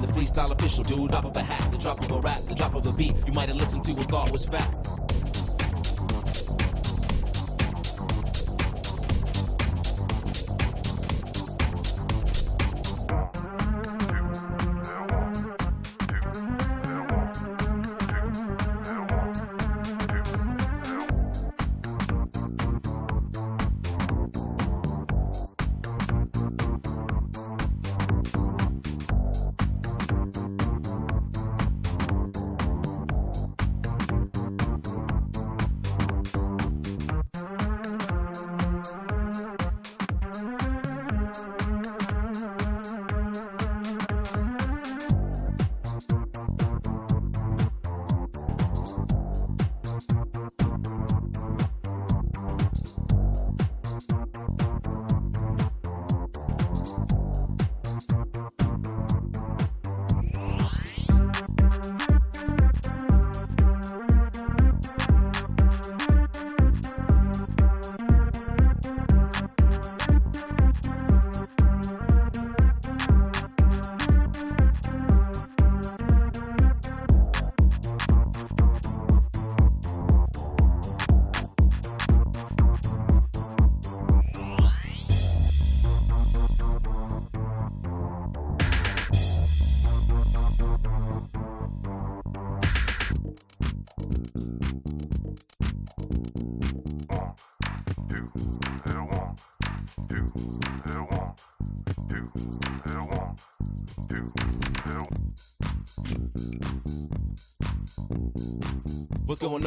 The freestyle official, dude. Drop of a hat, the drop of a rap, the drop of a beat. You might have listened to and thought was fact.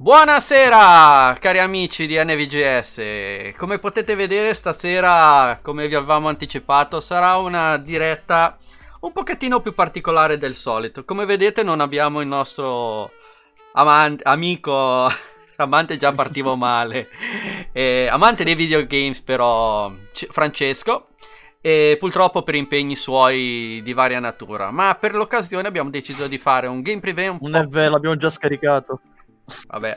Buonasera cari amici di NVGS, come potete vedere stasera, come vi avevamo anticipato, sarà una diretta un pochettino più particolare del solito. Come vedete non abbiamo il nostro amante, amico, amante già partivo male, eh, amante dei videogames però C- Francesco, e purtroppo per impegni suoi di varia natura, ma per l'occasione abbiamo deciso di fare un game preview un Un po' l'abbiamo già scaricato. Vabbè.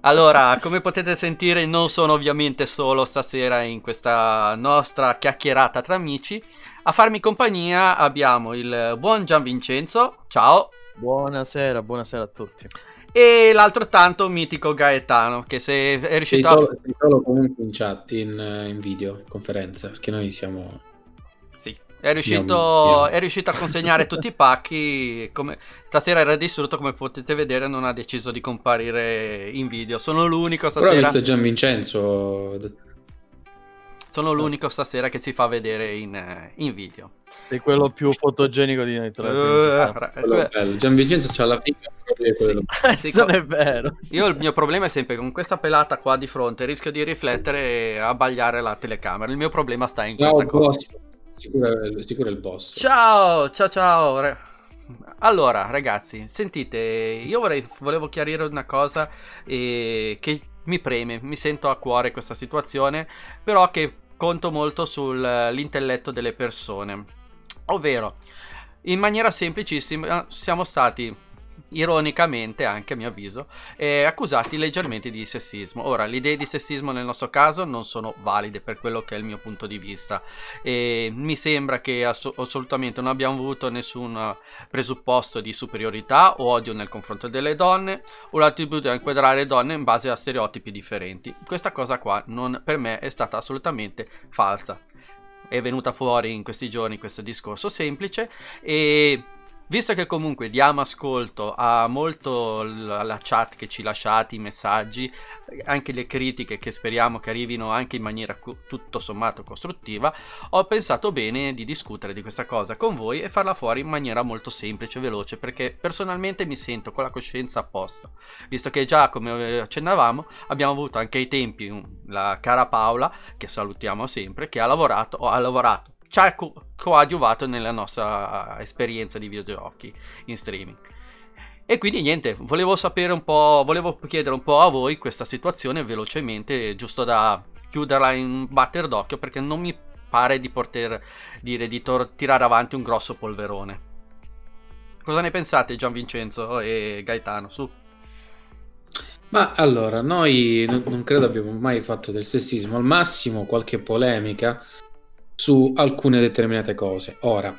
Allora, come potete sentire, non sono ovviamente solo stasera in questa nostra chiacchierata tra amici. A farmi compagnia abbiamo il buon Gian Vincenzo, ciao, Buonasera, buonasera a tutti. E l'altro tanto mitico Gaetano, che se è Sei riuscito solo, a... sei solo comunque in chat, in, eh, in video, conferenza, perché noi siamo... È riuscito, è riuscito a consegnare tutti i pacchi. Come... Stasera era distrutto, come potete vedere, non ha deciso di comparire in video. Sono l'unico Però stasera. visto Gian Vincenzo... Sono l'unico stasera che si fa vedere in, eh, in video. Sei quello più fotogenico di noi tre. Eh, bello. Gian Vincenzo c'ha la figa di Sì. Sì, non è vero. Io il mio problema è sempre con questa pelata qua di fronte, rischio di riflettere e abbagliare la telecamera. Il mio problema sta in Ciao questa cosa. Sicuro sicuro il boss. Ciao, ciao, ciao. Allora, ragazzi, sentite, io vorrei, volevo chiarire una cosa eh, che mi preme, mi sento a cuore questa situazione, però che conto molto sull'intelletto delle persone. Ovvero, in maniera semplicissima, siamo stati ironicamente anche a mio avviso eh, accusati leggermente di sessismo. Ora le idee di sessismo nel nostro caso non sono valide per quello che è il mio punto di vista e mi sembra che ass- assolutamente non abbiamo avuto nessun presupposto di superiorità o odio nel confronto delle donne o l'attitudine a inquadrare donne in base a stereotipi differenti. Questa cosa qua non, per me è stata assolutamente falsa. È venuta fuori in questi giorni questo discorso semplice e visto che comunque diamo ascolto a molto l- alla chat che ci lasciate, i messaggi, anche le critiche che speriamo che arrivino anche in maniera cu- tutto sommato costruttiva, ho pensato bene di discutere di questa cosa con voi e farla fuori in maniera molto semplice e veloce perché personalmente mi sento con la coscienza a posto, visto che già come accennavamo abbiamo avuto anche ai tempi un- la cara Paola che salutiamo sempre che ha lavorato ha lavorato ci ha co- coadiuvato nella nostra esperienza di videogiochi in streaming. E quindi niente, volevo sapere un po', volevo chiedere un po' a voi questa situazione velocemente, giusto da chiuderla in batter d'occhio, perché non mi pare di poter dire di tor- tirare avanti un grosso polverone. Cosa ne pensate Gian Vincenzo e Gaetano? Su. Ma allora, noi non, non credo abbiamo mai fatto del sessismo, al massimo qualche polemica su alcune determinate cose. Ora,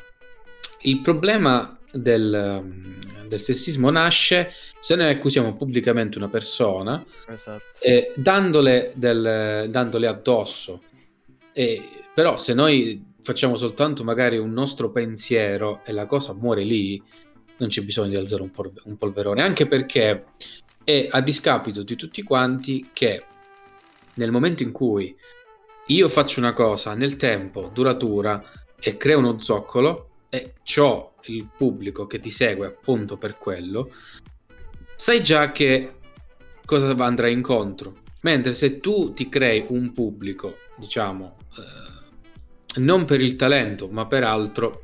il problema del, um, del sessismo nasce se noi accusiamo pubblicamente una persona Esatto. eh, dandole, del- dandole addosso. E, però se noi facciamo soltanto magari un nostro pensiero e la cosa muore lì, non c'è bisogno di alzare un, polve- un polverone, anche perché è a discapito di tutti quanti che nel momento in cui io faccio una cosa nel tempo duratura e creo uno zoccolo e ho il pubblico che ti segue appunto per quello, sai già che cosa andrà incontro. Mentre se tu ti crei un pubblico, diciamo, eh, non per il talento, ma per altro,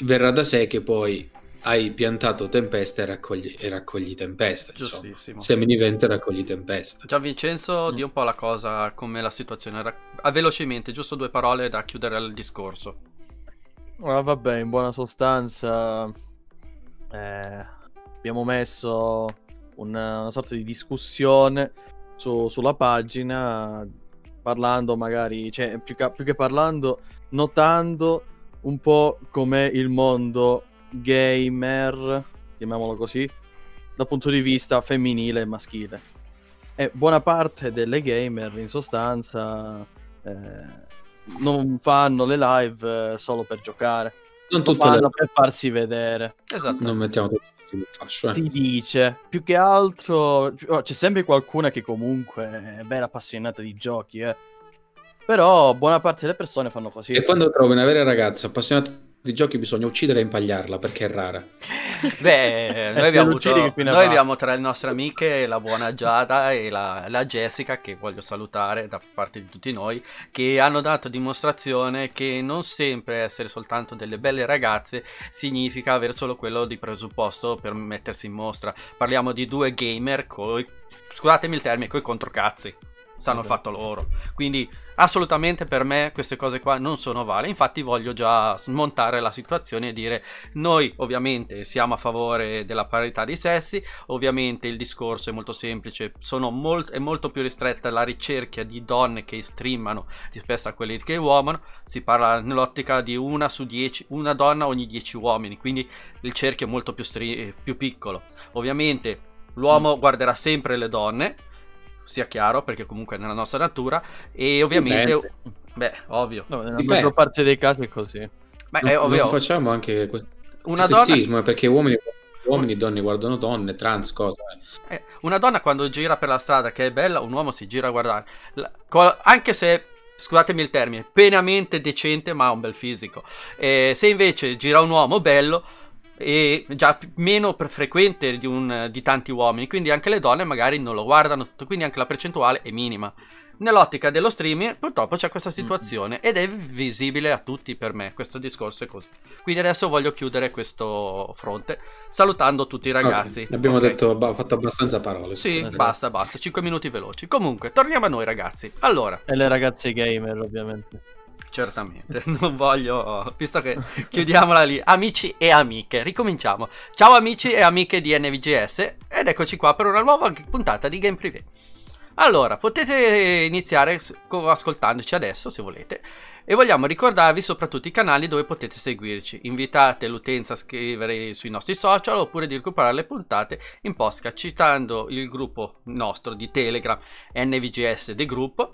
verrà da sé che poi hai piantato tempesta e raccogli, e raccogli tempesta. insomma. Giustissimo. Semini vento e raccogli tempesta. Gian Vincenzo, Mm. di un po' la cosa, come la situazione. Ra- ah, velocemente, giusto due parole da chiudere il discorso. Ora vabbè, in buona sostanza eh, abbiamo messo una, una sorta di discussione su- sulla pagina parlando magari, cioè più che, più che parlando, notando un po' com'è il mondo gamer, chiamiamolo così, dal punto di vista femminile e maschile. E buona parte delle gamer in sostanza eh, non fanno le live eh, solo per giocare, Non lo le fanno per farsi vedere. Esatto. non mettiamo tutto fascio. eh. Si dice, più che altro, oh, c'è sempre qualcuna che comunque è vera appassionata di giochi, eh. Però buona parte delle persone fanno così. E quando trovi una vera ragazza appassionata di giochi bisogna uccidere e impagliarla perché è rara. Beh, noi abbiamo, avuto- noi abbiamo tra le nostre amiche la buona Giada e la, la Jessica, che voglio salutare da parte di tutti noi, che hanno dato dimostrazione che non sempre essere soltanto delle belle ragazze significa avere solo quello di presupposto per mettersi in mostra. Parliamo di due gamer coi, scusatemi il termine, coi controcazzi. Sanno Esatto. fatto loro. Quindi assolutamente per me queste cose qua non sono valide. Infatti voglio già smontare la situazione e dire noi ovviamente siamo a favore della parità dei sessi, ovviamente il discorso è molto semplice, sono molt- è molto più ristretta la ricerca di donne che streamano rispetto a quelli che uomini, si parla nell'ottica di una su dieci, una donna ogni dieci uomini, quindi il cerchio è molto più, stri- più piccolo. Ovviamente L'uomo guarderà sempre le donne, sia chiaro, perché comunque è nella nostra natura. E ovviamente, Dipende. beh, ovvio. No, nella Dipende. maggior parte dei casi è così. Beh, Non- è ovvio. facciamo anche questo Una donna, sessismo, eh, perché uomini, uomini, donne guardano donne, trans, cosa. eh. eh, una donna quando gira per la strada che è bella, un uomo si gira a guardare. La- co- anche se, scusatemi il termine, penamente decente, ma ha un bel fisico. Eh, se invece gira un uomo bello, è già meno per- frequente di, un- di tanti uomini, quindi anche le donne magari non lo guardano tutto, quindi anche la percentuale è minima. Nell'ottica dello streaming, purtroppo c'è questa situazione ed è visibile a tutti per me. Questo discorso è così. Quindi adesso voglio chiudere questo fronte salutando tutti i ragazzi. Ok, Abbiamo Ok? detto, abba- fatto abbastanza parole. Sì, basta, basta. 5 minuti veloci. Comunque, torniamo a noi, ragazzi. Allora, E le ragazze gamer, ovviamente. Certamente, non voglio. Visto che chiudiamola lì, amici e amiche, ricominciamo. Ciao, amici e amiche di NVGS, ed eccoci qua per una nuova puntata di Game Privé. Allora, potete iniziare ascoltandoci adesso se volete. E vogliamo ricordarvi soprattutto i canali dove potete seguirci. Invitate l'utenza a scrivere sui nostri social oppure di recuperare le puntate in podcast citando il gruppo nostro di Telegram NVGS The Group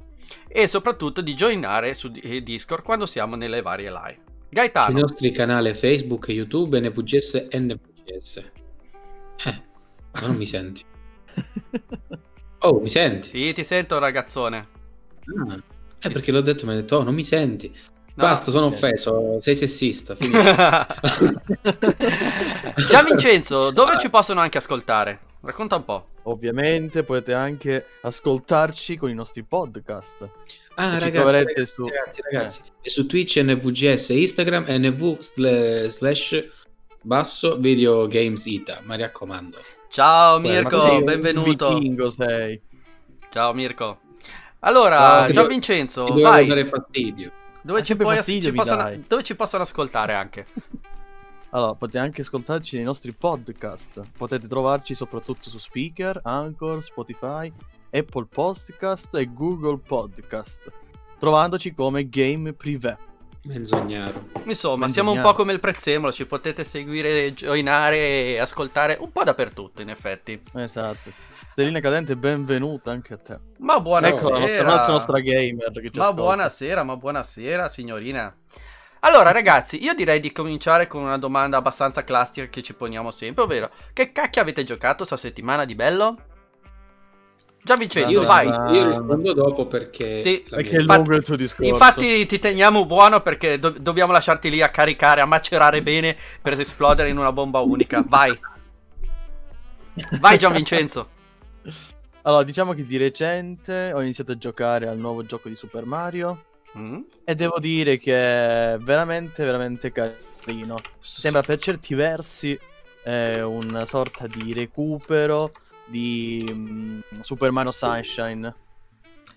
e soprattutto di joinare su eh, Discord quando siamo nelle varie live. Gaetano, nostri canali Facebook, YouTube, NVGS, NVGS. Eh, ma non mi senti. Oh, mi senti? sì, ti sento ragazzone. Ah, eh, perché l'ho detto, mi ha detto, oh, non mi senti. No. Basta, sono offeso, sei sessista. Già Vincenzo, dove ci possono anche ascoltare? Racconta un po'. Ovviamente potete anche ascoltarci con i nostri podcast. Ah, Ci ragazzi, troverete ragazzi, su- ragazzi, ragazzi. E su Twitch NVGS, Instagram, NV sl- slash basso video games ita, mi raccomando. Ciao Beh, ma Mirko, sei benvenuto. Vichingo sei. Ciao Mirko. Allora, Ciao, ti Gian Vincenzo, vai. dare fastidio. Dove Ma ci, fastidio possono, dove ci possono ascoltare anche? Allora, potete anche ascoltarci nei nostri podcast. Potete trovarci soprattutto su Speaker, Anchor, Spotify, Apple Podcast e Google Podcast. Trovandoci come Game Privé. Menzognaro. Insomma, Menzognaro. siamo un po' come il prezzemolo, ci potete seguire, joinare e ascoltare un po' dappertutto, in effetti. Esatto. Stellina Cadente, benvenuta anche a te. Ma buonasera. Ecco la nostra, la nostra gamer che ci Ma ascolta. buonasera, ma buonasera, signorina. Allora, ragazzi, io direi di cominciare con una domanda abbastanza classica che ci poniamo sempre, ovvero: Che cacchio avete giocato sta settimana di bello? Già Vincenzo, Io, vai. Io rispondo dopo perché... Sì, Perché è lungo il tuo discorso. Infatti ti teniamo buono perché do- dobbiamo lasciarti lì a caricare, a macerare bene per esplodere in una bomba unica. Vai. Vai Gian Vincenzo. Allora, diciamo che di recente ho iniziato a giocare al nuovo gioco di Super Mario. Mm. E devo dire che è veramente, veramente carino. Sembra per certi versi eh, una sorta di recupero di mm, Super Mario Sunshine.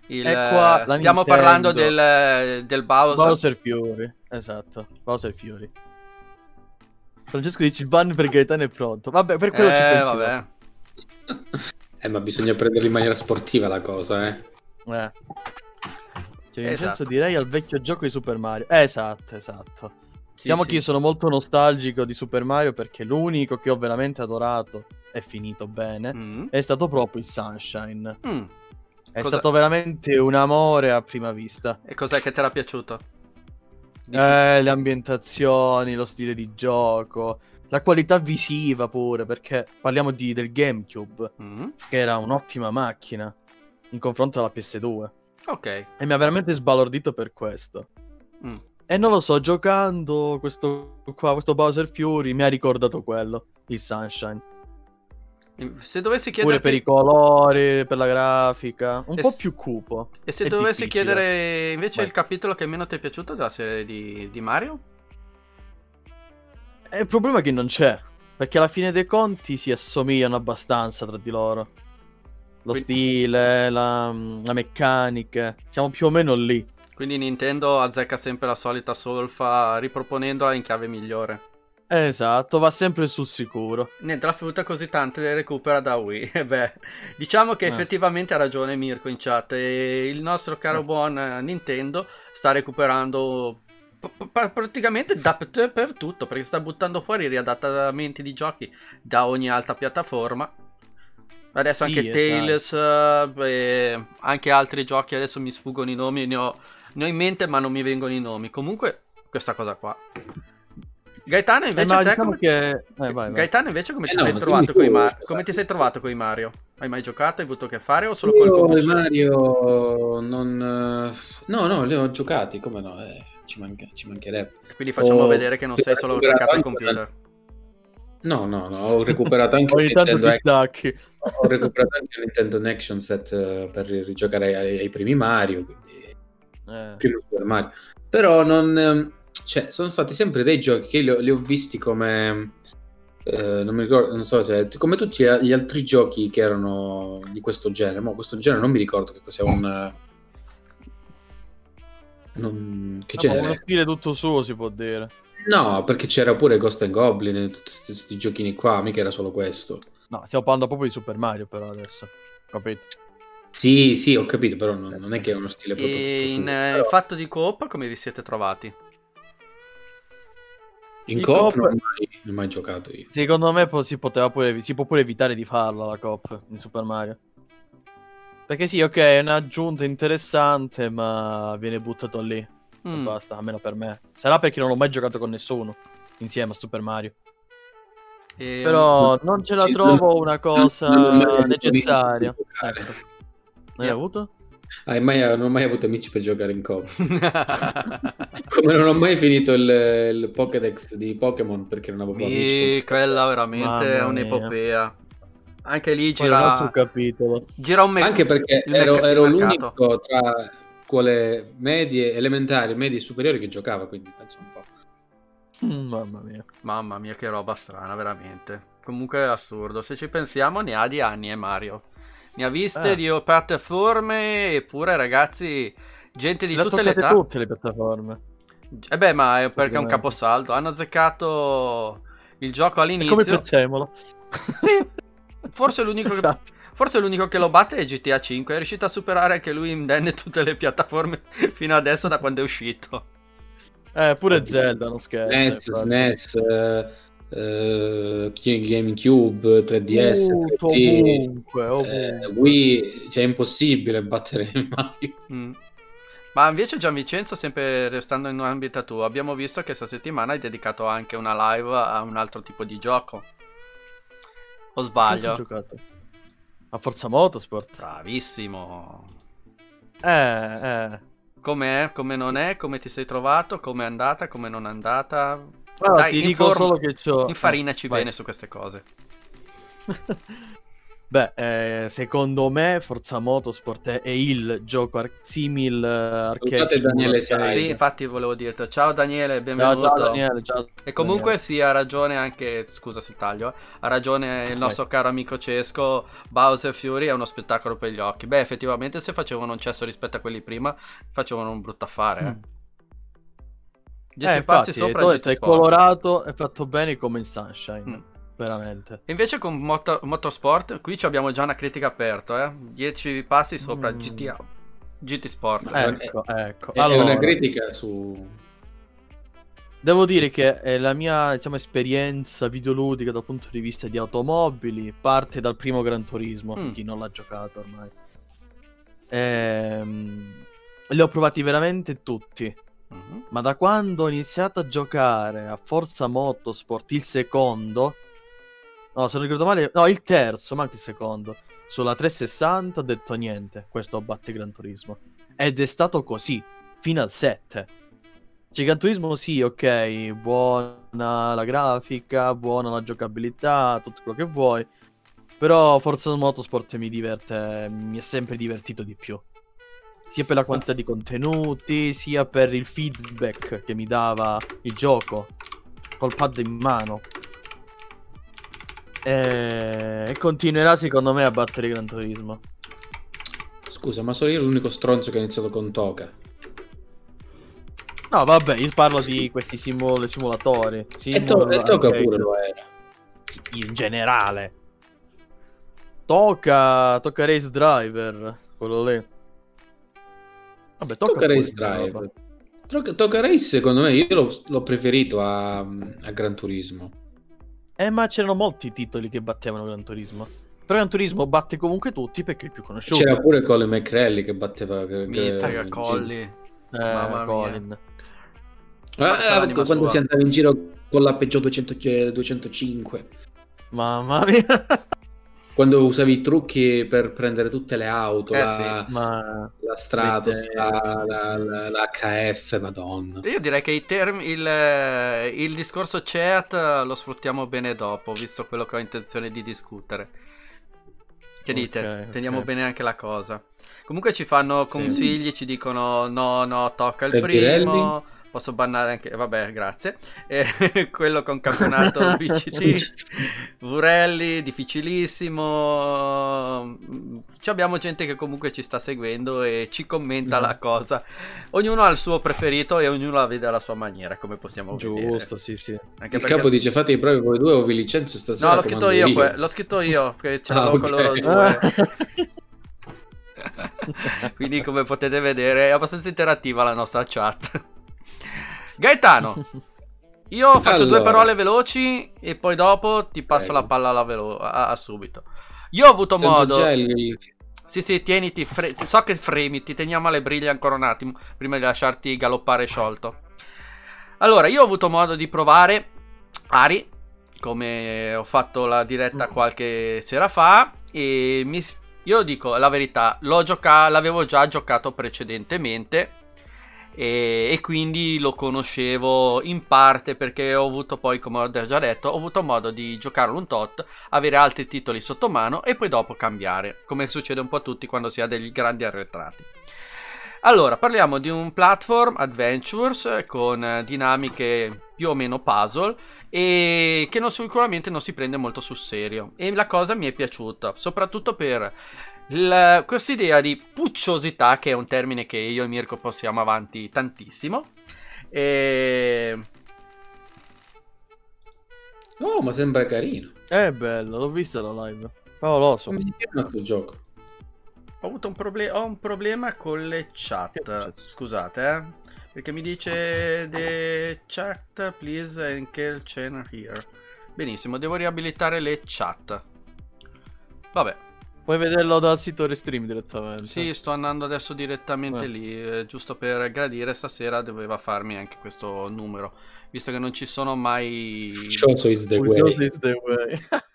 Il, E qua eh, stiamo Nintendo. parlando del, del Bowser. Bowser Fury. Esatto, Bowser Fury. Francesco dice il ban per Gaetano è pronto. Vabbè, per quello ci Eh, penso. vabbè. Eh, ma bisogna prenderla in maniera sportiva la cosa, eh. Eh. Cioè, Vincenzo Esatto. direi al vecchio gioco di Super Mario. Eh, esatto, esatto. Sì, diciamo sì. che io sono molto nostalgico di Super Mario perché l'unico che ho veramente adorato e finito bene Mm. è stato proprio il Sunshine. Mm. È Cosa- stato veramente un amore a prima vista. E cos'è che ti era piaciuto? Eh, le ambientazioni, lo stile di gioco, la qualità visiva pure, perché parliamo di- del GameCube, Mm. che era un'ottima macchina in confronto alla PS2. Ok. E mi ha veramente sbalordito per questo. Mm. E non lo so, giocando questo qua, questo Bowser Fury, mi ha ricordato quello, il Sunshine. Se dovessi Pure chiederti per i colori, per la grafica, un E po' più cupo. E se dovessi difficile. chiedere invece Vai. il capitolo che meno ti è piaciuto della serie di, di Mario? E il problema è che non c'è, perché alla fine dei conti si assomigliano abbastanza tra di loro. Lo Quindi- stile, la, la meccanica, siamo più o meno lì. Quindi Nintendo azzecca sempre la solita solfa riproponendola in chiave migliore. Esatto, va sempre sul sicuro. Niente, la frutta così tante le recupera da Wii. E beh, diciamo che Eh. effettivamente ha ragione Mirko in chat. Il nostro caro Eh. buon eh, Nintendo sta recuperando p- p- praticamente dappertutto perché sta buttando fuori riadattamenti di giochi da ogni altra piattaforma. Adesso Sì, anche. Tales, eh, e anche altri giochi, adesso mi sfuggono i nomi, ne ho, ne ho in mente ma non mi vengono i nomi. Comunque, questa cosa qua. Gaetano Eh, invece, te diciamo come... che... eh, vai, vai. Gaetano invece come Eh ti no, sei trovato con i come ti sei trovato con i Mario? Hai mai giocato? Hai avuto a che fare o solo col Io e computer? Mario non... eh, No, no, li ho giocati, come no? eh, ci, manca- ci mancherebbe. Quindi facciamo Ho- vedere che non sei solo attaccato al computer. No, no, no, ho recuperato anche Ogni il tanto Nintendo, ti stacchi. ho recuperato anche Nintendo Action Set eh, per rigiocare ai, ai primi Mario, quindi Eh. primo Super Mario. Però non... ehm, Cioè, sono stati sempre dei giochi che li ho, li ho visti come... eh, non mi ricordo, non so se... Come tutti gli altri giochi che erano di questo genere. Ma questo genere non mi ricordo che cos'è un... non- che Ah, genere? uno stile tutto suo si può dire. No, perché c'era pure Ghost and Goblin e tutti questi giochini qua, mica era solo questo. No, stiamo parlando proprio di Super Mario però adesso. Capito? Sì, sì, ho capito, però non, non è che è uno stile proprio E in eh, però fatto di coop come vi siete trovati? in il coop coop- non ho mai, non ho mai giocato io. Secondo me si, poteva pure, si può pure evitare di farla la coop in Super Mario. Perché sì, ok, è un'aggiunta interessante, ma viene buttato lì. E Mm. basta, almeno per me. Sarà perché non ho mai giocato con nessuno insieme a Super Mario. E- Però non ce la Sì, trovo non- una cosa non necessaria. Ecco. Non hai avuto? Hai mai, non ho mai avuto amici per giocare in coop. Come non ho mai finito il, il Pokédex di Pokémon perché non avevo Mi- amici. quella veramente è un'epopea. Anche lì Poi un altro gira, capitolo. gira un me- Anche perché ero, il ero l'unico tra quelle medie, elementari, medie e superiori che giocava, quindi penso un po'. Mm, Mamma mia. Mamma mia, che roba strana, veramente. Comunque è assurdo. Se ci pensiamo, ne ha di anni, eh, Mario. Ne ha viste Eh. di piattaforme, eppure, ragazzi, gente di Le tutte le età. tutte le piattaforme. Eh beh, ma è perché è un caposaldo. Hanno azzeccato il gioco È come all'inizio. Prezzemolo. Sì, forse l'unico, che, Esatto. Forse l'unico che lo batte è GTA 5. È riuscito a superare anche lui indenne tutte le piattaforme fino adesso da quando è uscito. Eh, pure Zelda, non scherzo. NES. SNES, eh, GameCube, 3DS, Uh, 3D, ovunque, eh, ovunque. Wii, cioè è impossibile battere Mario. Mm. Ma invece Gianvincenzo, sempre restando in ambito tuo, abbiamo visto che questa settimana hai dedicato anche una live a un altro tipo di gioco. O sbaglio? ho giocato? A Forza Motorsport? Bravissimo. Eh, eh. Com'è? Come non è? Come ti sei trovato? Come è andata? Come non è andata? Allora, Dai, ti dico informa- solo che c'ho... Infarinaci Eh, bene su queste cose. Beh, eh, secondo me Forza Motorsport è, è il gioco ar- simil eh, arcade Salutate Daniele simulator. Sai. Sì, infatti volevo dirti ciao Daniele, Ciao, benvenuto. ciao Daniele, ciao. E comunque Daniele. sì, ha ragione anche, scusa se taglio, ha ragione il nostro caro amico Cesco, Bowser Fury è uno spettacolo per gli occhi. Beh, effettivamente se facevano un cesso rispetto a quelli prima, facevano un brutto affare. Eh. 10 Eh, passi infatti, sopra e detto, 10 è colorato, è fatto bene come in Sunshine, Mm. Veramente. E Invece con Moto- Motorsport, qui ci abbiamo già una critica aperta, eh. 10 passi sopra Mm. GTA. GT Sport. Ecco, ecco. È Allora, una critica su... devo dire che eh, la mia diciamo, esperienza videoludica dal punto di vista di automobili parte dal primo Gran Turismo, Mm. chi non l'ha giocato ormai. Ehm, li ho provati veramente tutti. Mhm. Ma da quando ho iniziato a giocare a Forza Motorsport, il secondo, no, se non ricordo male, no, il terzo, manco il secondo, sulla 360 ho detto niente, questo batte Gran Turismo. Ed è stato così, fino al 7. Cioè, Gran Turismo sì, ok, buona la grafica, buona la giocabilità, tutto quello che vuoi. Però Forza Motorsport mi diverte, mi è sempre divertito di più. Sia per la quantità di contenuti, sia per il feedback che mi dava il gioco col pad in mano. E, e continuerà secondo me a battere Gran Turismo. Scusa, ma sono io l'unico stronzo che ha iniziato con Toka. No, vabbè, io parlo di questi simul- simulatori. E, Simul- to- e Toka arcade. pure lo era. In generale. Tocca, tocca Race Driver, quello lì. Vabbè, tocca Toka pure Race sta roba. Drive. Toka, Toka Race secondo me io l'ho, l'ho preferito a, a Gran Turismo. Eh, ma c'erano molti titoli che battevano Gran Turismo. Gran Turismo batte comunque tutti perché è il più conosciuto. C'era pure Colin McRae che batteva. Che, Mizzaga, che- Colli. Eh, Mamma mia. Colin. Ah, l'anima quando sua. si andava in giro con la Peugeot 200 eh, 205. Mamma mia. Quando usavi i trucchi per prendere tutte le auto, Eh, la, Ma la Stratos, la, la- la- la HF, madonna. Io direi che i term- il, il discorso chat eh, lo sfruttiamo bene dopo, visto quello che ho intenzione di discutere. Che dite? Ok, Teniamo ok. bene anche la cosa. Comunque ci fanno Sì. consigli, ci dicono no, no, tocca il Per Pirelli? Posso bannare anche, vabbè, grazie. Eh, quello con campionato BCT, Vurelli, difficilissimo. Mm, Ci abbiamo gente che comunque ci sta seguendo e ci commenta Mhm. la cosa. Ognuno ha il suo preferito e ognuno la vede alla sua maniera, come possiamo vedere. giusto, sì, sì. Anche Il perché- capo dice fate i bravi voi due o vi licenzio stasera. No, l'ho scritto comando io, que- l'ho scritto io, perché ce Ah, l'avevo con ok. loro due. Quindi come potete vedere è abbastanza interattiva la nostra chat. Gaetano, io faccio due Allora. parole veloci e poi dopo ti passo Prego. la palla alla velo- a, a subito. Io ho avuto Sento modo... il- Sì, sì, tieniti, fre- so che fremi, ti teniamo alle briglie ancora un attimo prima di lasciarti galoppare sciolto. Allora, io ho avuto modo di provare Ari, come ho fatto la diretta qualche sera fa, e mi io dico la verità, l'ho gioca- l'avevo già giocato precedentemente e, e quindi lo conoscevo in parte perché ho avuto poi, come ho già detto, ho avuto modo di giocarlo un tot avere altri titoli sotto mano e poi dopo cambiare, come succede un po' a tutti quando si ha degli grandi arretrati. Allora, parliamo di un platform adventures con dinamiche più o meno puzzle e che non, sicuramente non si prende molto sul serio. E la cosa mi è piaciuta, soprattutto per questa idea di pucciosità, che è un termine che io e Mirko possiamo avanti tantissimo. E Oh, ma sembra carino. È bello, l'ho vista la live. Favoloso. Come si chiama questo gioco? Ho avuto un, proble- ho un problema con le chat. Scusate, eh. Perché mi dice the chat please and kill channel here. Benissimo, devo riabilitare le chat. Vabbè, Puoi vederlo dal sito Restream direttamente. sì, sto andando adesso direttamente Eh. lì, eh, giusto per gradire stasera doveva farmi anche questo numero, visto che non ci sono mai Shoso is the way. is the way.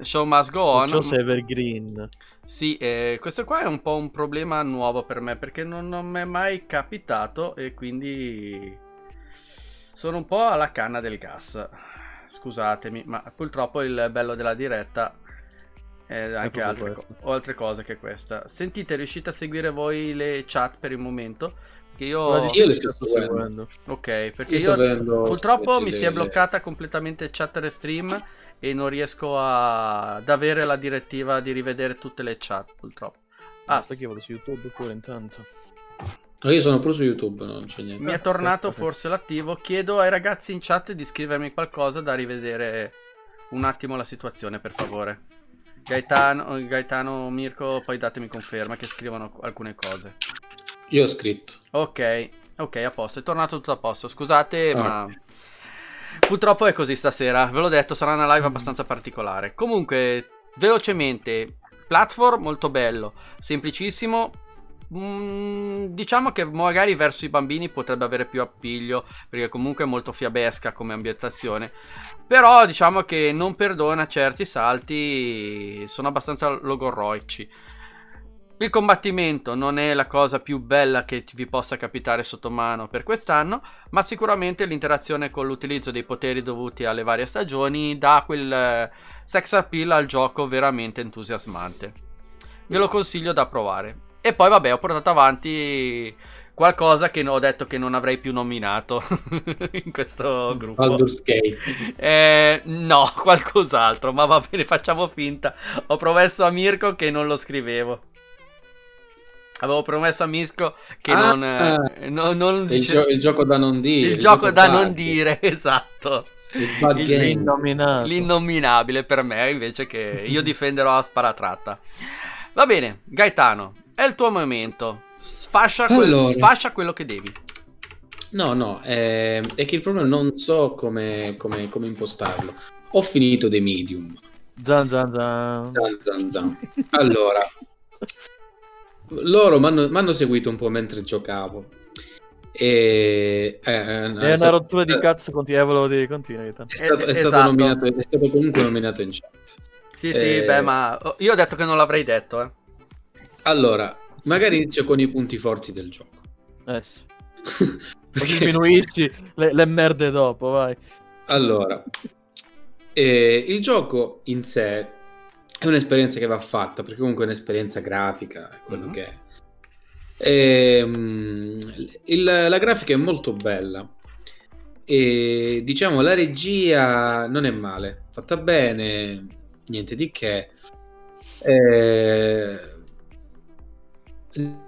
Show must go on. Pucciose Evergreen. Sì, eh, questo qua è un po' un problema nuovo per me perché non, non mi è mai capitato e quindi sono un po' alla canna del Scusatemi, ma purtroppo il bello della diretta è anche altre, co- o altre cose che questa. Sentite, riuscite a seguire voi le chat per il momento? Perché io... Io le sto seguendo. Ok, perché Io io purtroppo mi si è bloccata completamente chat restream e non riesco a- ad avere la direttiva di rivedere tutte le chat, purtroppo. Ah, che io vado su YouTube pure intanto. No, io sono pure su YouTube, non c'è niente. mi è tornato forse l'attivo. Chiedo ai ragazzi in chat di scrivermi qualcosa da rivedere un attimo la situazione, per favore. Gaetano, Gaetano Mirko, poi datemi conferma che scrivono alcune cose. Io ho scritto. Ok, ok, a posto, è tornato tutto a posto. Scusate, Ah. ma purtroppo è così stasera. Ve l'ho detto, sarà una live abbastanza particolare. Comunque, velocemente, platform molto bello, semplicissimo. Mm, diciamo che magari verso i bambini potrebbe avere più appiglio perché comunque è molto fiabesca come ambientazione però diciamo che non perdona certi salti sono abbastanza logorroici il combattimento non è la cosa più bella che vi possa capitare sotto mano per quest'anno, ma sicuramente l'interazione con l'utilizzo dei poteri dovuti alle varie stagioni dà quel eh, sex appeal al gioco veramente entusiasmante. Ve lo consiglio da provare. E poi vabbè, ho portato avanti qualcosa che ho detto che non avrei più nominato in questo gruppo. Baldur's Gate. Eh, no, qualcos'altro, ma va bene, facciamo finta. Ho promesso a Mirko che non lo scrivevo. Avevo promesso a Mirko che Ah, non, eh, no- non Il, gio- il gioco da non dire. il gioco da bug. non dire, esatto. Il Il-. L'innominato. L'innominabile per me, invece che io difenderò a sparatratta. Va bene, Gaetano, è il tuo momento. Sfascia, quel- Allora. sfascia quello che devi. No, no, eh, è che il problema non so come, come- come impostarlo. Ho finito The Medium. Zan zan zan. Zan, zan, zan. Allora, loro mi hanno seguito un po' mentre giocavo. E, eh, È una rottura di eh, cazzo, continua, eh, volevo dire, continua. È stato, è Eh, stato esatto. nominato, è stato comunque nominato in chat. Sì, sì, Eh, beh, ma io ho detto che non l'avrei detto, eh. Allora, magari inizio con i punti forti del gioco. Eh sì. Perché, sminuisci le, le merde dopo, vai. allora, eh, il gioco in sé è un'esperienza che va fatta, perché comunque è un'esperienza grafica, è quello Mhm. che è. Ehm, il- la grafica è molto bella e diciamo la regia non è male, fatta bene, niente di che. Eh,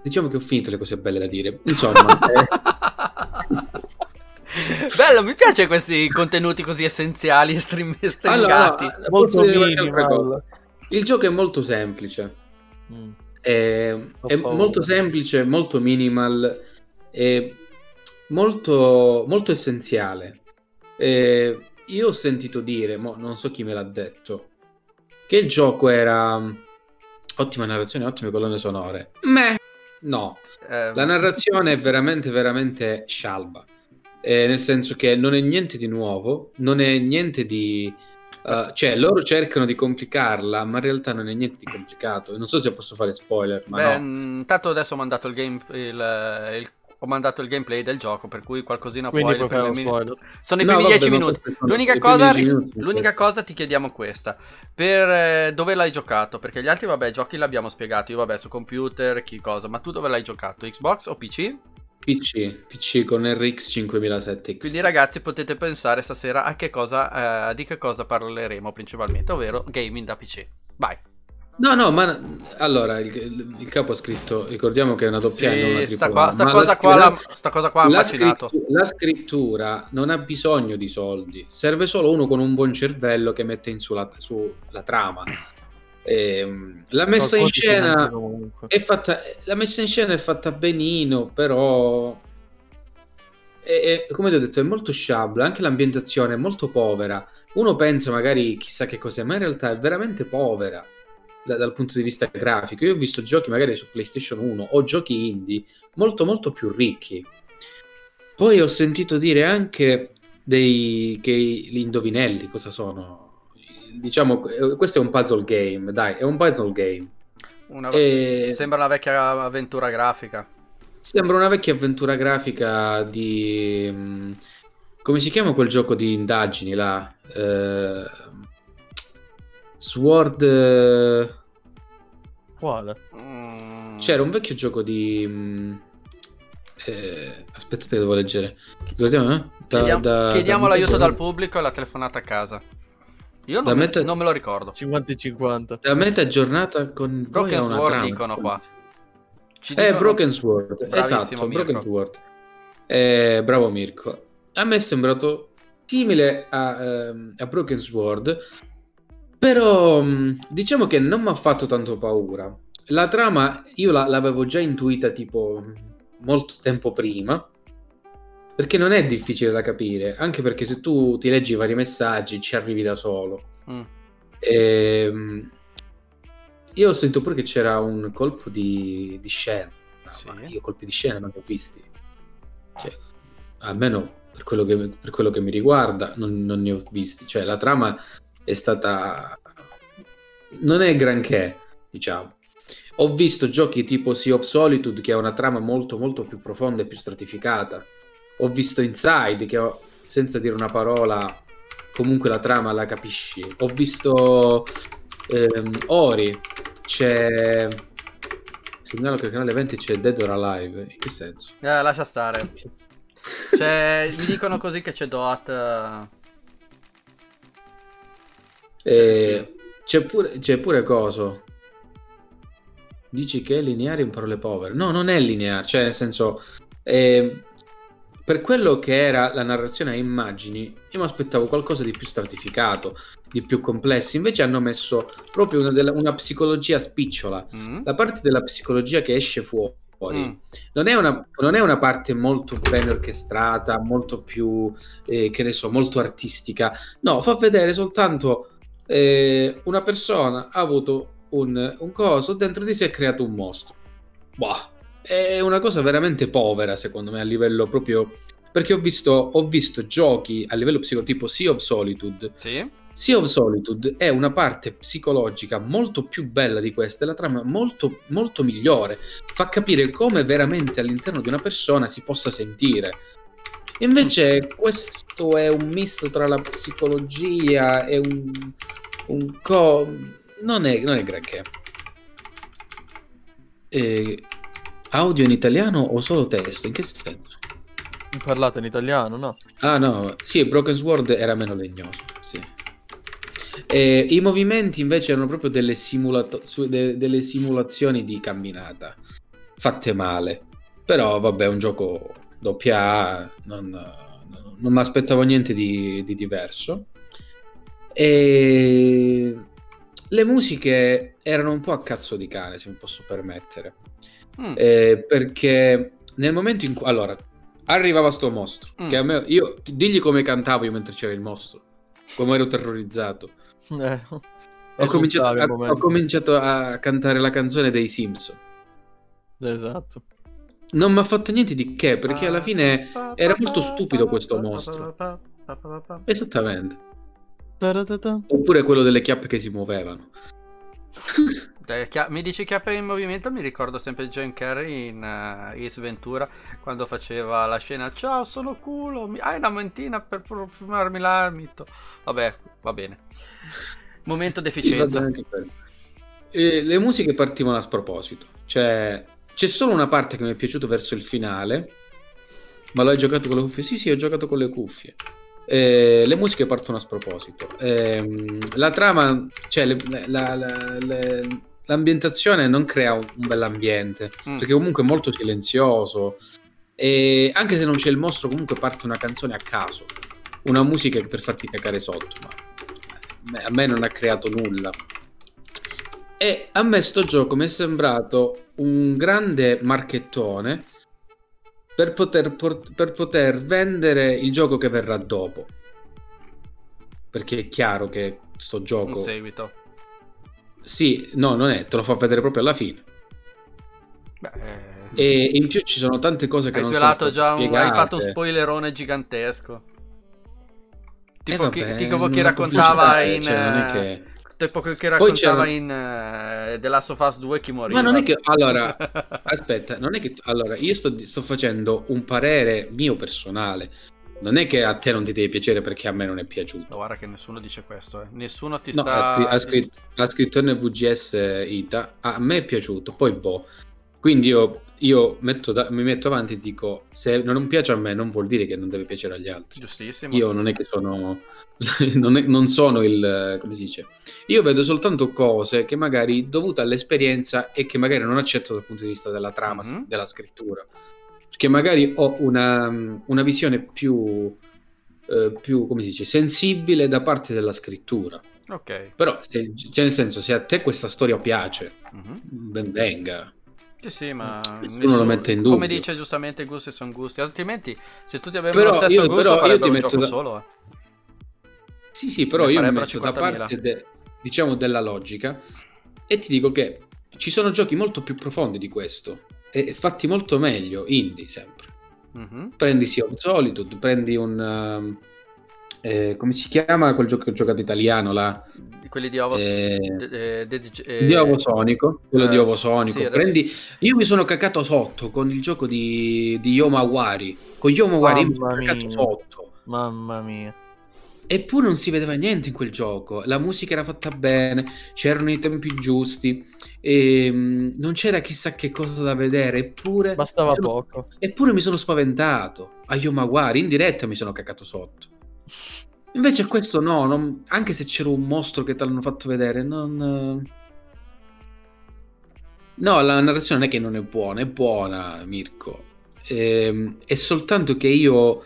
diciamo che ho finito le cose belle da dire. Insomma, eh, Bello, mi piace questi contenuti così essenziali e string- allora, stringati. Molto cosa? Il gioco è molto semplice. Mm. È, è molto semplice, molto minimal, è molto, molto essenziale. Eh, io ho sentito dire, mo non so chi me l'ha detto, che il gioco era ottima narrazione, ottime colonne sonore. Meh, no, Eh, la narrazione è veramente, veramente scialba. Eh, nel senso che non è niente di nuovo, non è niente di. eh, cioè, loro cercano di complicarla, ma in realtà non è niente di complicato. Non so se posso fare spoiler, ma Beh, no. mm, intanto adesso ho mandato il, game, il, il- ho mandato il gameplay del gioco, per cui qualcosina Quindi puoi... puoi spoiler. Sono i No, primi vabbè, 10 ma minuti. L'unica, cosa, 10 ris- minuti, l'unica questo. cosa ti chiediamo questa. Per eh, dove l'hai giocato? Perché gli altri, vabbè, giochi l'abbiamo spiegato. Io, vabbè, su computer, chi cosa. Ma tu dove l'hai giocato? Xbox o PC? PC, PC con RX 5007 X. Quindi, ragazzi, potete pensare stasera a che cosa, eh, di che cosa parleremo principalmente, ovvero gaming da PC. Vai. No, no, ma allora il, il- capo ha scritto, ricordiamo che è una doppia e non Sì, sta, qua, sta cosa qua, la, scrittura- sta cosa qua ha la, macinato. scrittu- la scrittura non ha bisogno di soldi, serve solo uno con un buon cervello che mette in su la, su la trama. Ehm, la messa in scena è fatta, la messa in scena è fatta benino, però è- è- come ti ho detto è molto sciabla, anche l'ambientazione è molto povera. Uno pensa magari chissà che cos'è, ma in realtà è veramente povera da- dal punto di vista grafico. Io ho visto giochi magari su PlayStation 1 o giochi indie molto molto più ricchi. Poi ho sentito dire anche dei che gli indovinelli cosa sono. Diciamo, eh, questo è un puzzle game, dai, è un puzzle game. Una- E- Sembra una vecchia avventura grafica. Sembra una vecchia avventura grafica di... mm, come si chiama quel gioco di indagini là? Eh, Sword... Quale? Mm. C'era un vecchio gioco di... mm, eh, aspettate che devo leggere. Ricordiamo, eh? Da- Chiediamo, da- chiediamo da- l'aiuto da- dal pubblico e la telefonata a casa. Io non, me, meta- non me lo ricordo. 50 e 50. Da metà giornata con... Broken Sword trama. dicono qua. Ci Eh, dicono- Broken Sword, Bravissimo, esatto, Mirko. Broken Sword. Eh, bravo Mirko. A me è sembrato simile a, ehm, a Broken Sword, però mh, diciamo che non mi ha fatto tanto paura. La trama io la- l'avevo già intuita tipo molto tempo prima, perché non è difficile da capire, anche perché se tu ti leggi i vari messaggi ci arrivi da solo. Mm. Ehm, io ho sentito pure che c'era un colpo di, di scena, Sì. io colpi di scena non li ho visti. Cioè, almeno per quello che, per quello che mi riguarda, non, non ne ho visti. Cioè, la trama è stata. Non è granché, diciamo. Ho visto giochi tipo Sea of Solitude, che ha una trama molto, molto più profonda e più stratificata. Ho visto Inside, che ho- senza dire una parola, comunque la trama la capisci. Ho visto ehm, Ori, c'è. Segnalo che il canale 20 c'è Dead or Alive. In che senso? Eh, lascia stare. C'è- mi dicono così che c'è Dot. Eh, Eh, c'è, pure, c'è pure coso. Dici che è lineare in parole povere. No, non è lineare, cioè nel senso... eh, per quello che era la narrazione a immagini, io mi aspettavo qualcosa di più stratificato, di più complesso. Invece hanno messo proprio una, della- una psicologia spicciola. mm? La parte della psicologia che esce fuori Mm. non, è una, non è una parte molto ben orchestrata, molto più, eh, che ne so, molto artistica. No, fa vedere soltanto eh, una persona ha avuto un, un coso, dentro di sé ha creato un mostro. Boh, è una cosa veramente povera, secondo me, a livello proprio... Perché ho visto, ho visto giochi a livello psicotipo Sea of Solitude. Sì? Sea of Solitude è una parte psicologica molto più bella di questa, e la trama molto, molto migliore. Fa capire come veramente all'interno di una persona si possa sentire. Invece questo è un misto tra la psicologia e un, un co... Non è, non è granché. E... Audio in italiano o solo testo? In che senso? Parlate in italiano, no? Ah no, sì, Broken Sword era meno legnoso, sì. E I movimenti invece erano proprio delle, simulato- de- delle simulazioni di camminata, fatte male. Però vabbè, è un gioco doppia non, non mi aspettavo niente di, di diverso. E le musiche erano un po' a cazzo di cane, se mi posso permettere. Mm. Eh, perché nel momento in cui allora arrivava sto mostro, Mm. che a me io digli come cantavo io mentre c'era il mostro, come ero terrorizzato. Eh. Ho cominciato, a, ho cominciato a cantare la canzone dei Simpson. Esatto. Non mi ha fatto niente di che, perché alla fine era molto stupido questo mostro. Esattamente. Oppure quello delle chiappe che si muovevano. Mi dici chiappe in movimento, mi ricordo sempre Jim Carrey in uh, Ace Ventura quando faceva la scena Ciao, sono culo, mi- hai una mentina per profumarmi l'amito. Vabbè, va bene. Momento Sì, deficienza. va bene anche quello. E le musiche partivano a sproposito. Cioè, c'è solo una parte che mi è piaciuta verso il finale. Ma l'hai giocato con le cuffie? Sì, sì, ho giocato con le cuffie. Eh, le musiche partono a sproposito. Ehm, la trama, cioè le- la- la- le- l'ambientazione non crea un, un bell'ambiente, Mm. perché comunque è molto silenzioso. E anche se non c'è il mostro, comunque parte una canzone a caso, una musica per farti cacare sotto. Ma a me non ha creato nulla. E a me sto gioco mi è sembrato un grande marchettone per poter, por- per poter vendere il gioco che verrà dopo. Perché è chiaro che sto Un gioco... seguito. Sì, no, non è, te lo fa vedere proprio alla fine. Beh, eh, E in più ci sono tante cose che hai non svelato già un, hai fatto un spoilerone gigantesco. Tipo, Eh, chi, vabbè, tipo chi raccontava in... cioè, non è eh, che- Tipo Poi raccontava in eh, The Last of Us 2 chi moriva. Ma non è che allora, aspetta, non è che allora io sto, sto facendo un parere mio personale. Non è che a te non ti deve piacere perché a me non è piaciuto. No, guarda che nessuno dice questo, eh. Nessuno ti No, sta... ha, scri- ha scritto, ha scritto NVGS Ita. A me è piaciuto, poi boh. Quindi io, io metto da- mi metto avanti e dico: se non piace a me, non vuol dire che non deve piacere agli altri. Giustissimo. Io non è che sono. non, è- non sono il. come si dice? Io vedo soltanto cose che magari dovute all'esperienza e che magari non accetto dal punto di vista della trama, Mhm. della scrittura. Perché magari ho una, una visione più. eh, più, come si dice, sensibile da parte della scrittura. Ok. Però, se, cioè nel senso, se a te questa storia piace, Mhm. ben venga. Sì, sì, ma Nessuno lo mette in dubbio. Come dice giustamente, gusti sono gusti. Altrimenti, se tutti avevano Però lo stesso io- gusto, però io farebbero ti un metto gioco da- solo. eh. Sì, sì, però Ne io mi metto da 50.000. parte, de- diciamo, della logica e ti dico che ci sono giochi molto più profondi di questo e fatti molto meglio, indie sempre. Mhm. Prendi Sea of Solitude, prendi un... um, eh, come si chiama quel gioco che ho giocato italiano là? Quelli di Ovos... Eh, de- de- de- eh, di Ovo Sonico, quello eh, di Ovo Sonico. sì, Prendi... Io mi sono cacato sotto con il gioco di, di Yomawari. Con Yomawari mi sono Mamma cacato mia. sotto. Mamma mia. Eppure non si vedeva niente in quel gioco. La musica era fatta bene, c'erano i tempi giusti, e, mm, non c'era chissà che cosa da vedere. Eppure, Bastava sono- poco. eppure mi sono spaventato. A Yomawari, in diretta mi sono cacato sotto. Invece questo no, non- anche se c'era un mostro che te l'hanno fatto vedere, non... eh. No, la narrazione non è che non è buona, è buona, Mirko. Ehm, è soltanto che io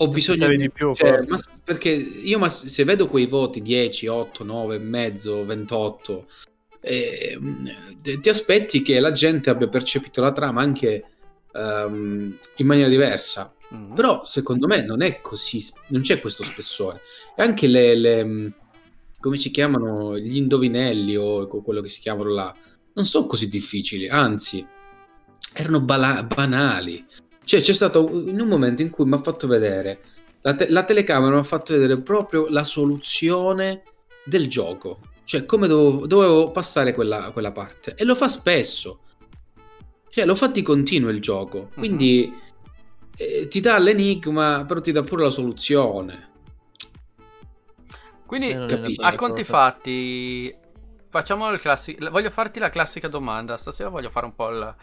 ho bisogno di più, cioè, ma- perché io ma se vedo quei voti 10, 8, 9 e mezzo, 28 ehm, ti ti aspetti che la gente abbia percepito la trama anche ehm, in maniera diversa Mhm. però secondo me non è così, non c'è questo spessore. E anche le, le, mh, come si chiamano, gli indovinelli o quello che si chiamano là, non sono così difficili, anzi, erano bala- banali. Cioè, c'è stato in un momento in cui mi ha fatto vedere, la, te- la telecamera mi ha fatto vedere proprio la soluzione del gioco. Cioè, come dovevo, dovevo passare quella, quella parte. E lo fa spesso. Cioè, lo fa di continuo il gioco. Quindi eh, ti dà l'enigma, però ti dà pure la soluzione. Quindi, Eh, a conti cosa- fatti, facciamo il classico. Voglio farti la classica domanda. Stasera voglio fare un po' il,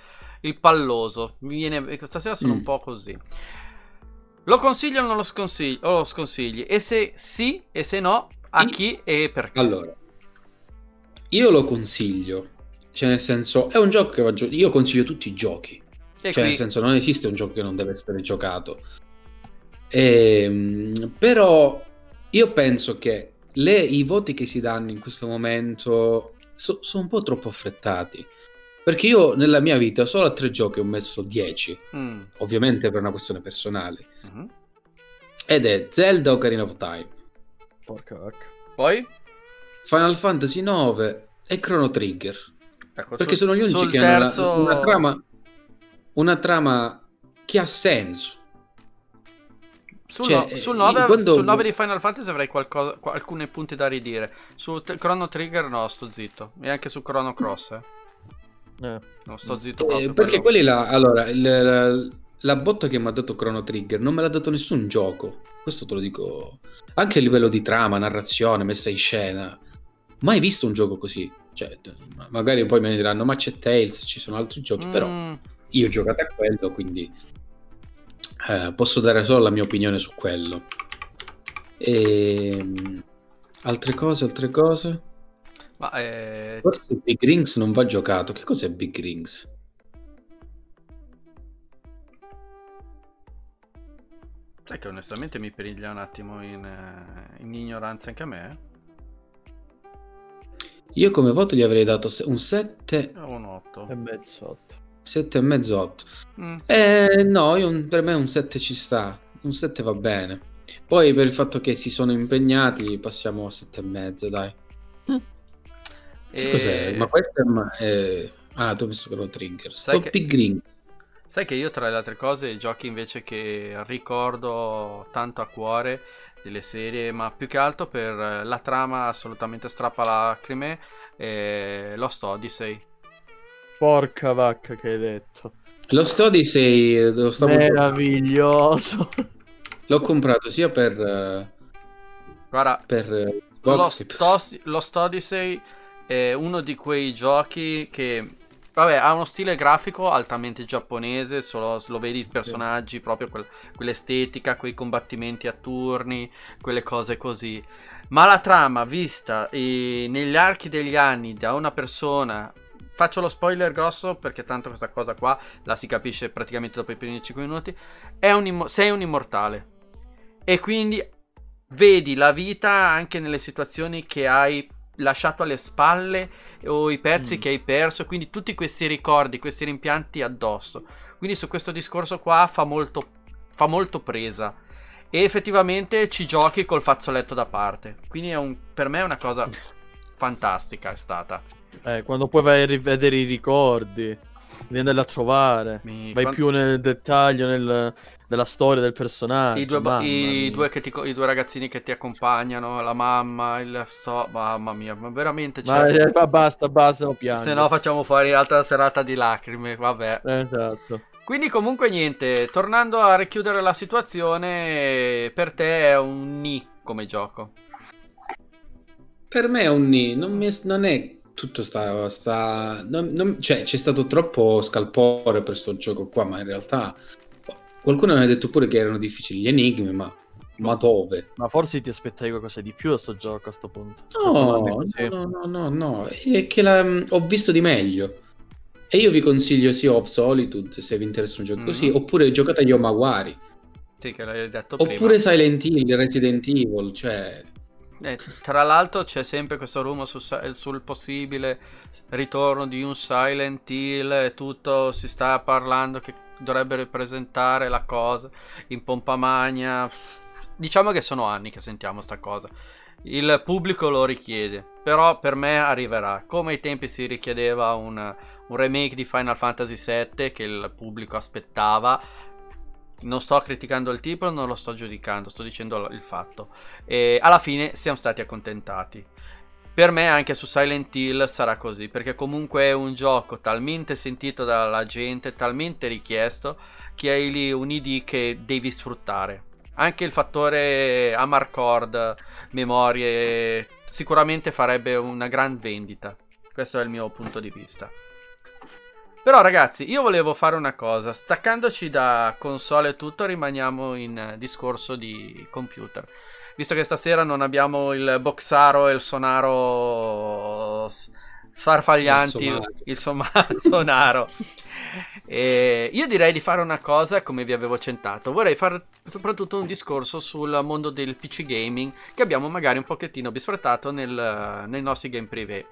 il palloso. Mi viene, stasera sono Mm. un po' così. Lo consiglio o non lo sconsigli? O lo sconsigli? E se sì, e se no, a Sì. chi e perché? Allora, io lo consiglio. Cioè, nel senso, è un gioco che va giocato. Io consiglio tutti i giochi. E Cioè, qui- nel senso, non esiste un gioco che non deve essere giocato. Ehm, però io penso che le- i voti che si danno in questo momento so- sono un po' troppo affrettati. Perché io nella mia vita solo a tre giochi ho messo 10, Mm, ovviamente per una questione personale. mhm. Ed è Zelda Ocarina of Time, Porca vacca. Poi? Final Fantasy 9 e Chrono Trigger. Ecco, Perché sul- sono gli unici che hanno la- terzo... una, trama, una trama che ha senso. Sul, Cioè, no- sul eh, 9, quando- sul 9 di Final Fantasy avrei qualcosa, qua- alcuni punti da ridire. Su t- Chrono Trigger no, sto zitto. E anche su Chrono Cross, eh. Eh. No, sto zitto Eh, perché quelli là, allora, il- la, la botta che mi ha dato Chrono Trigger non me l'ha dato nessun gioco. Questo te lo dico anche a livello di trama, narrazione, messa in scena. Mai visto un gioco così. Cioè, magari poi me ne diranno, ma c'è Tales, ci sono altri giochi, però Mm, io ho giocato a quello, quindi eh, posso dare solo la mia opinione su quello. E... Altre cose, altre cose? ma eh, Forse Big Rings non va giocato. Che cos'è Big Rings? sai che onestamente mi periglia un attimo in, eh, in ignoranza anche a me. Io come voto gli avrei dato un 7, eh. Ho un 8. E mezzotto. 7 e mezzo, 8. Mm, Eh, no, io per me un 7 ci sta. Un 7 va bene. Poi per il fatto che si sono impegnati passiamo a 7 e mezzo, dai. Che e- cos'è? Ma questo è... è- Ah, tu hai messo Chrono Trigger. Sai che- Rings. Sai che io tra le altre cose i giochi invece che ricordo tanto a cuore delle serie, ma più che altro per eh, la trama assolutamente strappalacrime, è Lost Odyssey. Porca vacca che hai detto. Lo sto di 6 lo stavo Meraviglioso. L'ho comprato sia per, eh, Guarda, per che per- Tos- Lost Odyssey è uno di quei giochi che, vabbè, ha uno stile grafico altamente giapponese, solo lo vedi i personaggi, proprio quel- quell'estetica, quei combattimenti a turni, quelle cose così. Ma la trama vista eh, negli archi degli anni da una persona... Faccio lo spoiler grosso perché tanto questa cosa qua la si capisce praticamente dopo i primi 5 minuti. È un immo- sei un immortale. E quindi vedi la vita anche nelle situazioni che hai lasciato alle spalle o i pezzi Mm. che hai perso, quindi tutti questi ricordi, questi rimpianti addosso. Quindi su questo discorso qua fa molto, fa molto presa. E effettivamente ci giochi col fazzoletto da parte. Quindi è un- per me è una cosa fantastica è stata. Eh, quando poi vai a rivedere i ricordi, devi andarli a trovare. Mi- Vai più nel dettaglio nel- della storia del personaggio. I due, ba- i due che ti i due ragazzini che ti accompagnano, la mamma, il so, mamma mia, ma veramente Ma c'è. eh, ma basta, basta, non piango. Se no facciamo fuori altra serata di lacrime, vabbè. Esatto. Quindi comunque niente, tornando a richiudere la situazione, per te è un ni come gioco. Per me è un ni, non, mi- non è tutto sta... sta non- non- cioè, c'è stato troppo scalpore per sto gioco qua, ma in realtà qualcuno mi ha detto pure che erano difficili gli enigmi, ma, ma dove? Ma forse ti aspettavi qualcosa di più da sto gioco a sto punto. No, no, no, no, no, è che la- ho visto di meglio. E io vi consiglio sia of Solitude, se vi interessa un gioco Mhm. così, oppure giocate a Yomawari, Sì, che l'hai detto oppure prima. Silent Hill, Resident Evil, cioè... Eh, tra l'altro c'è sempre questo rumore su- sul possibile ritorno di un Silent Hill e tutto si sta parlando che dovrebbe ripresentare la cosa in pompa magna. Diciamo che sono anni che sentiamo sta cosa. il pubblico lo richiede. Però per me arriverà. Come ai tempi si richiedeva un, un remake di Final Fantasy VII che il pubblico aspettava. Non sto criticando il tipo, non lo sto giudicando, sto dicendo il fatto. E alla fine siamo stati accontentati. Per me anche su Silent Hill sarà così, perché comunque è un gioco talmente sentito dalla gente, talmente richiesto, che hai lì un ID che devi sfruttare. Anche il fattore Amarcord, memorie, sicuramente farebbe una gran vendita. Questo è il mio punto di vista. Però ragazzi, io volevo fare una cosa, staccandoci da console e tutto, rimaniamo in discorso di computer visto che stasera non abbiamo il boxaro e il sonaro farfaglianti, il, sonaro. E io direi di fare una cosa come vi avevo centato. Vorrei fare soprattutto un discorso sul mondo del PC gaming che abbiamo magari un pochettino bisfrattato nel, nei nostri game privé.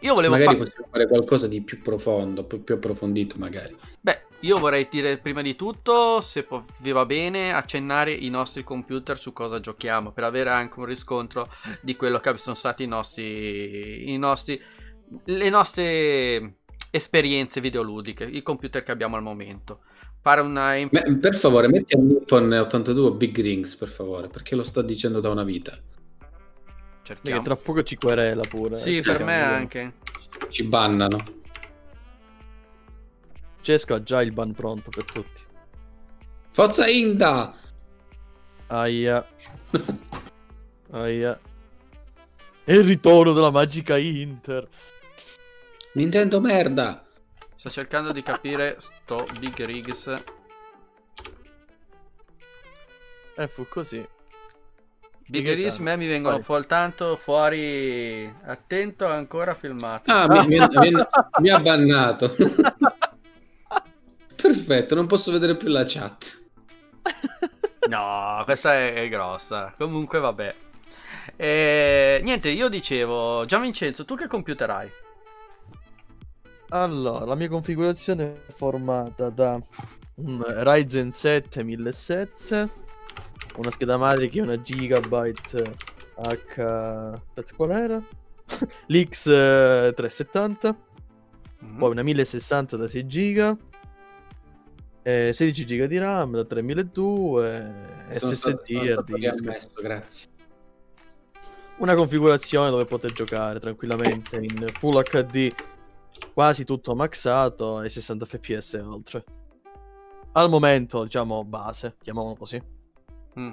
Io volevo magari fa- possiamo fare qualcosa di più profondo, più, più approfondito magari. Beh, io vorrei dire prima di tutto, se po- vi va bene, accennare i nostri computer su cosa giochiamo, per avere anche un riscontro di quello che sono stati i nostri, i nostri le nostre esperienze videoludiche, i computer che abbiamo al momento. Fare una... Beh, per favore, metti a Nippon 82 Big Rings, per favore, perché lo sta dicendo da una vita. Perché tra poco ci querela pure. Sì, per me anche. Ci bannano. Francesco ha già il ban pronto per tutti. Forza Inda! Aia. Aia. E il ritorno della magica Inter. Nintendo merda. Sto cercando di capire sto Big Rigs. Eh, fu così. Big Rigs me mi vengono soltanto fuori. Attento, ancora filmato. Ah, mi, mi, mi, mi ha bannato. Perfetto, non posso vedere più la chat. no, questa è, è grossa. Comunque, vabbè. E, niente, io dicevo, Gian Vincenzo, tu che computer hai? Allora, la mia configurazione è formata da un Ryzen 7 1007, una scheda madre che è una Gigabyte H... Aspetta, qual era? L'X 370, mm-hmm. poi una 1060 da 6 GB, eh, 16 GB di RAM da 3200 SSD hard disk. grazie. Una configurazione dove potete giocare tranquillamente in Full HD, quasi tutto maxato e 60 fps e oltre. Al momento, diciamo, base, chiamiamolo così. Mm.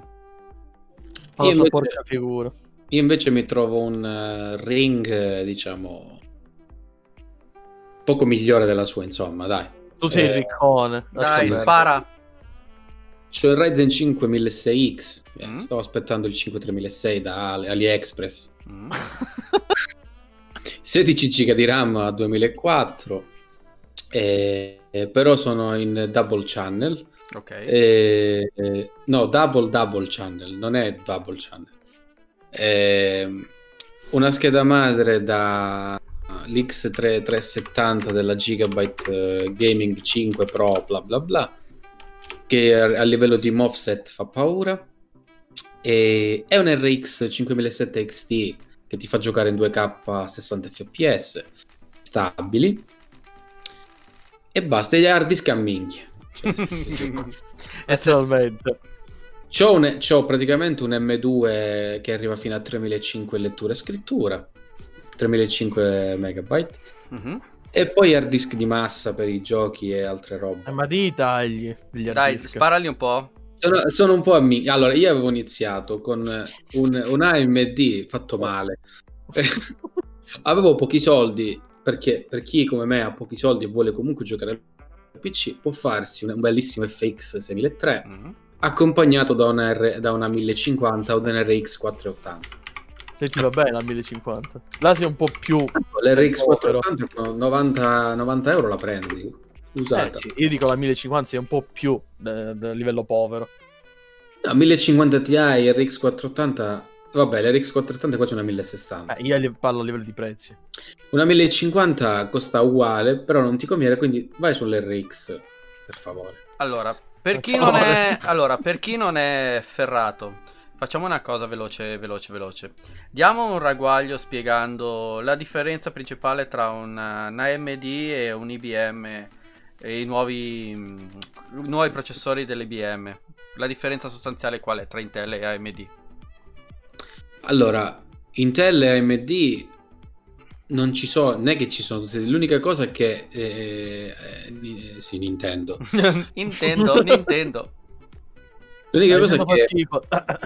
Fa io porca figura. Io invece mi trovo un uh, ring, diciamo, poco migliore della sua, insomma, dai. Tu sei eh, il riccone. Dai, spara. C'ho il Ryzen 5 1600X. Eh, mm. Stavo aspettando il 5306 da AliExpress. Mm. 16 GB di RAM a 2004. Eh, però sono in double channel. Ok. Eh, no, double double channel, non è double channel. Eh, una scheda madre da l'X370 della Gigabyte uh, Gaming 5 Pro, bla bla bla, che a, livello di MOVSET fa paura. E è un RX 5007 XT che ti fa giocare in 2K a 60 fps stabili. E basta, gli hard disk a minchia. Cioè, Essenzialmente. C'ho, un, c'ho praticamente un M2 che arriva fino a 3500 lettura e scrittura 3005 megabyte. Mm-hmm. E poi hard disk di massa per i giochi e altre robe. Eh, ma di tagli. Dai, disk. sparali un po'. Sono, sono un po' amici. Allora, io avevo iniziato con un, un AMD fatto male. avevo pochi soldi perché per chi come me ha pochi soldi e vuole comunque giocare al PC può farsi un, bellissimo FX 6003 mm-hmm. accompagnato da una, R, da una 1050 o da un RX 480 se ti va bene la 1050. Là sei un po' più... L'RX 480 90, 90 euro la prendi. Usata. Eh, sì, io dico la 1050 sei un po' più del livello povero. No, 1050 Ti, RX 480... Vabbè, l'RX 480 qua c'è una 1060. Eh, io parlo a livello di prezzi. Una 1050 costa uguale, però non ti conviene, quindi vai sull'RX, per favore. Allora, per chi, non è... allora, per chi non è ferrato Facciamo una cosa veloce, veloce, veloce. Diamo un ragguaglio spiegando la differenza principale tra un, un AMD e un IBM e i nuovi, i nuovi processori dell'IBM. La differenza sostanziale qual è tra Intel e AMD? Allora, Intel e AMD non ci sono, non è che ci sono l'unica cosa è che eh, eh, ni- sì, Nintendo. Nintendo, Nintendo. L'unica Eh, cosa è che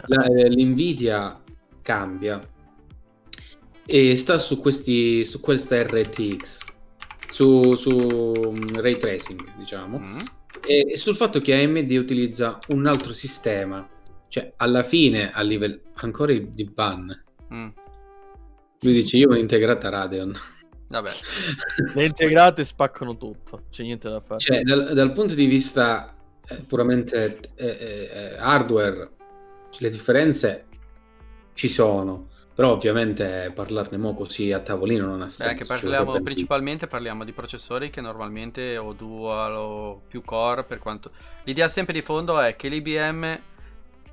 la- eh, l'Nvidia cambia e sta su questi su questa RTX su, su mm, ray tracing diciamo Mm. e, e sul fatto che AMD utilizza un altro sistema cioè alla fine a livello ancora di ban Mm. lui dice io ho un'integrata Radeon Vabbè, Le integrate spaccano tutto, c'è niente da fare. cioè dal, dal punto di vista eh, puramente eh, eh, hardware le differenze ci sono però ovviamente parlarne mo così a tavolino non ha Beh, senso anche ci parliamo, vorrebbe- principalmente parliamo di processori che normalmente o dual o più core per quanto... L'idea sempre di fondo è che l'IBM,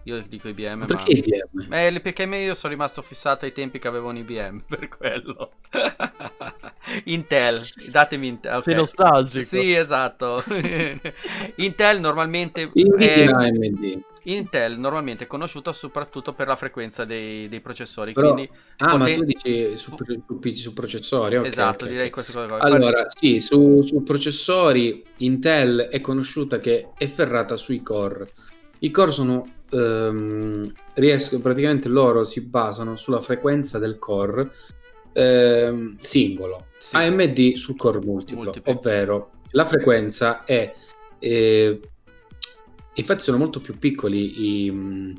io dico IBM, Ma perché IBM? ma... Eh, perché io sono rimasto fissato ai tempi che avevo un IBM, per quello. Intel, datemi Intel. ok. Sei nostalgico. Sì, esatto. Intel normalmente... È- AMD Intel normalmente è conosciuto soprattutto per la frequenza dei, dei processori, Però- quindi ah ma poten- tu dici su, su, PC su processori ok, esatto, ok, direi queste cose. qua. Allora, sì, su, su processori Intel è conosciuta che è ferrata sui core. I core sono ehm, riescono praticamente loro si basano sulla frequenza del core ehm, singolo. Sì. AMD sul core multiplo, Multiplo. ovvero la frequenza è eh, infatti sono molto più piccoli i,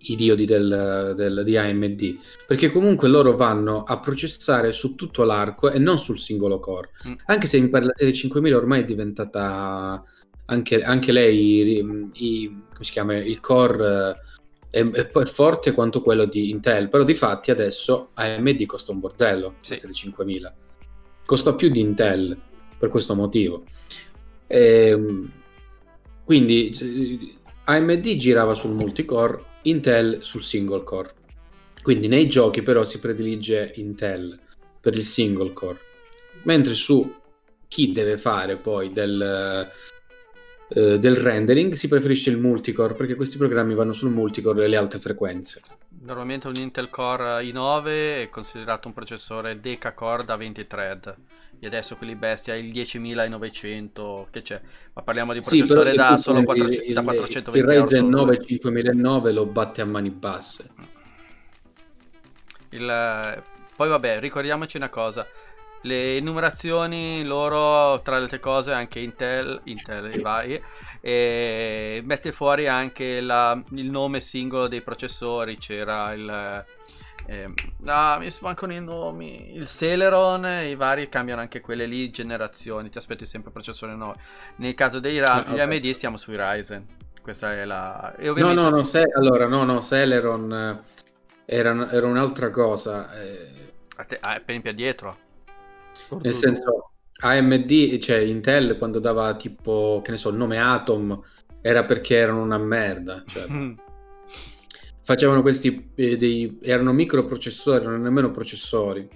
i diodi del, del- di AMD perché comunque loro vanno a processare su tutto l'arco e non sul singolo core Mm. anche se mi pare la serie 5000 ormai è diventata anche, anche lei i- i- come si chiama il core eh, è, è forte quanto quello di Intel però di fatti adesso AMD costa un bordello Sì. la serie 5000 costa più di Intel per questo motivo. Ehm, quindi c- AMD girava sul multicore Intel sul single core. Quindi nei giochi però si predilige Intel per il single core. Mentre su chi deve fare poi del, eh, del rendering si preferisce il multicore perché questi programmi vanno sul multicore e le alte frequenze Normalmente un Intel Core i9 è considerato un processore deca-core da 20 thread. E adesso quelli bestia il 10900 che c'è. Ma parliamo di Sì, processore però da solo prendi 400, da il, 420 il Ryzen euro. 9 5009 lo batte a mani basse Il- Poi vabbè, ricordiamoci una cosa. Le enumerazioni loro, tra le altre cose, anche Intel, Intel i vari, e mette fuori anche la- il nome singolo dei processori. C'era il... ehm, ah, mi mancano i nomi. Il Celeron, i vari cambiano anche quelle lì, generazioni. Ti aspetti sempre processore nuovo. Nel caso dei Ra- Ah, gli ok. AMD stiamo sui Ryzen. Questa è la... E no no no se- allora no no Celeron eh, era, era un'altra cosa eh, te- ah, per esempio dietro. Nel senso AMD cioè Intel quando dava tipo che ne so il nome Atom era perché erano una merda cioè, facevano questi eh, dei, erano microprocessori non nemmeno processori.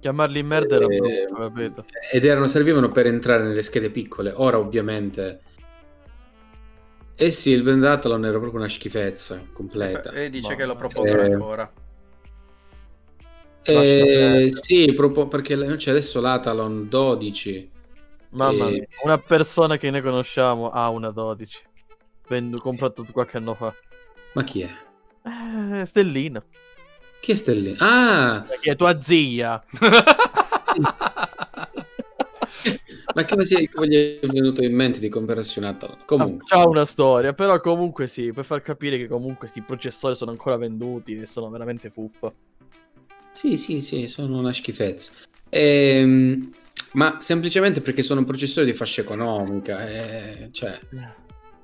Chiamarli merda era Eh, brutto, capito? ed erano servivano per entrare nelle schede piccole. Ora ovviamente eh sì il Vendathlon era proprio una schifezza completa. E dice Boh, che lo propongono eh, ancora. Eh, sì, propo- perché c'è adesso l'Atalon 12. Mamma eh, mia, una persona che noi conosciamo ha una 12. Vendo, comprato qualche anno fa. Ma chi è? Eh, Stellina. Chi è Stellina? Ah, Che è tua zia. ma come, si, come gli è venuto in mente di comprarsi un Atalon? Comunque, C'ha una storia, però comunque sì, per far capire che comunque questi processori sono ancora venduti e sono veramente fuffa. Sì, sì, sì, sono una schifezza. Ehm, ma semplicemente perché sono processori di fascia economica. eh, cioè,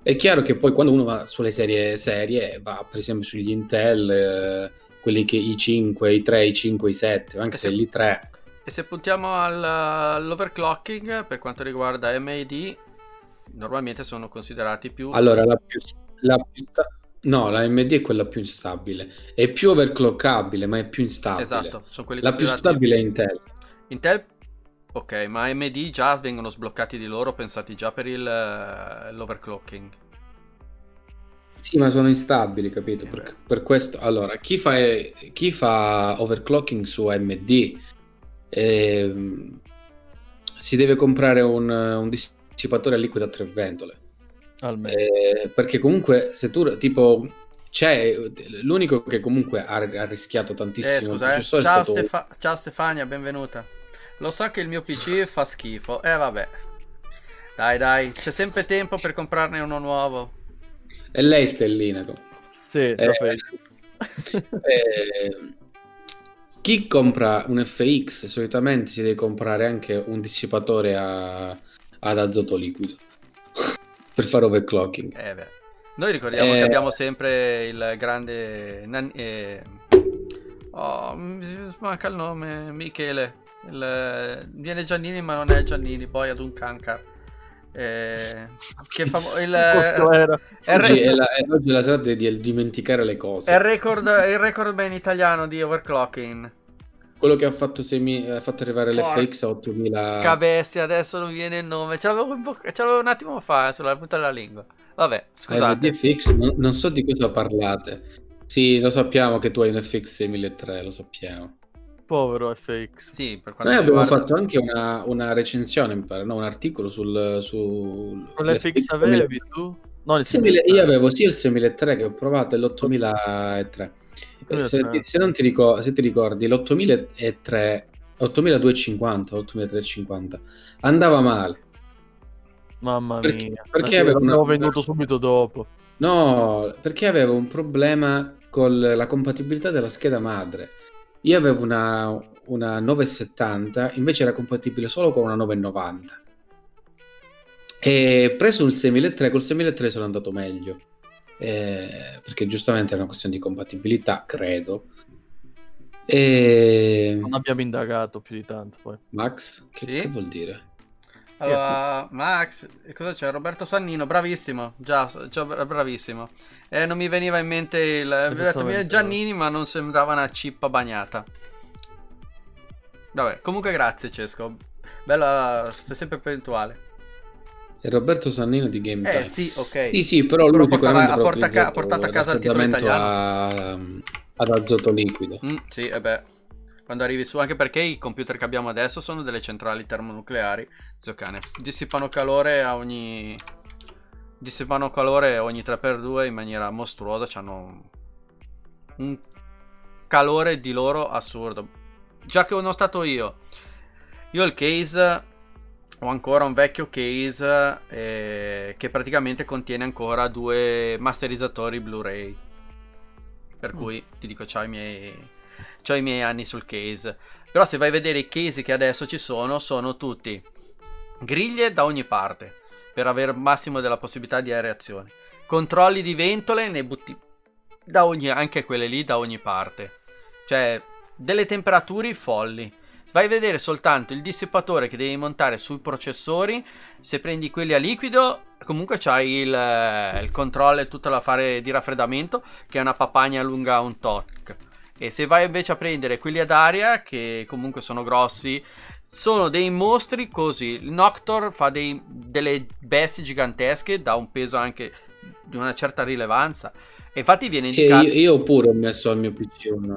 è chiaro che poi quando uno va sulle serie serie, va per esempio sugli Intel, eh, quelli che i 5, i 3, i 5, i 7, anche se gli 3 E se puntiamo al- all'overclocking per quanto riguarda MAD, normalmente sono considerati più... Allora, la più, la più No, la AMD è quella più instabile. È più overclockabile, ma è più instabile. Esatto, sono quelli La più stabile è Intel. Intel, ok, ma AMD già vengono sbloccati di loro, pensati già per il, eh, l'overclocking. Sì, ma sono instabili, capito? Eh Per, per questo, allora, chi fa, chi fa overclocking su AMD ehm, si deve comprare un, un dissipatore a liquido a tre ventole. Almeno. Eh, perché comunque se tu tipo c'è l'unico che comunque ha, ha rischiato tantissimo Eh, scusa, eh. Ciao, stato- Stefa- ciao Stefania, benvenuta. Lo so che il mio PC fa schifo, eh vabbè. Dai, dai, c'è sempre tempo per comprarne uno nuovo. e lei stellina comunque. Sì, Eh, eh, chi compra un FX solitamente si deve comprare anche un dissipatore a- ad azoto liquido per fare overclocking. Eh beh. Noi ricordiamo Eh. che abbiamo sempre il grande... Nan- eh, Oh, mi manca il nome, Michele. Il- Viene Giannini ma non è Giannini, poi ad un cancar. Eh, che famo- il, il Oggi re- è, la, è oggi la serata di dimenticare le cose. è il record, è il record man italiano di overclocking. Quello che ha fatto, semi- ha fatto arrivare Porca l'FX a 8000. Cabestia, adesso non viene il nome. Ce l'avevo, bocca- ce l'avevo un attimo fa eh, sulla punta della lingua. Vabbè, scusate. FX, non, non so di cosa parlate. Sì, lo sappiamo che tu hai un FX 6003, lo sappiamo. Povero FX. Sì, per quanto Noi abbiamo riguarda- fatto anche una, una recensione, mi pare, no? un articolo sul... sul Con l'FX avevi tu? No, il 6000 io avevo sia il 6003 che ho provato e l'8003. Eh, Se, 8003. se non ti ricordi, se ti ricordi, l'8003, 8250, 8350 andava male. Mamma Perché- mia. perché aveva una- venduto subito dopo. No, perché avevo un problema con la compatibilità della scheda madre. Io avevo una, una 970, invece era compatibile solo con una 990. E preso il 6003, col 6003 sono andato meglio. Eh, perché giustamente era una questione di compatibilità, credo. E... Non abbiamo indagato più di tanto poi. Max, che, Sì? che vuol dire? Allora, Max, cosa c'è? Roberto Sannino, bravissimo. Già, già bra- bravissimo. Eh, non mi veniva in mente il. Detto. Giannini, ma non sembrava una cippa bagnata. Vabbè, comunque grazie, Cesco. Bella, sei sempre puntuale. E Roberto Sannino di Game Eh, Time. sì, ok. Sì, sì, però Però lui portava- ha porta- utilizzato ha portato a casa il titolo raffreddamento a- ad azoto liquido. Mm, sì, e beh. Quando arrivi su, anche perché i computer che abbiamo adesso sono delle centrali termonucleari. Zio cane, dissipano calore a ogni. Dissipano calore ogni 3x2 in maniera mostruosa. Hanno un calore di loro assurdo. Già che ho stato io. Io il case. Ho ancora un vecchio case eh, che praticamente contiene ancora due masterizzatori Blu-ray. Per Mm. cui ti dico, c'ho i miei. C'ho i miei anni sul case. Però se vai a vedere i case che adesso ci sono, sono tutti griglie da ogni parte. Per avere il massimo della possibilità di aereazione. Controlli di ventole, ne butti da ogni, anche quelle lì da ogni parte. Cioè, delle temperature folli. Vai a vedere soltanto il dissipatore che devi montare sui processori. Se prendi quelli a liquido, comunque c'hai il, eh, il controllo e tutta la fare di raffreddamento, che è una papagna lunga un toc. E se vai invece a prendere quelli ad aria, che comunque sono grossi, sono dei mostri così. Il Noctor fa dei- delle bestie gigantesche, da un peso anche di una certa rilevanza. E infatti viene indicato. io, io pure ho messo al mio PC un...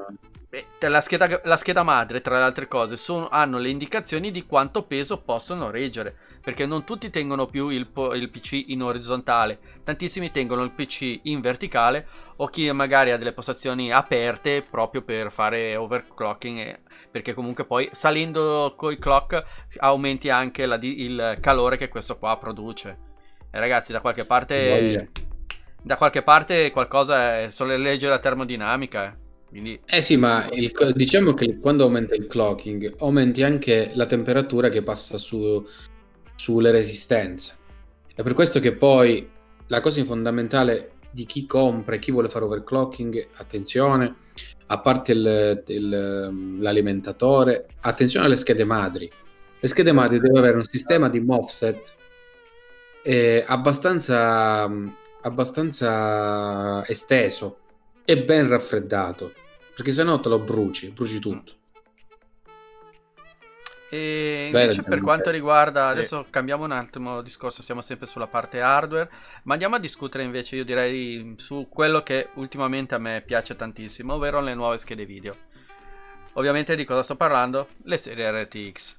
La, scheda, la scheda madre, tra le altre cose, sono- hanno le indicazioni di quanto peso possono reggere. Perché non tutti tengono più il, il PC in orizzontale, tantissimi tengono il PC in verticale. O chi magari ha delle postazioni aperte proprio per fare overclocking. e- perché comunque poi salendo coi clock aumenti anche la il calore che questo qua produce. E ragazzi, da qualche parte. Voglia. Da qualche parte qualcosa è solo legge della termodinamica. eh. Quindi Eh sì, ma il- diciamo che quando aumenta il clocking, aumenti anche la temperatura che passa su- sulle resistenze. È per questo che poi la cosa fondamentale di chi compra e chi vuole fare overclocking, attenzione, a parte il- il- l'alimentatore, attenzione alle schede madri. Le schede madri devono avere un sistema di MOSFET eh, abbastanza, abbastanza esteso e ben raffreddato, perché se no te lo bruci, bruci tutto. E invece per veramente. quanto riguarda, Sì. adesso cambiamo un attimo discorso, siamo sempre sulla parte hardware, ma andiamo a discutere invece, io direi, su quello che ultimamente a me piace tantissimo, ovvero le nuove schede video. Ovviamente di cosa sto parlando? Le serie RTX.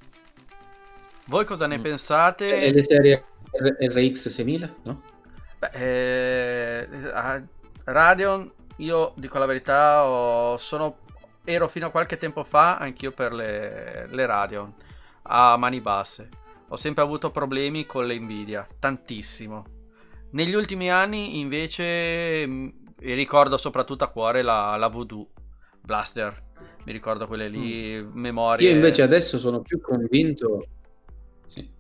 Voi cosa ne Mm. pensate? E le serie RX 6000, no? Beh, eh, a- Radeon, io dico la verità, ho- sono, ero fino a qualche tempo fa anch'io per le, le Radeon a mani basse. Ho sempre avuto problemi con le Nvidia, tantissimo. Negli ultimi anni invece e ricordo soprattutto a cuore la, la Voodoo Blaster. Mi ricordo quelle lì, memorie. Io invece adesso sono più convinto... Sì.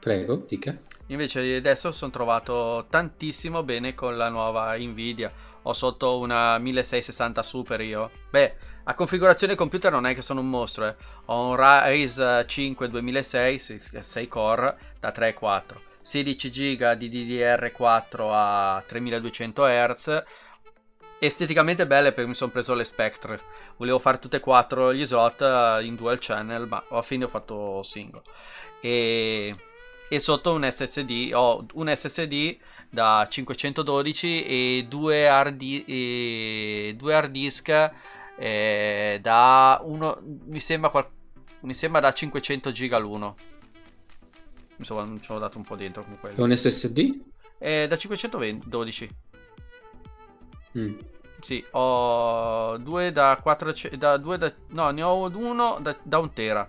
Prego, dica. Invece adesso sono trovato tantissimo bene con la nuova Nvidia. Ho sotto una 1660 Super io. Beh, a configurazione computer non è che sono un mostro, eh. Ho un Ryzen 5 2006, 6 core da 3 e 4. 16 GB di DDR4 a 3200 Hz. Esteticamente belle perché mi sono preso le Spectre. Volevo fare tutte e quattro gli slot eh, in dual channel, ma alla fine ho fatto single. E e sotto un SSD ho un SSD da 512 e due hard, e due hard disk eh, da uno mi sembra qual- mi sembra da 500 giga l'uno insomma ci ho dato un po' dentro con È un SSD? Eh, da 512 Mm. sì ho due da 4 da due da no ne ho uno da, da un tera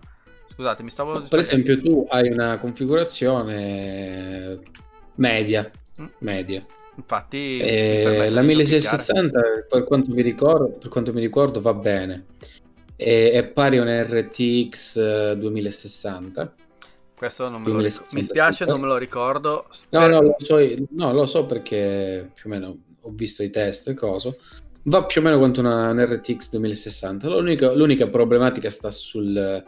scusate mi stavo Per esempio tu hai una configurazione media. Media. infatti Eh, la di 1660 per quanto mi ricordo, per quanto mi ricordo va bene. E- è pari a un RTX eh, 2060. Questo non me lo ricordo. 2060 Mi spiace, non me lo ricordo. No, Sper- no, lo so, no, lo so perché più o meno ho visto i test e coso. Va più o meno quanto una, un RTX 2060. L'unica, l'unica problematica sta sul,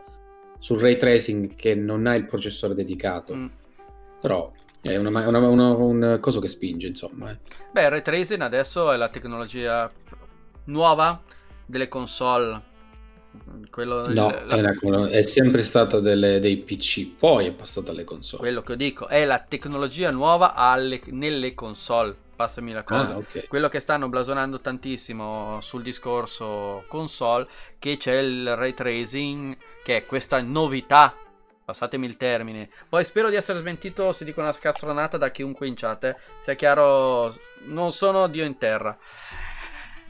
sul ray tracing che non ha il processore dedicato. Mm. Però è una, una, una- un coso che spinge, insomma. eh. Beh, il ray tracing adesso è la tecnologia nuova delle console. Quello, No, il- la- è, una- è sempre stata delle- dei PC, poi è passata alle console. quello che dico è la tecnologia nuova alle- nelle console. Passami la cosa. Ah, ok. Quello che stanno blasonando tantissimo sul discorso console, che c'è il ray tracing, che è questa novità. Passatemi il termine. Poi spero di essere smentito se dico una scastronata da chiunque in chat. eh. Sia chiaro, non sono Dio in terra.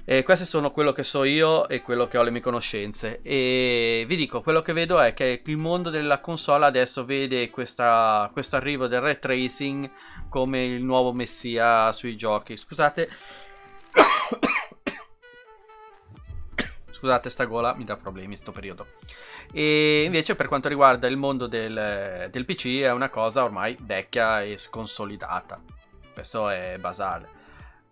E queste sono quello che so io e quello che ho le mie conoscenze. E vi dico, quello che vedo è che il mondo della console adesso vede questo arrivo del ray tracing come il nuovo messia sui giochi. Scusate. Scusate, sta gola mi dà problemi in sto periodo. E invece per quanto riguarda il mondo del, del PC è una cosa ormai vecchia e consolidata. Questo è basale.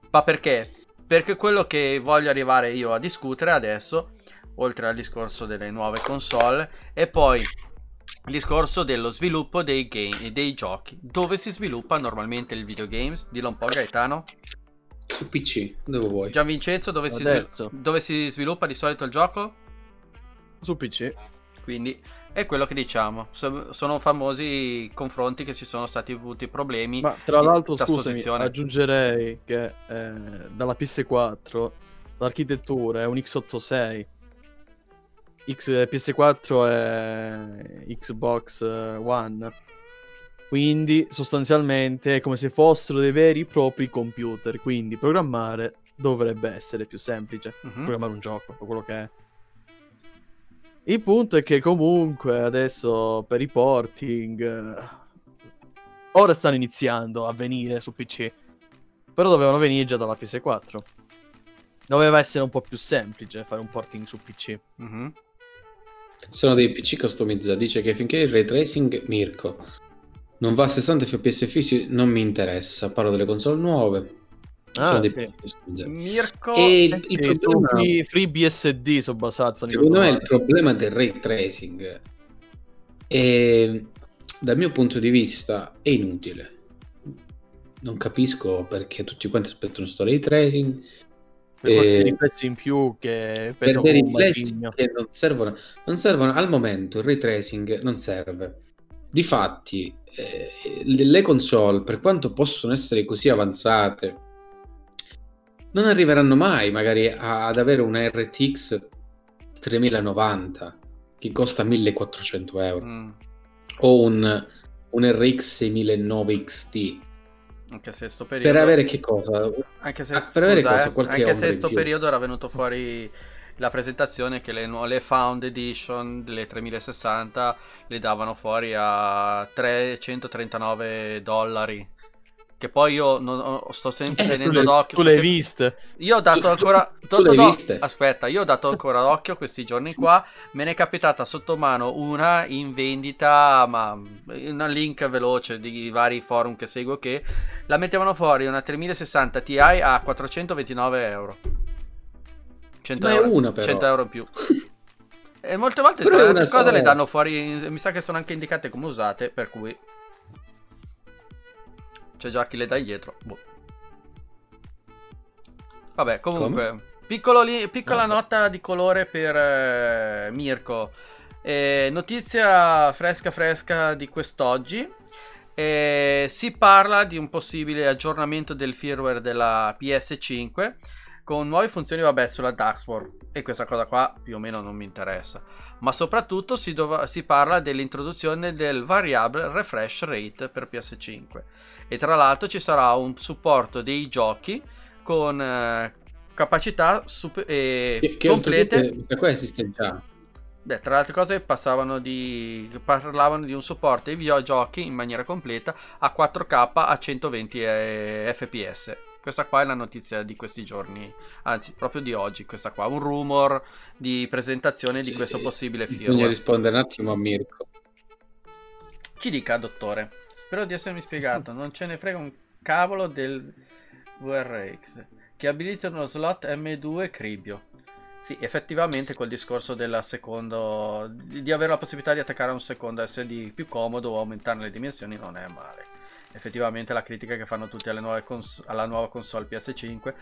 Ma perché? Perché quello che voglio arrivare io a discutere adesso, oltre al discorso delle nuove console, è poi il discorso dello sviluppo dei, game, dei giochi. Dove si sviluppa normalmente il videogames? Dillo un po' Gaetano. Su PC, dove vuoi? Gian Vincenzo, dove si, svil- dove si sviluppa di solito il gioco? Su PC. Quindi è quello che diciamo. So- sono famosi confronti che ci sono stati avuti problemi. Ma tra l'altro, scusami, aggiungerei che eh, dalla PS4 l'architettura è un x86. X, PS4 è Xbox eh, One. Quindi sostanzialmente è come se fossero dei veri e propri computer. Quindi programmare dovrebbe essere più semplice. Mhm. Programmare un gioco o quello che è. Il punto è che comunque adesso per i porting eh, ora stanno iniziando a venire su PC. Però dovevano venire già dalla PS4. Doveva essere un po' più semplice fare un porting su PC. Mhm. Sono dei PC customizzati. Dice che finché il ray tracing, Mirko, non va a 60 fps fissi, non mi interessa. Parlo delle console nuove. Ah, dei sì. Customizzati. Mirko E il, il E su problema, free, free BSD sono basati. secondo me, il problema del ray tracing è, dal mio punto di vista, è inutile. non capisco perché tutti quanti aspettano sto ray tracing. Per qualche Eh, riflessi in più che per dei riflessi che non servono, non servono al momento. Il ray tracing non serve. Difatti, eh, le le console, per quanto possono essere così avanzate, non arriveranno mai magari a- ad avere una RTX 3090 che costa 1400 euro. Mm, o un, un RX 6009 XT anche se sto periodo... per avere che cosa? Anche se, Ah, scusa, cosa? eh, anche se sto periodo era venuto fuori la presentazione che le, nu- le Found Edition delle 3060 le davano fuori a 339 dollari. Che poi io non, sto sempre Eh, tu tenendo Tu d'occhio. tu le hai sempre- viste? Io ho dato Tu- ancora. tu to- viste? Aspetta, io ho dato ancora d'occhio questi giorni qua. Me ne è capitata sotto mano una in vendita, ma un link veloce di vari forum che seguo. Che la mettevano fuori una 3060 Ti a 429 euro. 100 Ma è euro, una però. 100 euro in più. E molte volte tra è le altre cose le danno fuori. Mi sa che sono anche indicate come usate. Per cui c'è già chi le dà dietro. Boh. Vabbè, comunque, li- piccola Vabbè. nota di colore per eh, Mirko. Eh, notizia fresca fresca di quest'oggi. Eh, si parla di un possibile aggiornamento del firmware della PS5 con nuove funzioni, vabbè, sulla dashboard. E questa cosa qua più o meno non mi interessa. Ma soprattutto si, dov- si parla dell'introduzione del variable refresh rate per PS5. E tra l'altro ci sarà un supporto dei giochi con eh, capacità sup- e Che, che complete. questa qua esiste già. Beh, tra le altre cose passavano di parlavano di un supporto ai videogiochi in maniera completa a 4K a 120 eh, fps. Questa qua è la notizia di questi giorni, anzi, proprio di oggi. Questa qua, un rumor di presentazione di questo possibile Bisogna firmware. rispondere un attimo a Mirko. Ci dica, dottore. Spero di essermi spiegato. Non ce ne frega un cavolo del VRX che abilita uno slot M2 Cribio. Sì, effettivamente quel discorso del secondo di di avere la possibilità di attaccare a un secondo SD più comodo o aumentare le dimensioni non è male. Effettivamente la critica che fanno tutti alle nuove cons- alla nuova console PS5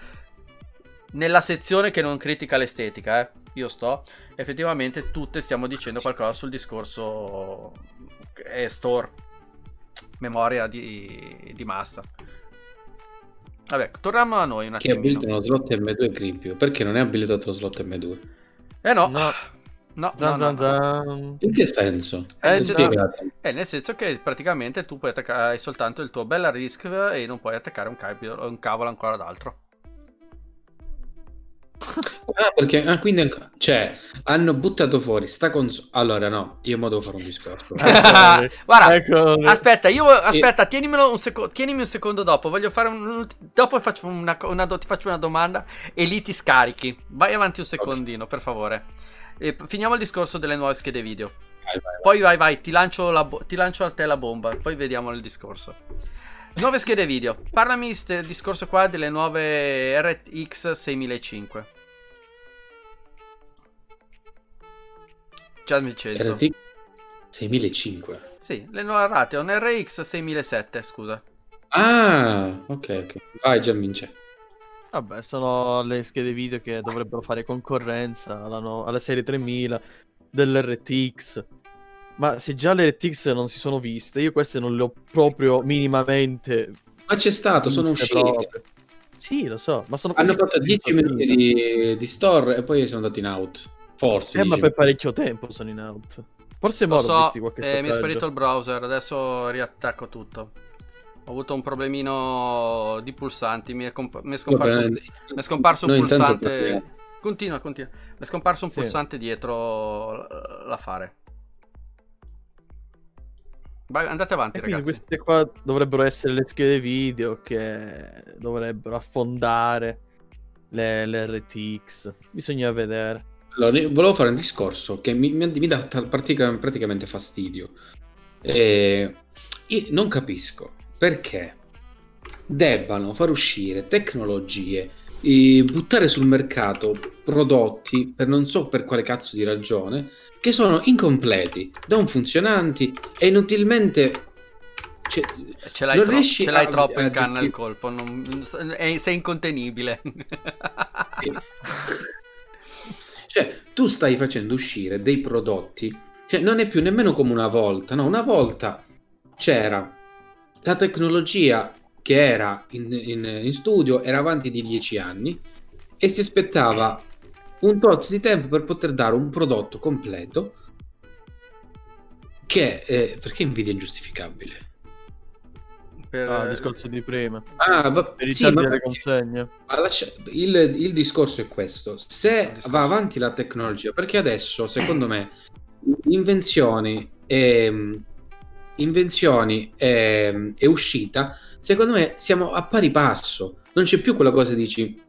nella sezione che non critica l'estetica, eh, io sto, effettivamente tutte stiamo dicendo qualcosa sul discorso eh, store, memoria di, di massa. Vabbè, torniamo a noi un Che attimino. abilita uno slot M2 Cripio. Perché non è abilitato lo slot M2? Eh no, No. No, Zan no, zan no. zan. In che senso? Eh. Eh, nel senso che praticamente tu puoi attaccare hai soltanto il tuo bella risk e non puoi attaccare un, cavolo- un cavolo ancora d'altro. Ah, perché ah, quindi cioè, hanno buttato fuori sta console. Allora, no, io mo devo fare un discorso. Guarda, Eccolo lì. Aspetta, io aspetta, tienimelo un secondo, tienimi un secondo dopo. Voglio fare un dopo faccio una, una ti faccio una domanda e lì ti scarichi. Vai avanti un secondino, per favore. E finiamo il discorso delle nuove schede video. Vai, vai, vai. Poi vai, vai, ti lancio, la bo- ti lancio a te la bomba. Poi vediamo il discorso. Nuove schede video. Parlami questo discorso qua delle nuove RTX 6005. Ciao Vincenzo. RTX 6005. Sì, le nuove rate, un RX 6007, scusa. Ah, ok, ok. Vai, Gianvince. Vabbè, sono le schede video che dovrebbero fare concorrenza alla, no- alla serie 3000 dell'RTX. Ma se già le RTX non si sono viste, io queste non le ho proprio minimamente Ma c'è stato, sono usciti. proprio. Sì, lo so, ma sono Hanno fatto 10 tutte minuti in di, di store e poi sono andati in out. Forse. Eh, ma 10 per parecchio tempo sono in out. Forse Lo mo so, visti qualche eh, mi è sparito il browser, adesso riattacco tutto. Ho avuto un problemino di pulsanti, mi è, comp- mi è scomparso, Vabbè, mi è scomparso un pulsante... Continua, continua. Mi è scomparso un Sì. pulsante dietro eh, l'affare. Vai, andate avanti E quindi ragazzi. queste qua dovrebbero essere le schede video che dovrebbero affondare le, le RTX. Bisogna vedere. Allora, volevo fare un discorso che mi, mi- mi dà pratica- praticamente fastidio. Eh, io non capisco perché debbano far uscire tecnologie e buttare sul mercato prodotti per non so per quale cazzo di ragione che sono incompleti, non funzionanti e inutilmente cioè, Ce l'hai, non tro- riesci ce l'hai a- troppo in canna il colpo, non- è- sei incontenibile. Cioè, tu stai facendo uscire dei prodotti, cioè non è più nemmeno come una volta, no? Una volta c'era la tecnologia che era in, in- in studio, era avanti di 10 anni e si aspettava un tot di tempo per poter dare un prodotto completo che, eh, perché invidia è ingiustificabile? Per- Ah, il discorso di prima. Ah, va- Per sì, ma perché- consegne. Ma lascia- il, il discorso è questo: se discorso. va avanti la tecnologia, perché adesso, secondo me, invenzioni e, invenzioni e, e uscita, secondo me siamo a pari passo. Non c'è più quella cosa dici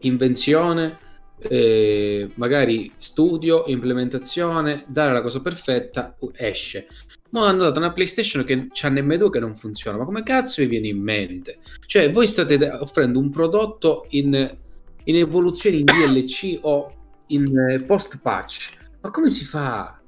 invenzione, eh, magari studio, implementazione, dare la cosa perfetta, esce. Ma hanno dato una PlayStation che c'ha nemmeno che non funziona. Ma come cazzo vi viene in mente? Cioè, voi state offrendo un prodotto in, in evoluzione in DLC o in eh, post patch. Ma come si fa?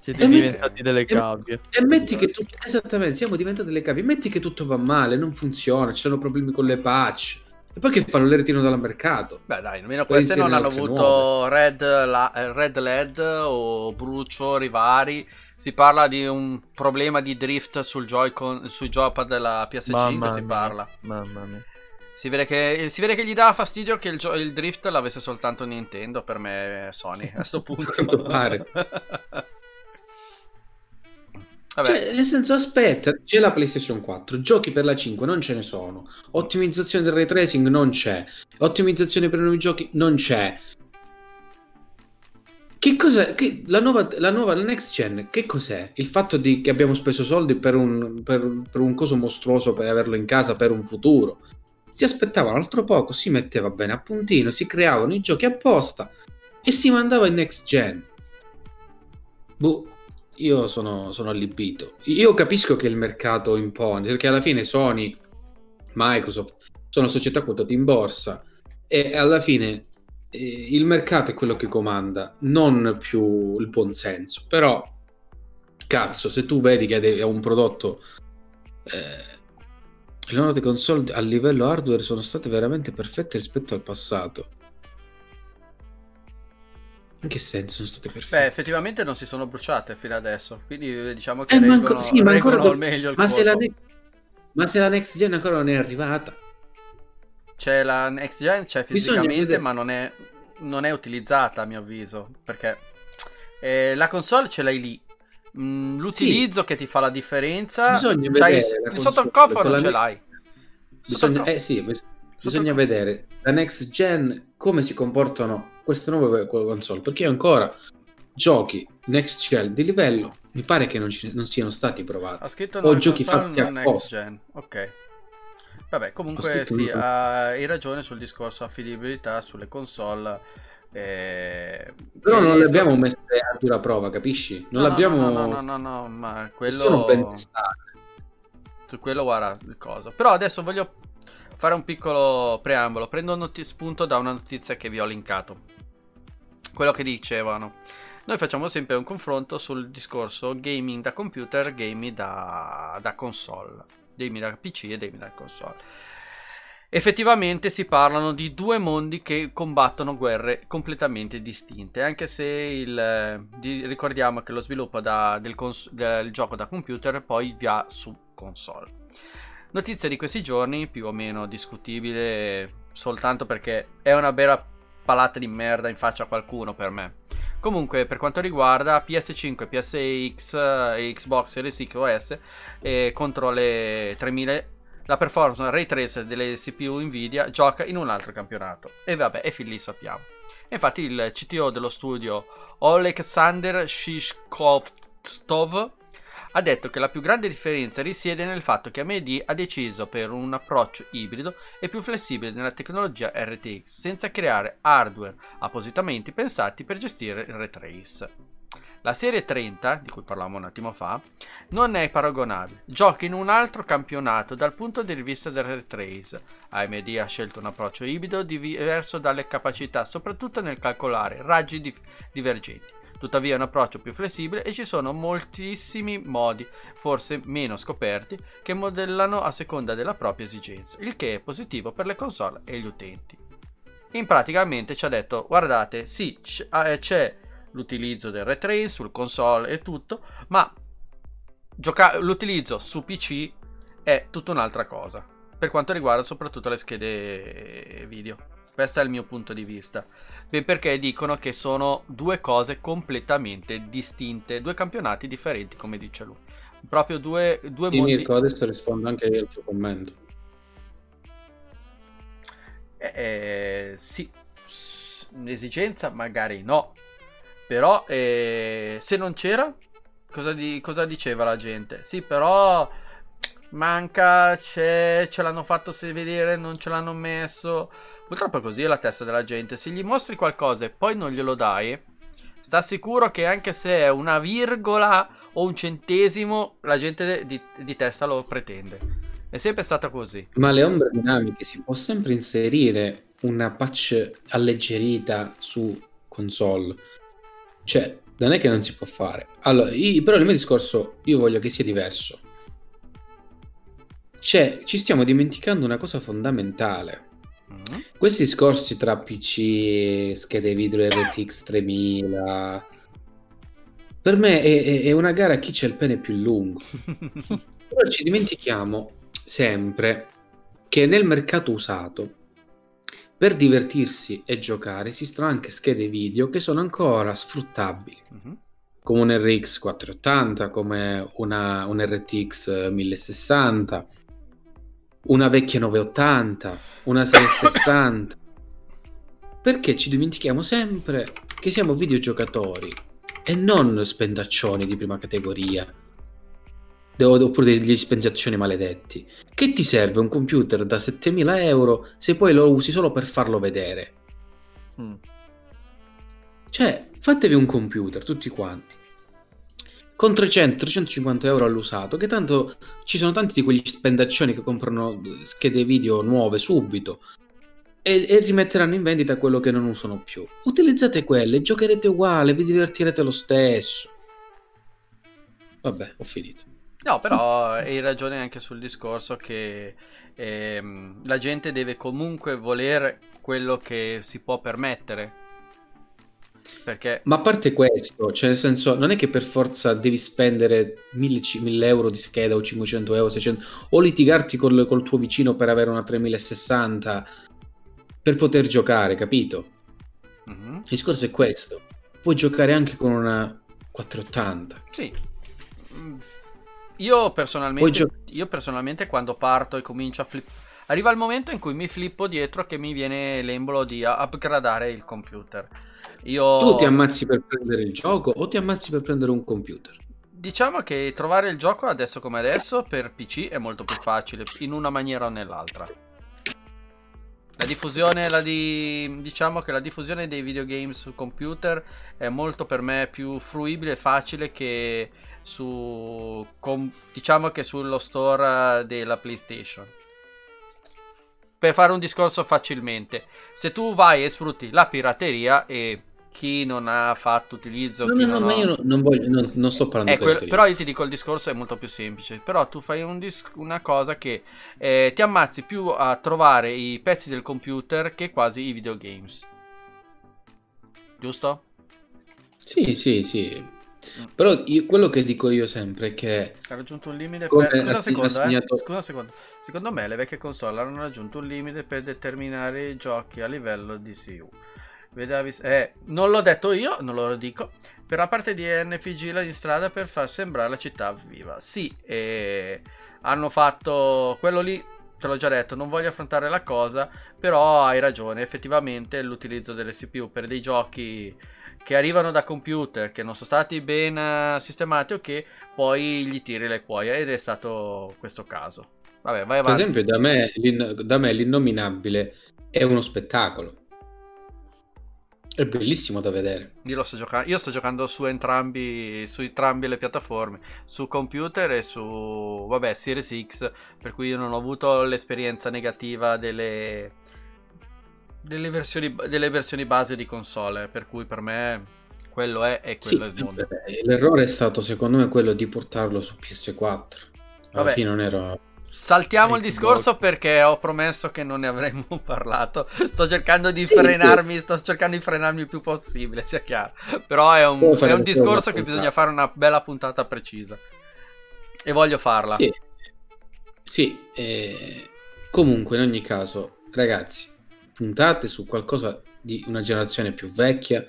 Siete E metti- diventati delle e- cavie. E metti che tutto. Esattamente, siamo diventati delle cavie. Metti che tutto va male, non funziona, ci sono problemi con le patch. E poi che fanno? Le ritirano dal mercato. Beh dai, almeno queste non hanno avuto red, la- eh, red LED o brucio rivari. Si parla di un problema di drift sul Joy-Con, sui joypad della PS5, Mamma si mia. parla. Mamma mia. Si vede, che, si vede che gli dà fastidio che il, gio- il drift l'avesse soltanto Nintendo, per me Sony a sto punto. Quanto pare. Vabbè, Cioè, nel senso, aspetta, c'è la PlayStation 4, giochi per la 5 non ce ne sono, ottimizzazione del ray tracing non c'è, ottimizzazione per i nuovi giochi non c'è. Che cos'è? Che- la, nuova, la nuova la next gen, che cos'è? Il fatto di, che abbiamo speso soldi per un, per, per un coso mostruoso per averlo in casa per un futuro. Si aspettava un altro poco, si metteva bene a puntino, si creavano i giochi apposta e si mandava in next gen. Boh, io sono, sono allibito. Io capisco che il mercato impone, perché alla fine Sony, Microsoft sono società quotate in borsa e alla fine eh, il mercato è quello che comanda, non più il buonsenso. Però, cazzo, se tu vedi che è un prodotto... eh, le nuove console a livello hardware sono state veramente perfette rispetto al passato. In che senso sono state perfette? beh, effettivamente non si sono bruciate fino adesso. Quindi eh, diciamo che Eh, ma reggono, anco- sì, ma ancora al meglio il ma, se ne- ma se la next gen ancora non è arrivata, C'è la next gen, c'è Bisogna fisicamente, ma non è, non è utilizzata a mio avviso. Perché eh, la console ce l'hai lì. Mm, l'utilizzo che ti fa la differenza. Bisogna c'hai il sotto il cofano ce ne- l'hai. bisogna, eh sì, bisogna il- vedere la next gen come si comportano queste nuove co- console. Perché ancora giochi next gen di livello mi pare che non, ci- non siano stati provati. Ha scritto O giochi fatti apposta. gen. Ok. Vabbè, comunque sì, non- hai ragione sul discorso affidabilità sulle console. eh, Però che non le abbiamo messe a dura prova, capisci? Non No, l'abbiamo. No, no, no, no, ma sono ben quello. testate. Su quello guarda il coso. Però adesso voglio fare un piccolo preambolo. Prendo noti- spunto da una notizia che vi ho linkato. Quello che dicevano. Noi facciamo sempre un confronto sul discorso gaming da computer, gaming da, da console. Gaming da PC e gaming da console. Effettivamente si parlano di due mondi che combattono guerre completamente distinte, anche se il, di- ricordiamo che lo sviluppo da- del, cons- del gioco da computer poi va su console. Notizia di questi giorni, più o meno discutibile, soltanto perché è una vera palata di merda in faccia a qualcuno per me. Comunque, per quanto riguarda PS5, PSX e Xbox Series X eh, contro le 3000 la performance ray tracer delle CPU Nvidia gioca in un altro campionato. E vabbè, e fin lì sappiamo. Infatti il CTO dello studio Alexander Shishkovstov ha detto che la più grande differenza risiede nel fatto che AMD ha deciso per un approccio ibrido e più flessibile nella tecnologia RTX, senza creare hardware appositamente pensati per gestire il ray trace. La serie 30, di cui parlavamo un attimo fa, non è paragonabile. Gioca in un altro campionato dal punto di vista del ray trace. AMD ha scelto un approccio ibrido diverso dalle capacità, soprattutto nel calcolare raggi dif- divergenti. Tuttavia è un approccio più flessibile e ci sono moltissimi modi, forse meno scoperti, che modellano a seconda della propria esigenza, il che è positivo per le console e gli utenti. In praticamente ci ha detto, guardate, sì, c- eh, c'è l'utilizzo del ray trace sul console e tutto, ma gioca- l'utilizzo su PC è tutta un'altra cosa, per quanto riguarda soprattutto le schede video. Questo è il mio punto di vista. Beh, perché dicono che sono due cose completamente distinte, due campionati differenti, come dice lui. Proprio due, due Sì, mondi. Mirko, adesso rispondo anche io al tuo commento. Eh, eh, sì, un'esigenza magari no, però eh, se non c'era, cosa, di- cosa diceva la gente? Sì, però manca, c'è, ce l'hanno fatto se vedere, non ce l'hanno messo. Purtroppo così è la testa della gente. Se gli mostri qualcosa e poi non glielo dai, sta sicuro che anche se è una virgola o un centesimo, la gente di, di testa lo pretende. È sempre stata così. Ma le ombre dinamiche si può sempre inserire una patch alleggerita su console. Cioè, non è che non si può fare. Allora, io- però il mio discorso io voglio che sia diverso. Cioè, ci stiamo dimenticando una cosa fondamentale. Mm. Questi discorsi tra PC, schede video RTX 3000, per me è, è- una gara a chi c'è il pene più lungo. Però ci dimentichiamo sempre che nel mercato usato, per divertirsi e giocare, esistono anche schede video che sono ancora sfruttabili, Mhm. come un RX 480, come una, un RTX 1060, una vecchia 980, una 660. Perché ci dimentichiamo sempre che siamo videogiocatori e non spendaccioni di prima categoria oppure degli spendaccioni maledetti. Che ti serve un computer da 7000 euro se poi lo usi solo per farlo vedere? Mm. Cioè, fatevi un computer tutti quanti. Con 300-350 euro all'usato, che tanto ci sono tanti di quegli spendaccioni che comprano schede video nuove subito e, e rimetteranno in vendita quello che non usano più. Utilizzate quelle, giocherete uguale, vi divertirete lo stesso. Vabbè, ho finito. No, però hai ragione anche sul discorso che ehm, la gente deve comunque voler quello che si può permettere. Perché Ma a parte questo, cioè nel senso, non è che per forza devi spendere 1000, 1000 euro di scheda o 500 euro, 600, o litigarti col, col tuo vicino per avere una 3060 per poter giocare, capito? Mhm. Il discorso è questo. Puoi giocare anche con una 480. Sì. Mm. Io personalmente, gio- io personalmente quando parto e comincio a flip... Arriva il momento in cui mi flippo dietro che mi viene l'embolo di upgradare il computer. Io... Tu ti ammazzi per prendere il gioco o ti ammazzi per prendere un computer? Diciamo che trovare il gioco adesso come adesso per PC è molto più facile, in una maniera o nell'altra. La diffusione, la di... diciamo che la diffusione dei videogame su computer è molto per me più fruibile e facile che su com- diciamo che sullo store della PlayStation. Per fare un discorso facilmente, se tu vai e sfrutti la pirateria e chi non ha fatto utilizzo, No, no, no, non ma io non, voglio, non, non sto parlando eh, di quel- pirateria. però io ti dico il discorso è molto più semplice. Però tu fai un dis- una cosa che eh, ti ammazzi più a trovare i pezzi del computer che quasi i videogames. Giusto? Sì, sì, sì. Però io- quello che dico io sempre è che Ha raggiunto un limite per... Scusa un secondo, eh. assegnato- Scusa un secondo. Secondo me le vecchie console hanno raggiunto un limite per determinare i giochi a livello di CU. Vedavi... Eh, non l'ho detto io, non lo dico. Per la parte di NPG la in strada per far sembrare la città viva. Sì, eh, hanno fatto quello lì. Te l'ho già detto, non voglio affrontare la cosa, però hai ragione, effettivamente l'utilizzo delle CPU per dei giochi che arrivano da computer che non sono stati ben eh, sistemati o che poi gli tiri le cuoia ed è stato questo caso. Vabbè, vai per avanti. esempio da me, l'in- da me l'innominabile è uno spettacolo. È bellissimo da vedere. Io, lo sto giocando, io sto giocando su entrambi, su entrambe le piattaforme, su computer e su, vabbè, Series X, per cui io non ho avuto l'esperienza negativa delle, delle, versioni, delle versioni base di console, per cui per me Quello è e Sì, quello è il mondo. eh, l'errore è stato secondo me quello di portarlo su PS4. Alla Vabbè. fine non era... Saltiamo il discorso perché ho promesso che non ne avremmo parlato. Sto cercando di Sì, frenarmi, sto cercando di frenarmi il più possibile, sia chiaro. Però è un, è un discorso che bisogna fare una bella puntata precisa. E voglio farla. Sì, sì eh, comunque in ogni caso, ragazzi, puntate su qualcosa di una generazione più vecchia.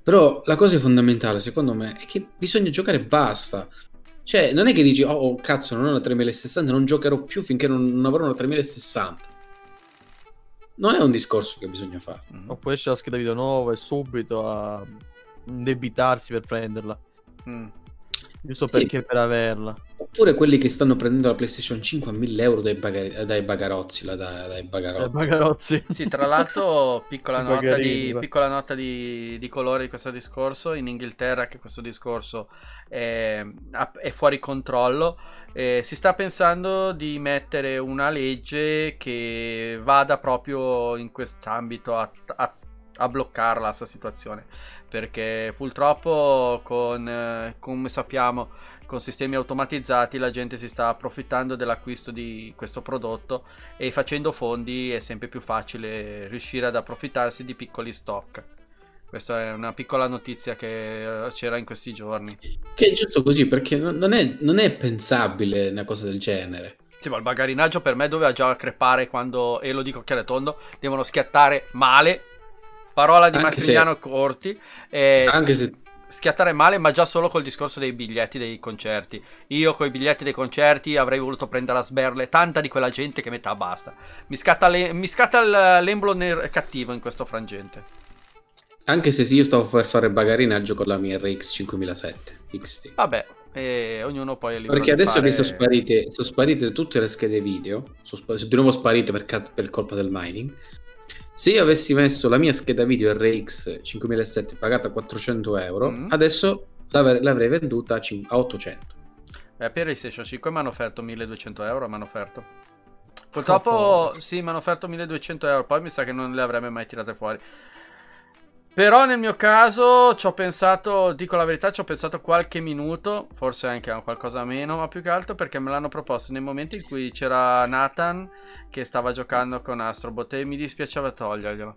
Però la cosa fondamentale, secondo me, è che bisogna giocare e basta. Cioè, non è che dici, oh, oh, cazzo, non ho una 3060, non giocherò più finché non, non avrò una 3060. Non è un discorso che bisogna fare. Mm. Oppure esce la scheda video nuova e subito a indebitarsi per prenderla. Mm. Giusto Sì. perché per averla. Oppure quelli che stanno prendendo la PlayStation 5 a 1000 euro dai, bagari- dai bagarozzi, là, dai, dai bagarotti. Bagarozzi. Sì, tra l'altro, piccola nota, di, piccola nota di, di colore di questo discorso. In Inghilterra, che questo discorso è, è fuori controllo, eh, si sta pensando di mettere una legge che vada proprio in quest'ambito a, a, a bloccarla, questa situazione. Perché purtroppo, con, eh, come sappiamo, con sistemi automatizzati la gente si sta approfittando dell'acquisto di questo prodotto e facendo fondi è sempre più facile riuscire ad approfittarsi di piccoli stock. Questa è una piccola notizia che eh, c'era in questi giorni. Che è giusto così, perché non non è, non è pensabile una cosa del genere. Sì, ma il bagarinaggio per me doveva già crepare quando, e lo dico chiaro e tondo, devono schiattare male. Parola di Anche Massimiliano Corti. eh, Anche se schiattare male, ma già solo col discorso dei biglietti dei concerti. Io con i biglietti dei concerti avrei voluto prendere a sberle tanta di quella gente che metà basta. Mi scatta, le- mi scatta l'embolo ner- cattivo in questo frangente. Anche se sì, io stavo per fare bagarinaggio con la mia RX 5007 XT. Vabbè, e ognuno poi è libero Perché adesso fare... che sono sparite, sono sparite tutte le schede video, sono, spa- sono di nuovo sparite per, ca- per colpa del mining. Se io avessi messo la mia scheda video RX 5007 pagata 400 euro, Mm. adesso l'avre- l'avrei venduta a, cin- a 800. Eh, per PlayStation 5 mi hanno offerto 1200 euro. Mi hanno offerto. Purtroppo, Oh. sì, mi hanno offerto 1200 euro. Poi mi sa che non le avrebbe mai tirate fuori. Però nel mio caso ci ho pensato, dico la verità, ci ho pensato qualche minuto, forse anche a qualcosa meno, ma più che altro perché me l'hanno proposto nei momenti in cui c'era Nathan che stava giocando con Astrobot e mi dispiaceva toglierglielo.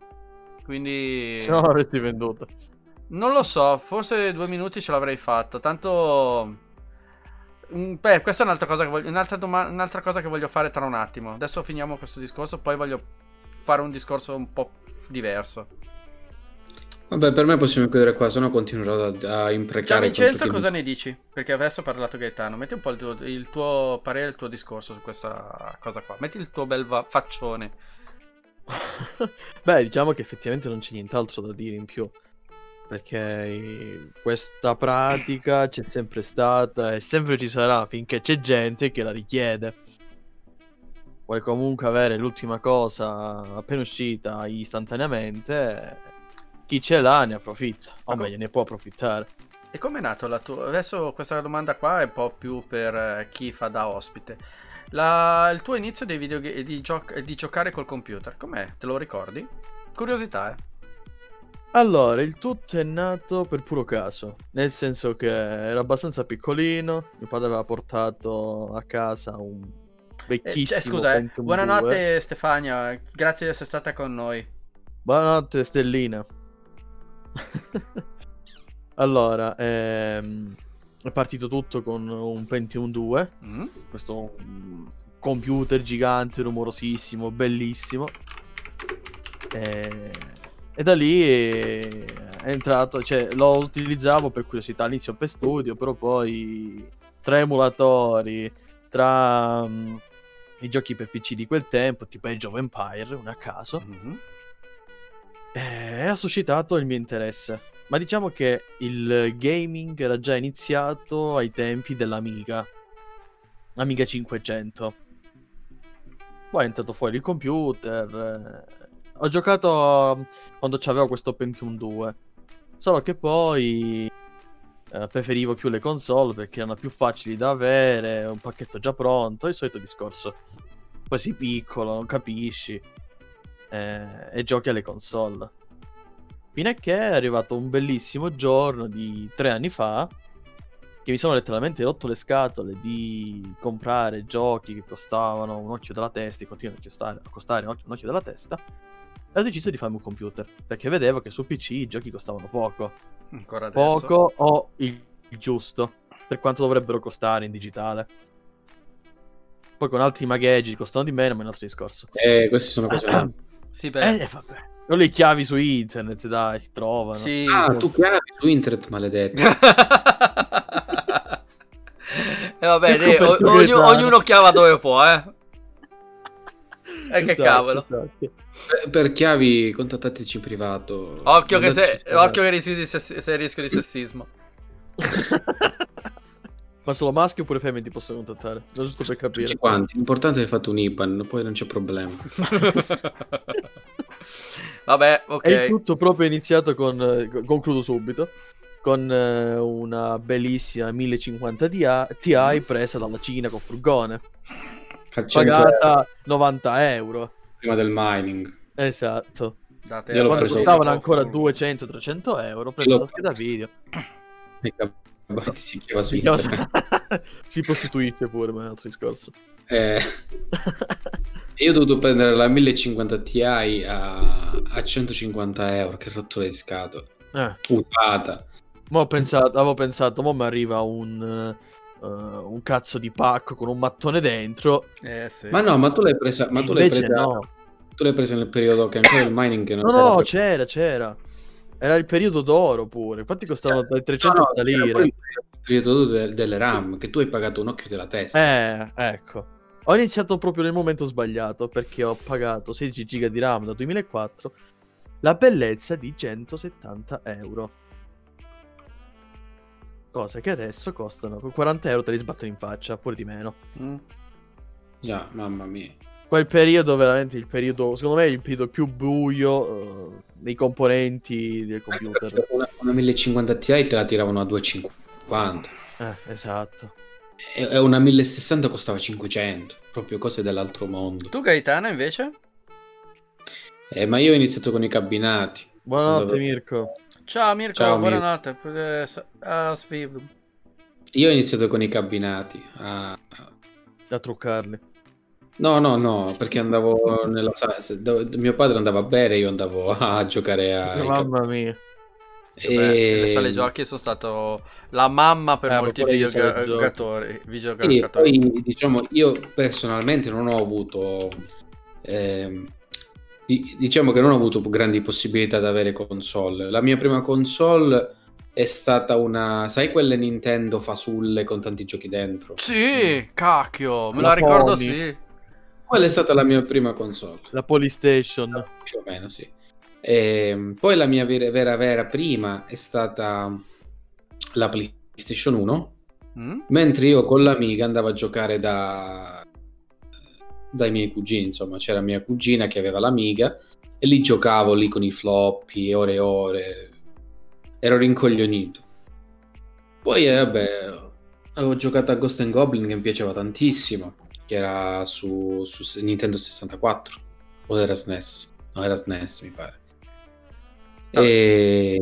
Quindi... Se no l'avresti venduta. Non lo so, forse due minuti ce l'avrei fatto. Tanto. Mm, Beh, questa è un'altra cosa, che voglio, un'altra, doma- un'altra cosa che voglio fare tra un attimo. Adesso finiamo questo discorso, poi voglio fare un discorso un po' diverso. Vabbè, per me possiamo chiudere qua, sennò continuerò a, a Già, imprecare. Vincenzo, contro chi- cosa ne dici? Perché adesso ha parlato Gaetano. Metti un po' il tuo, il tuo parere, il tuo discorso su questa cosa qua. Metti il tuo bel va- faccione. Beh, diciamo che effettivamente non c'è nient'altro da dire in più. Perché questa pratica c'è sempre stata e sempre ci sarà finché c'è gente che la richiede. Vuole comunque avere l'ultima cosa appena uscita istantaneamente. Chi ce l'ha ne approfitta. O Ma co- meglio, ne può approfittare. E com'è nato la tua... Adesso questa domanda qua è un po' più per eh, chi fa da ospite. La- Il tuo inizio dei videogame di, gioc- di giocare col computer, com'è? Te lo ricordi? Curiosità, eh. Allora, il tutto è nato per puro caso, nel senso che ero abbastanza piccolino, mio padre aveva portato a casa un vecchissimo eh, scusa, eh. Pentium 2. buonanotte Stefania, grazie di essere stata con noi. Buonanotte Stellina. allora, ehm, è partito tutto con un Pentium 2, Mm? questo mm, computer gigante, rumorosissimo, bellissimo. E, e da lì è è entrato, cioè lo utilizzavo per curiosità all'inizio per studio, però poi tra emulatori, tra mm, i giochi per PC di quel tempo, tipo Age of Empire, un a caso, Mhm. Eh, ha suscitato il mio interesse. Ma diciamo che il gaming era già iniziato ai tempi dell'Amiga. Amiga 500. Poi è entrato fuori il computer. eh, Ho giocato quando c'avevo questo Pentium 2. Solo che poi eh, preferivo più le console perché erano più facili da avere, un pacchetto già pronto, il solito discorso. Poi sei piccolo, non capisci eh, e giochi alle console. Fino a che è arrivato un bellissimo giorno di tre anni fa che mi sono letteralmente rotto le scatole di comprare giochi che costavano un occhio della testa e continuano a costare, a costare un, occhio, un occhio della testa e ho deciso di farmi un computer perché vedevo che su PC i giochi costavano poco. Ancora adesso. Poco o il, giusto per quanto dovrebbero costare in digitale. Poi con altri magheggi costano di meno, ma è un altro discorso. Eh, queste sono cose. Sì, beh. Eh, vabbè. Non le chiavi su internet, dai, si trovano. Sì. Ah, tu chiavi su internet, maledetto. E vabbè, Che dai, o- Gaetano. ognuno chiava dove può, eh. E che Esatto, cavolo. esatto. Per- chiavi, contattateci in privato. Occhio che, se- occhio che rischi di sei a rischio di sessismo. Ma solo maschi oppure femmine ti possono contattare? No, giusto per capire. Tutti quanti. L'importante è che hai fatto un IBAN, poi non c'è problema. Vabbè, ok. E il tutto proprio iniziato con. eh, concludo subito. Con eh, una bellissima 1050 Ti Ti presa dalla Cina con furgone. A 100 euro Pagata 90 euro. prima del mining. Esatto. Quando costavano ancora 200-300 euro. L'ho- anche da video. E Gabatti si chiama su internet. si prostituisce pure, ma è un altro discorso. Eh, io ho dovuto prendere la 1050 Ti a, a 150 euro. Che rottura di scatole. Eh. Ma ho pensato, avevo pensato, mo mi arriva un, eh, un cazzo di pacco con un mattone dentro. Eh, sì. Ma no, ma tu l'hai presa. Ma tu l'hai presa, no. tu l'hai presa nel periodo che ancora il mining non No, no, per- c'era, c'era. Era il periodo d'oro pure. Infatti costavano dai 300 No, a c'era salire. il periodo de- delle RAM che tu hai pagato un occhio della testa. Eh, ecco. Ho iniziato proprio nel momento sbagliato perché ho pagato 16 giga di RAM da 2004. La bellezza di 170 euro. Cose che adesso costano con 40 euro te li sbattono in faccia, pure di meno. Mm. Già, mamma mia. Quel periodo, veramente il periodo, secondo me è il periodo più buio eh, dei componenti del computer. perché Una, una 1050 Ti te la tiravano a 250 Eh, esatto. e e una 1060 costava 500. Proprio cose dell'altro mondo. Tu Gaetano invece? Eh, ma io ho iniziato con i cabinati. Buonanotte Dove- Mirko. Ciao Mirko, Ciao, Mirko. buonanotte. Eh, s- ah. Io ho iniziato con i cabinati. a- A truccarli. No, no, no, perché andavo nella sala. se- do- Mio padre andava a bere, io andavo a giocare a. Mamma mia. Cioè, beh, E- Le sale giochi sono stato la mamma per Eh, molti sale videogiocatori. E videogiocatori. poi diciamo, io personalmente non ho avuto, ehm, di- diciamo che non ho avuto grandi possibilità di avere console. La mia prima console è stata una, sai quelle Nintendo fasulle con tanti giochi dentro? Sì, cacchio, me La la ricordo sì. Quella è stata la mia prima console, La Polystation. più o meno, sì. Ehm, poi la mia vera, vera, vera prima è stata la PlayStation 1. Mm? Mentre io con l'amica andavo a giocare da... dai miei cugini, insomma, c'era mia cugina che aveva l'amiga e lì giocavo lì con i floppy, ore e ore. Ero rincoglionito. Poi, eh, vabbè, avevo giocato a Ghost and Goblin che mi piaceva tantissimo, che era su, su Nintendo 64 o era SNES? No, era SNES, mi pare. E...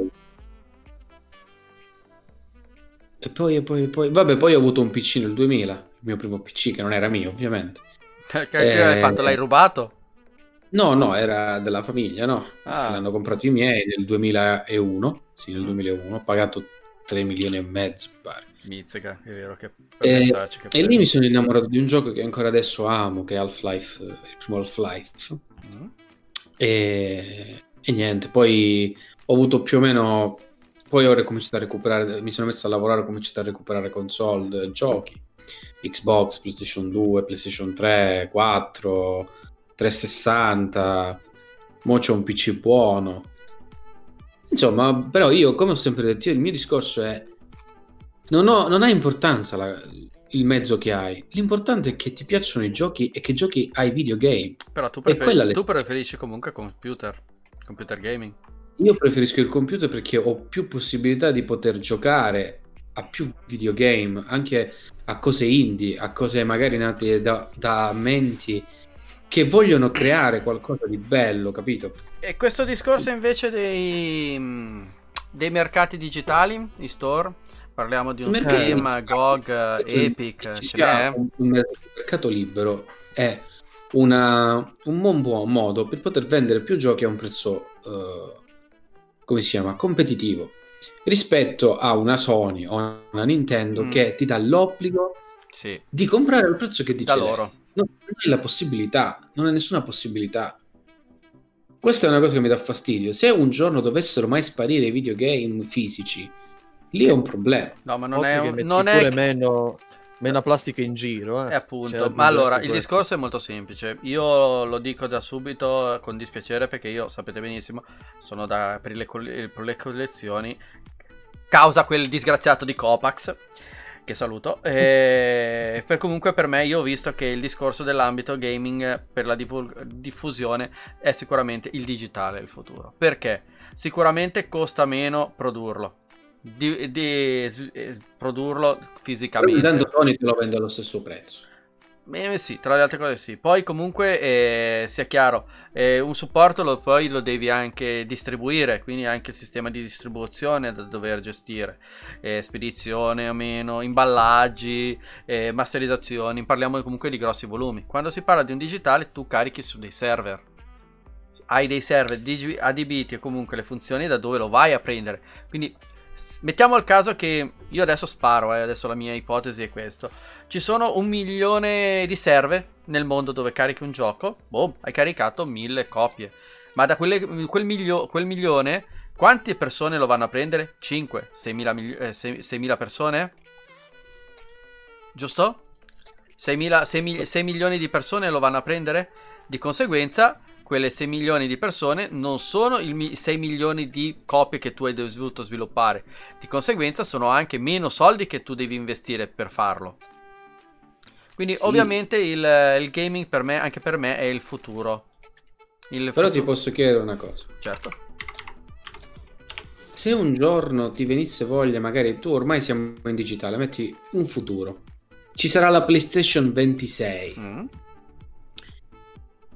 E poi, e poi, e poi, vabbè, poi ho avuto un PC nel 2000, il mio primo PC, che non era mio, ovviamente. Che, che hai Eh, fatto? L'hai rubato? No, no, era della famiglia, no? Ah. L'hanno comprato i miei nel 2001, sì, nel 2001, ho pagato 3 milioni e mezzo, mi pare. Mizzica, è vero che... E- pensarci che E lì mi sono innamorato di un gioco che ancora adesso amo, che è Half-Life, eh, il primo Half-Life. Mm. E, e niente, poi ho avuto più o meno. Poi ho ricominciato a recuperare. Mi sono messo a lavorare, ho cominciato a recuperare console, eh, giochi. Xbox, PlayStation 2, PlayStation 3, 4, 360. Mo c'è un PC buono. Insomma, però io, come ho sempre detto, io, il mio discorso è. Non, ho- non ha importanza la- il mezzo che hai. L'importante è che ti piacciono i giochi e che giochi ai videogame. Però tu, preferi- le- tu preferisci comunque computer, computer gaming. Io preferisco il computer perché ho più possibilità di poter giocare a più videogame, anche a cose indie, a cose magari nate da, da menti che vogliono creare qualcosa di bello, capito? E questo discorso invece dei, dei mercati digitali, i store, parliamo di un Mercato- Steam, GOG, Cioè, Epic, ci n'è? un, un mercato libero è una- un buon buon modo per poter vendere più giochi a un prezzo, eh, come si chiama, competitivo, rispetto a una Sony o una Nintendo Mm. che ti dà l'obbligo Sì, di comprare al prezzo che dice da loro. Non non hai la possibilità, non hai nessuna possibilità. Questa è una cosa che mi dà fastidio. Se un giorno dovessero mai sparire i videogame fisici, lì è un problema. No, ma non Occhio è, un- non pure è meno, meno plastica in giro. Eh. Eh, appunto, Cioè, ma allora il questo. discorso è molto semplice. Io lo dico da subito con dispiacere perché io, sapete benissimo, sono da, per, le, per le collezioni, causa quel disgraziato di Copax, che saluto. E per, comunque per me io ho visto che il discorso dell'ambito gaming per la divul- diffusione è sicuramente il digitale il futuro. Perché? Sicuramente costa meno produrlo. Di, di- eh, produrlo fisicamente. intanto Sony te lo vende allo stesso prezzo. Eh, sì, tra le altre cose sì. Poi comunque eh, sia chiaro, eh, un supporto lo, poi lo devi anche distribuire, quindi anche il sistema di distribuzione da dover gestire, eh, spedizione o meno, imballaggi, eh, masterizzazioni, parliamo comunque di grossi volumi. Quando si parla di un digitale tu carichi su dei server, hai dei server adibiti e comunque le funzioni da dove lo vai a prendere. Quindi mettiamo il caso che io adesso sparo, eh, adesso la mia ipotesi è questo. Ci sono un milione di server nel mondo dove carichi un gioco. Boh, hai caricato mille copie. Ma da quelle- quel, milio- quel milione, quante persone lo vanno a prendere? 5, 6.000, mili- eh, 6 6.000 persone? Giusto? 6.000 6 mi- 6 milioni di persone lo vanno a prendere? Di conseguenza, quelle 6 milioni di persone non sono i mi- 6 milioni di copie che tu hai dovuto sviluppare. Di conseguenza, sono anche meno soldi che tu devi investire per farlo. Quindi, Sì. ovviamente, il, il gaming per me, anche per me, è il futuro. Il Però ti futuro- posso chiedere una cosa. Certo. Se un giorno ti venisse voglia, magari tu ormai siamo in digitale, metti un futuro. Ci sarà la PlayStation 26. Mm.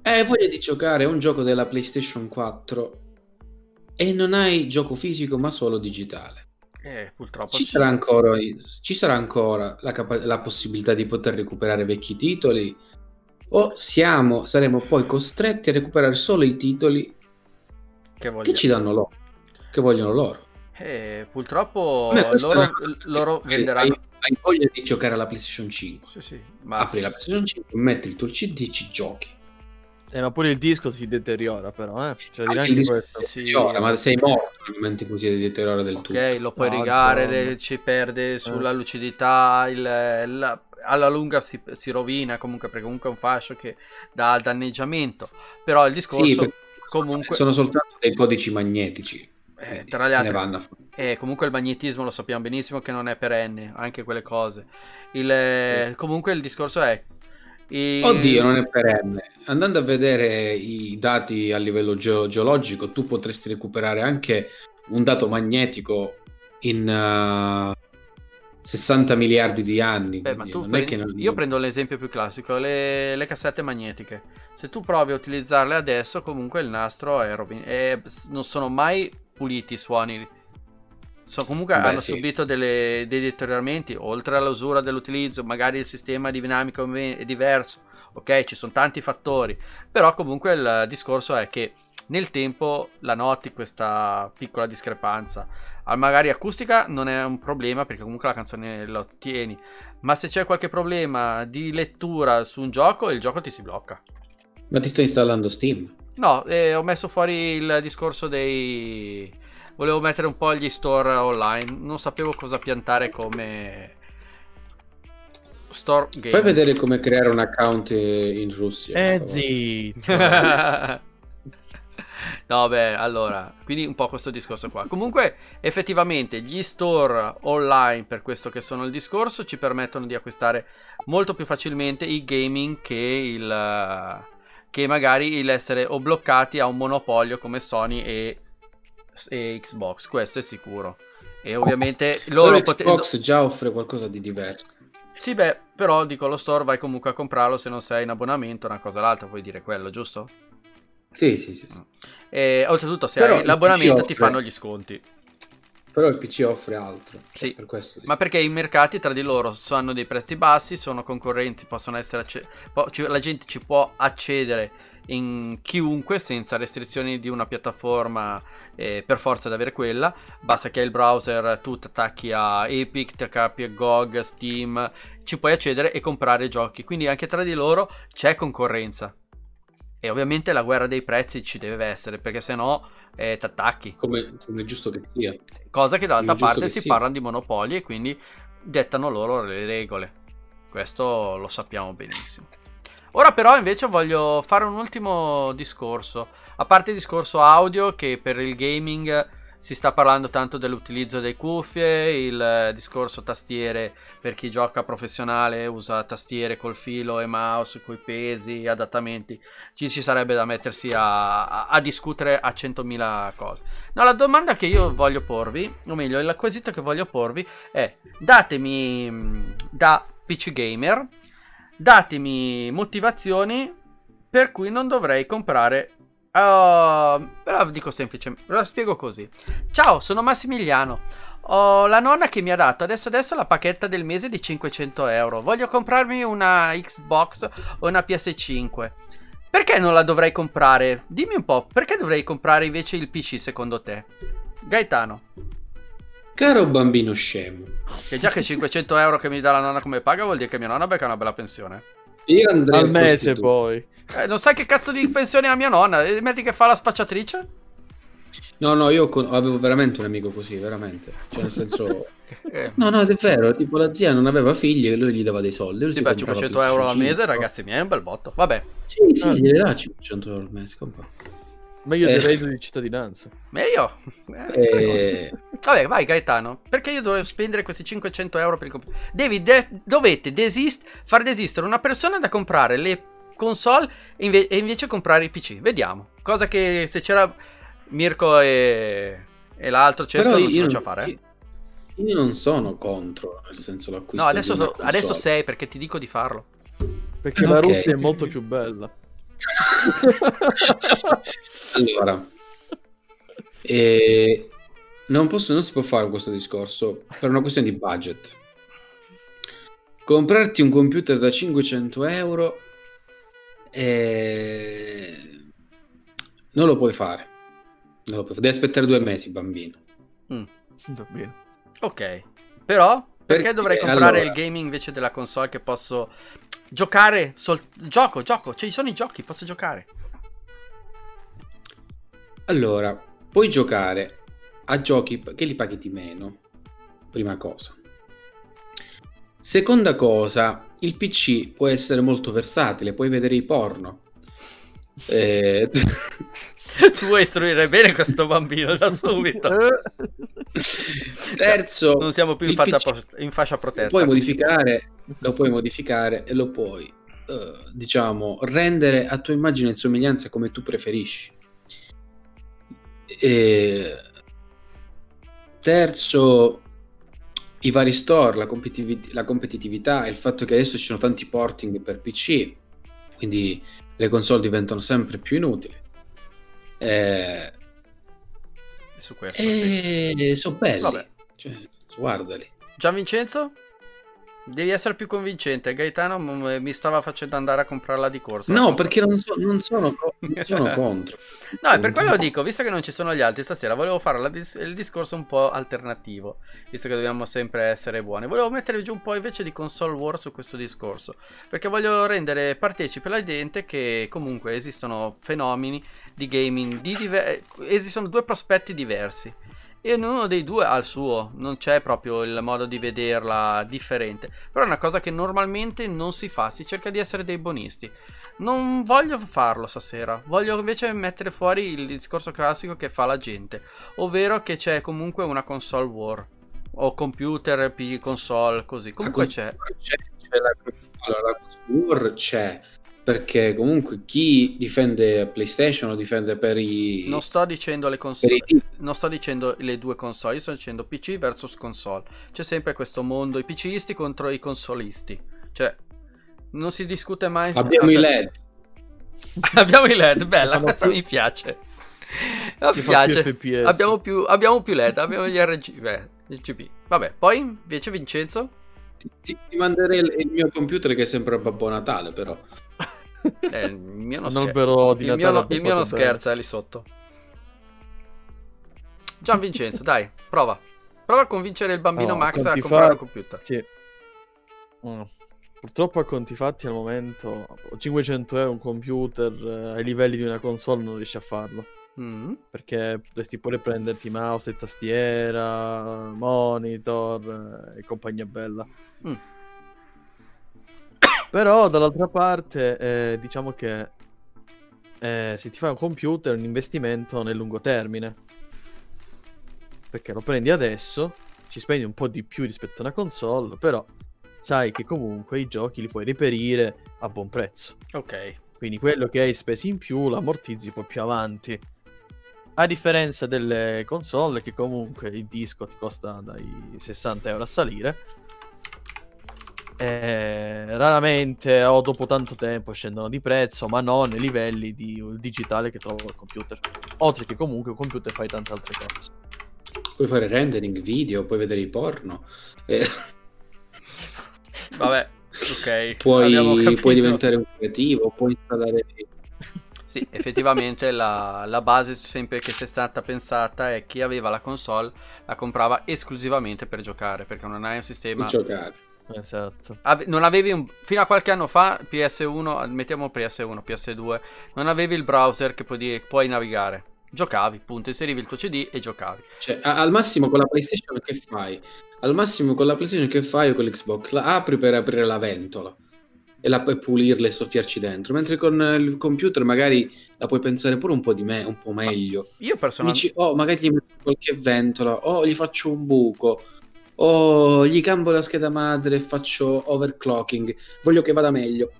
Hai voglia di giocare a un gioco della PlayStation 4 e non hai gioco fisico ma solo digitale. Eh, purtroppo Ci sì. sarà ancora, ci sarà ancora la, capa- la possibilità di poter recuperare vecchi titoli? O siamo, saremo poi costretti a recuperare solo i titoli Che che ci danno loro, che vogliono loro? Eh, purtroppo loro, loro venderanno. Hai, hai voglia di giocare alla PlayStation 5? Sì, sì. Ma Apri la PlayStation 5, metti il tuo CD e ci giochi. Eh, ma pure il disco si deteriora, però, eh. Cioè, Anche il anche disco questo. si deteriora, ma sei morto nel momento in cui si deteriora del tutto. Ok, lo puoi No, rigare, no. le- ci perde sulla lucidità, il- la- alla lunga si, si rovina comunque perché comunque è un fascio che dà al danneggiamento. Però il discorso Sì, comunque... sono soltanto dei codici magnetici. Eh, Eh, tra le altre-. Eh, comunque il magnetismo lo sappiamo benissimo che non è perenne, anche quelle cose. Il, eh, Comunque il discorso è... i- Oddio, non è perenne. Andando a vedere i dati a livello geo- geologico, tu potresti recuperare anche un dato magnetico in uh, 60 miliardi di anni. Beh, prendi- non- Io prendo l'esempio più classico, le, le cassette magnetiche. Se tu provi a utilizzarle adesso, comunque il nastro è, rovin- è- non sono mai puliti i suoni. So, comunque Beh, hanno sì. subito delle- dei deterioramenti, oltre all'usura dell'utilizzo, magari il sistema di dinamica è diverso. Ok, ci sono tanti fattori, però comunque il discorso è che nel tempo la noti questa piccola discrepanza. Ah, Magari acustica non è un problema perché comunque la canzone la ottieni, ma se c'è qualche problema di lettura su un gioco, il gioco ti si blocca. Ma ti stai installando Steam? No, eh, ho messo fuori il discorso dei... Volevo mettere un po' gli store online, non sapevo cosa piantare come store game. Fai vedere come creare un account in Russia. Eh, zitto. no, beh, allora, quindi un po' questo discorso qua. Comunque, effettivamente, gli store online, per questo che sono il discorso, ci permettono di acquistare molto più facilmente il gaming che il che magari l'essere o bloccati a un monopolio come Sony e, e Xbox, questo è sicuro. E ovviamente loro Però potendo Xbox già offre qualcosa di diverso. Sì, beh, però dico allo store vai comunque a comprarlo se non sei in abbonamento, una cosa o l'altra, puoi dire quello, giusto? Sì, sì, sì. sì. E oltretutto se Però hai l'abbonamento PC ti offre- fanno gli sconti. Però il PC offre altro. cioè, Sì. Per questo. Ma perché i mercati tra di loro hanno dei prezzi bassi, sono concorrenti, possono essere acce- po- ci- la gente ci può accedere in chiunque senza restrizioni di una piattaforma eh, per forza di avere quella. Basta che hai il browser, tu ti attacchi a Epic, ti attacchi a GOG, Steam, ci puoi accedere e comprare giochi. Quindi anche tra di loro c'è concorrenza. E ovviamente la guerra dei prezzi ci deve essere, perché se no eh, ti attacchi. Come, come è giusto che sia. Cosa che dall'altra Come parte si sia. parla di monopoli e quindi dettano loro le regole. Questo lo sappiamo benissimo. Ora però invece voglio fare un ultimo discorso. A parte il discorso audio che per il gaming si sta parlando tanto dell'utilizzo delle cuffie, il discorso tastiere per chi gioca professionale usa tastiere col filo e mouse, coi pesi, adattamenti. Ci, ci sarebbe da mettersi a, a- a discutere a 100.000 cose. No, la domanda che io voglio porvi, o meglio, il quesito che voglio porvi è datemi mh, da PC Gamer, datemi motivazioni per cui non dovrei comprare... Uh, ve la dico semplice, ve la spiego così. Ciao, sono Massimiliano. Ho la nonna che mi ha dato adesso adesso la pacchetta del mese di 500 euro. Voglio comprarmi una Xbox o una PS5. Perché non la dovrei comprare? Dimmi un po', perché dovrei comprare invece il PC secondo te? Gaetano, Caro bambino scemo, che già che 500 euro che mi dà la nonna come paga vuol dire che mia nonna becca una bella pensione. io andrei Al a mese poi. Eh, non sai che cazzo di pensione ha mia nonna? E metti che fa la spacciatrice? No, no, io con- avevo veramente un amico così, veramente. Cioè, nel senso... Eh, No, no, è vero, tipo la zia non aveva figli e lui gli dava dei soldi. lui sì, si beh, comprava 500 euro al mese, 5. ragazzi, mi è un bel botto. Vabbè, Sì, sì, Ah. gliene dà 500 euro al mese, compà. Meglio Eh. del reddito di cittadinanza. ma io... Eh, Eh, Vabbè, vai Gaetano. Perché io dovrei spendere questi 500 euro per il comp- Devi de- dovete desist- far desistere una persona da comprare le console e, inve- e invece comprare i PC. Vediamo. Cosa che se c'era Mirko e, e l'altro Cesco però non ci io, faccia fare. eh. io, non sono contro, nel senso l'acquisto No, adesso, di una so- adesso sei perché ti dico di farlo. Perché Ah, la. Russia è molto più bella. Allora, eh, non, posso, non si può fare questo discorso per una questione di budget. Comprarti un computer da 500 euro eh, non lo puoi fare. Non lo puoi fare. Devi aspettare due mesi, bambino. Mm. Ok. Però, perché, Perché, dovrei comprare allora- il gaming invece della console che posso giocare? Sol- gioco, gioco. Cioè, ci sono i giochi, posso giocare. Allora, puoi giocare a giochi che li paghi di meno. Prima cosa. Seconda cosa, il PC può essere molto versatile, puoi vedere i porno. Eh, tu vuoi istruire bene questo bambino da subito. terzo, Non siamo più in, PC in fascia lo protetta. puoi modificare, lo puoi modificare e lo puoi, eh, diciamo, rendere a tua immagine e somiglianza come tu preferisci. E... Terzo, i vari store, la, competitiv- la competitività e il fatto che adesso ci sono tanti porting per PC, quindi le console diventano sempre più inutili. Eh, Su questo, sì. e sono belli. Vabbè. Cioè, guardali. Gian Vincenzo? Devi essere più convincente. Gaetano mi stava facendo andare a comprarla di corsa. No, Non so- perché non, so- non sono, non sono contro. No, è per quello dico, visto che non ci sono gli altri stasera, volevo fare la il discorso un po' alternativo, visto che dobbiamo sempre essere buoni. Volevo mettere giù un po' invece di console war su questo discorso, perché voglio rendere partecipe la gente che comunque esistono fenomeni di gaming, di diver- esistono due prospetti diversi. E ognuno dei due ha il suo, non c'è proprio il modo di vederla differente. Però è una cosa che normalmente non si fa, si cerca di essere dei bonisti. Non voglio farlo stasera, voglio invece mettere fuori il discorso classico che fa la gente, ovvero che c'è comunque una console war, o computer, P, console, così. Comunque c'è. c'è, c'è la, allora, la console war c'è, perché comunque chi difende PlayStation lo difende per i... Non sto dicendo le console. i. Non sto dicendo le due console, io sto dicendo PC versus console. C'è sempre questo mondo, i PCisti contro i consolisti. Cioè, non si discute mai. Abbiamo i LED. abbiamo i LED, bella, questa più- mi piace. Mi più piace. FPS. Abbiamo più, abbiamo più LED, abbiamo gli RG, beh, il CP. Vabbè, poi invece Vincenzo? Ti, ti- manderei il, il mio computer che sembra Babbo Natale, però. Eh, il mio non, scher- il mio, no- il mio non scherza, è lì sotto. Gian Vincenzo, dai, prova. Prova a convincere il bambino Allora, Max a comprare fa- un computer. Sì. Mm. Purtroppo a conti fatti al momento 500 euro un computer eh, ai livelli di una console non riesci a farlo. Mm. Perché potresti pure prenderti mouse e tastiera, monitor eh, e compagnia bella. Mm. Però dall'altra parte eh, diciamo che eh, se ti fai un computer è un investimento nel lungo termine. Perché lo prendi adesso, ci spendi un po' di più rispetto a una console, però sai che comunque i giochi li puoi reperire a buon prezzo. Ok. Quindi quello che hai speso in più lo ammortizzi poi più avanti. A differenza delle console che comunque il disco ti costa dai 60 euro a salire. Eh, raramente o dopo tanto tempo scendono di prezzo, ma non ai livelli di digitale che trovo al computer. Oltre che comunque un computer fai tante altre cose. Puoi fare rendering video, puoi vedere i porno. eh, Vabbè, ok. puoi, puoi diventare un creativo, puoi installare... Sì, effettivamente la, la base sempre che sia stata pensata è chi aveva la console la comprava esclusivamente per giocare, perché non hai un sistema... giocare. Esatto. Ave- non avevi un... Fino a qualche anno fa, PS1, mettiamo PS1, PS2, non avevi il browser che puoi, puoi navigare. Giocavi, punto, inserivi il tuo CD e giocavi. Cioè, a- al massimo con la PlayStation che fai? Al massimo con la PlayStation che fai o con l'Xbox? La apri per aprire la ventola e la puoi pulirla e soffiarci dentro. Mentre con il computer magari la puoi pensare pure un po' di me, un po' meglio. Io personalmente... Dici, oh, magari gli metto qualche ventola, o gli faccio un buco, o gli cambio la scheda madre e faccio overclocking. Voglio che vada meglio.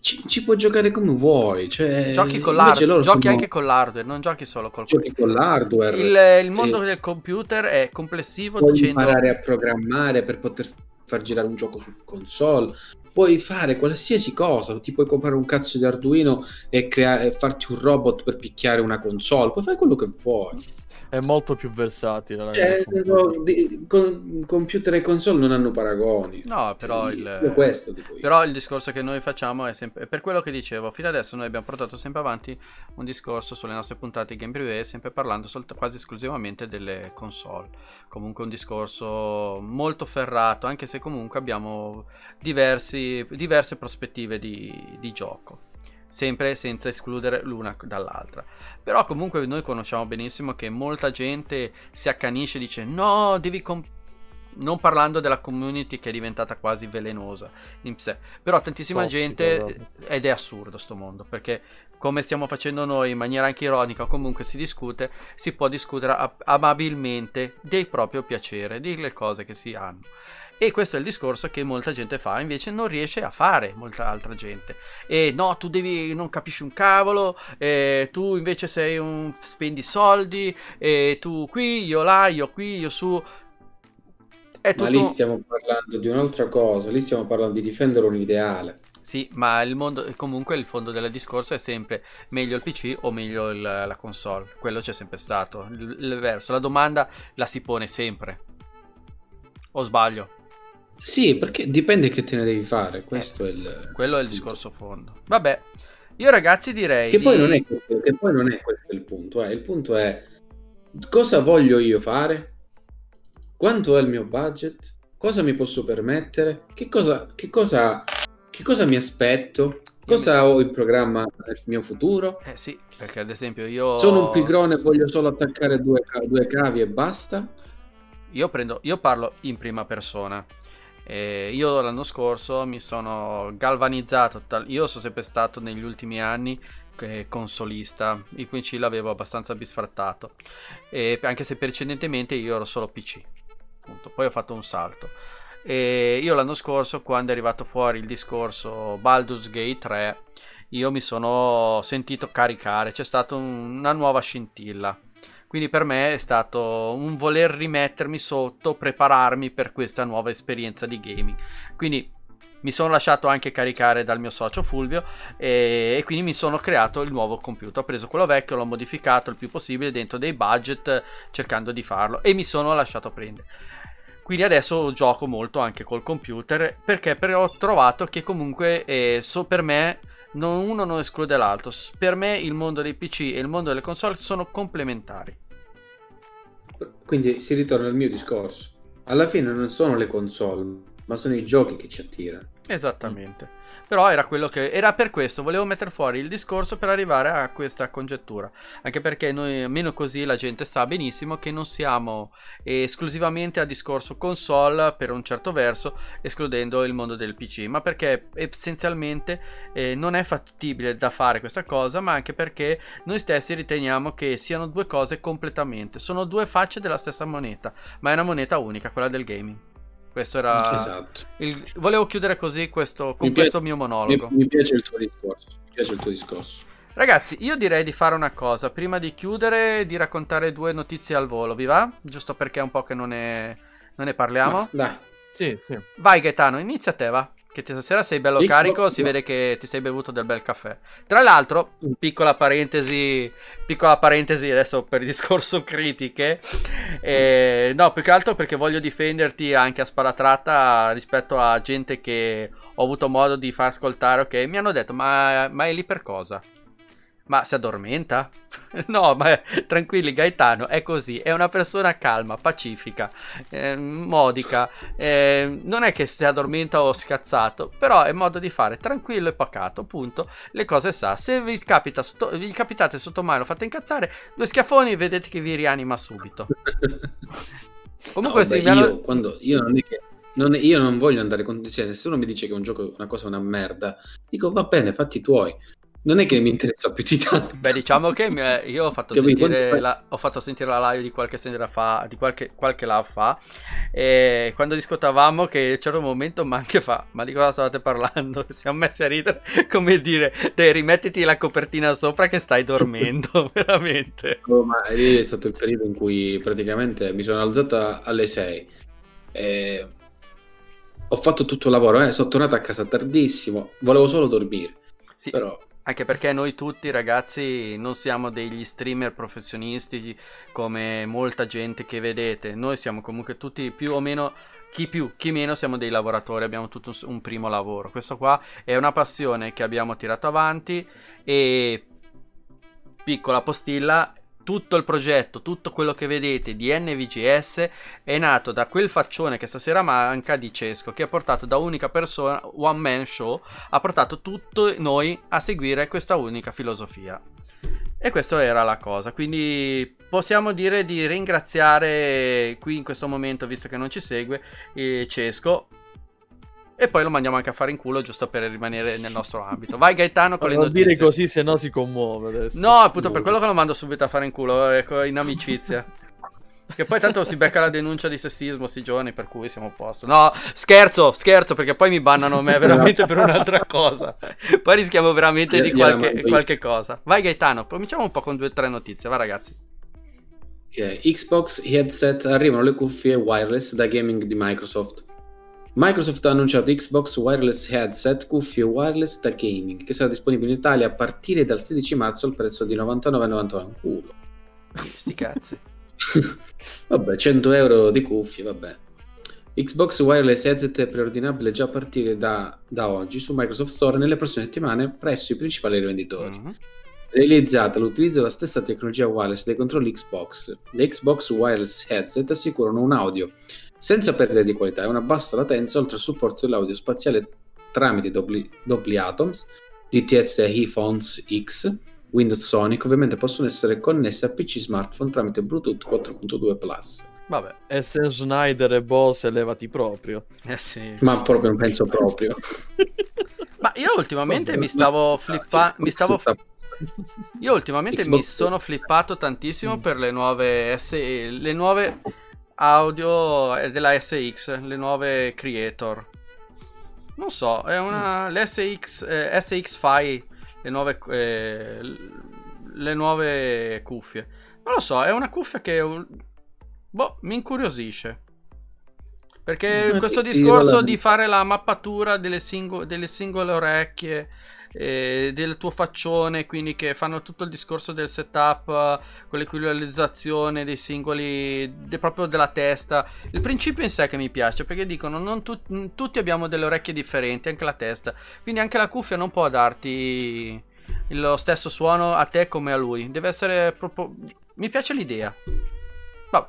Ci, ci puoi giocare come vuoi. Cioè, Giochi con l'hardware, giochi sono- anche con l'hardware, non giochi solo col giochi con l'hardware. Il, il mondo e del computer è complessivo puoi dicendo imparare a programmare per poter far girare un gioco su console. Puoi fare qualsiasi cosa, ti puoi comprare un cazzo di Arduino e, crea- e farti un robot per picchiare una console, puoi fare quello che vuoi. È molto più versatile. ragazzi, Cioè, senso, di- con- computer e console non hanno paragoni. No, però il, questo però il discorso che noi facciamo è sempre per quello che dicevo. Fino adesso noi abbiamo portato sempre avanti un discorso sulle nostre puntate di Game Privé, sempre parlando solt- quasi esclusivamente delle console. Comunque un discorso molto ferrato, anche se comunque abbiamo diversi, diverse prospettive di, di gioco. Sempre senza escludere l'una dall'altra. Però comunque noi conosciamo benissimo che molta gente si accanisce e dice no, devi comprare non parlando della community che è diventata quasi velenosa in sé, però tantissima Tossica, gente proprio. ed è assurdo sto mondo perché come stiamo facendo noi in maniera anche ironica comunque si discute, si può discutere amabilmente del proprio piacere, delle cose che si hanno. E questo è il discorso che molta gente fa, invece non riesce a fare molta altra gente. E no, tu devi, non capisci un cavolo, e tu invece sei un spendi soldi, e tu qui, io là, io qui, io su. È Ma tutto... lì stiamo parlando di un'altra cosa, lì stiamo parlando di difendere un ideale. Sì, ma il mondo, comunque il fondo del discorso è sempre meglio il PC o meglio il- la console. Quello c'è sempre stato. Il, il verso, la domanda la si pone sempre. O sbaglio? Sì, perché dipende che te ne devi fare, questo è il... Quello è il discorso fondo. Vabbè, io ragazzi direi Che poi, di- non è questo, che poi non è questo il punto, eh. il punto è cosa voglio io fare, quanto è il mio budget, cosa mi posso permettere, che cosa, che cosa, che cosa mi aspetto, cosa ho in programma nel mio futuro. Eh sì, perché ad esempio io... Sono un pigrone, voglio solo attaccare due, due cavi e basta. Io prendo, io parlo in prima persona. Eh, io l'anno scorso mi sono galvanizzato. tal- io sono sempre stato negli ultimi anni eh, consolista. Il PC l'avevo abbastanza bisfrattato. E anche se precedentemente io ero solo PC. Punto. Poi ho fatto un salto. E io l'anno scorso, quando è arrivato fuori il discorso Baldur's Gate 3, io mi sono sentito caricare, c'è stata un- una nuova scintilla. Quindi per me è stato un voler rimettermi sotto, prepararmi per questa nuova esperienza di gaming. Quindi mi sono lasciato anche caricare dal mio socio Fulvio e, e quindi mi sono creato il nuovo computer. Ho preso quello vecchio, l'ho modificato il più possibile dentro dei budget cercando di farlo e mi sono lasciato prendere. Quindi adesso gioco molto anche col computer perché però ho trovato che comunque eh, so- per me non- uno non esclude l'altro. Per me il mondo dei PC e il mondo delle console sono complementari. Quindi si ritorna al mio discorso. Alla fine non sono le console, ma sono i giochi che ci attirano. Esattamente. Però era quello che era per questo, volevo mettere fuori il discorso per arrivare a questa congettura. Anche perché noi, almeno così, la gente sa benissimo che non siamo esclusivamente a discorso console per un certo verso, escludendo il mondo del PC, ma perché essenzialmente eh, non è fattibile da fare questa cosa, ma anche perché noi stessi riteniamo che siano due cose completamente, sono due facce della stessa moneta, ma è una moneta unica, quella del gaming. Questo era Esatto. il- Volevo chiudere così questo, con Mi questo piace- mio Mi, monologo. mi piace il tuo discorso. Mi piace il tuo discorso. Ragazzi, io direi di fare una cosa. Prima di chiudere, di raccontare due notizie al volo, vi va? Giusto perché è un po' che non ne, non ne parliamo. Ma, dai, Sì, sì. Vai Gaetano, inizia te, va. Che stasera sei bello carico, si vede che ti sei bevuto del bel caffè. Tra l'altro, piccola parentesi, piccola parentesi adesso per il discorso critiche. eh, no, più che altro perché voglio difenderti anche a sparatratta rispetto a gente che ho avuto modo di far ascoltare, ok? Mi hanno detto, ma, ma è lì per cosa? Ma si addormenta? no, ma tranquilli, Gaetano è così, è una persona calma, pacifica, eh, modica, eh, non è che si addormenta o scazzato, però è modo di fare tranquillo e pacato, punto. Le cose sa, se vi, capita sotto, vi capitate sotto mano, fate incazzare, due schiaffoni vedete che vi rianima subito. Comunque No, sì, mi hanno... io, quando, io non è che non- io non voglio andare con se se uno mi dice che un gioco una cosa è una merda, dico va bene, fatti i tuoi. Non è che mi interessa più di tanto. Beh, diciamo che mi- eh, io ho fatto, sentire la, ho fatto sentire la live di qualche sera fa, di qualche, qualche live fa, e quando discutavamo che a un momento ma anche fa, ma di cosa stavate parlando? Siamo messi a ridere, come dire, dai rimettiti la copertina sopra che stai dormendo, veramente. Oh, ma lì è stato il periodo in cui praticamente mi sono alzata alle 6 e ho fatto tutto il lavoro, eh, sono tornato a casa tardissimo, volevo solo dormire, Sì, però Anche perché noi tutti ragazzi non siamo degli streamer professionisti come molta gente che vedete, noi siamo comunque tutti più o meno, chi più, chi meno siamo dei lavoratori, abbiamo tutto un primo lavoro. Questo qua è una passione che abbiamo tirato avanti e piccola postilla, tutto il progetto, tutto quello che vedete di NVGS è nato da quel faccione che stasera manca di Cesco che ha portato da unica persona, one man show, ha portato tutto noi a seguire questa unica filosofia. E questa era la cosa, quindi possiamo dire di ringraziare qui in questo momento, visto che non ci segue, eh, Cesco. E poi lo mandiamo anche a fare in culo giusto per rimanere nel nostro ambito. Vai Gaetano con le Non notizie. dire così, se no si commuove adesso. No, appunto per quello che lo mando subito a fare in culo, ecco, in amicizia. Che poi tanto si becca la denuncia di sessismo sti giorni, per cui siamo a posto. No, scherzo, scherzo, perché poi mi bannano me veramente per un'altra cosa. Poi rischiamo veramente di qualche, qualche cosa. Vai Gaetano, cominciamo un po' con due o tre notizie, va ragazzi. Ok, Xbox headset arrivano le cuffie wireless da gaming di Microsoft. Microsoft ha annunciato Xbox Wireless Headset cuffie wireless da gaming che sarà disponibile in Italia a partire dal 16 marzo al prezzo di 99,99 un culo. Sti cazzi. vabbè, 100 euro di cuffie, vabbè. Xbox Wireless Headset è preordinabile già a partire da, da oggi su Microsoft Store nelle prossime settimane presso i principali rivenditori. Mhm. Realizzata l'utilizzo della stessa tecnologia wireless dei controlli Xbox, le Xbox Wireless Headset assicurano un audio senza perdita di qualità e una bassa latenza oltre al supporto dell'audio spaziale tramite Dolby, Dolby Atoms, DTS Headphones X, Windows Sonic ovviamente possono essere connesse a PC smartphone tramite Bluetooth 4.2 Plus. Vabbè, E se Schneider e Bose levati proprio. eh sì. Ma proprio non penso proprio. Ma io ultimamente mi stavo flippando, mi stavo... Io ultimamente mi Xbox. sono flippato tantissimo per le nuove S- le nuove audio eh, della SX, le nuove creator. Non so, è una l'SX eh, SX Fi le nuove, eh, le nuove cuffie. Non lo so, è una cuffia che boh, mi incuriosisce. Perché questo discorso di fare la mappatura delle, singo- delle singole orecchie, eh, del tuo faccione, quindi che fanno tutto il discorso del setup eh, con l'equalizzazione dei singoli, de- proprio della testa. Il principio in sé che mi piace, perché dicono non tu- n- tutti abbiamo delle orecchie differenti, anche la testa. Quindi anche la cuffia non può darti lo stesso suono a te come a lui. Deve essere proprio... Mi piace l'idea. Vabbè.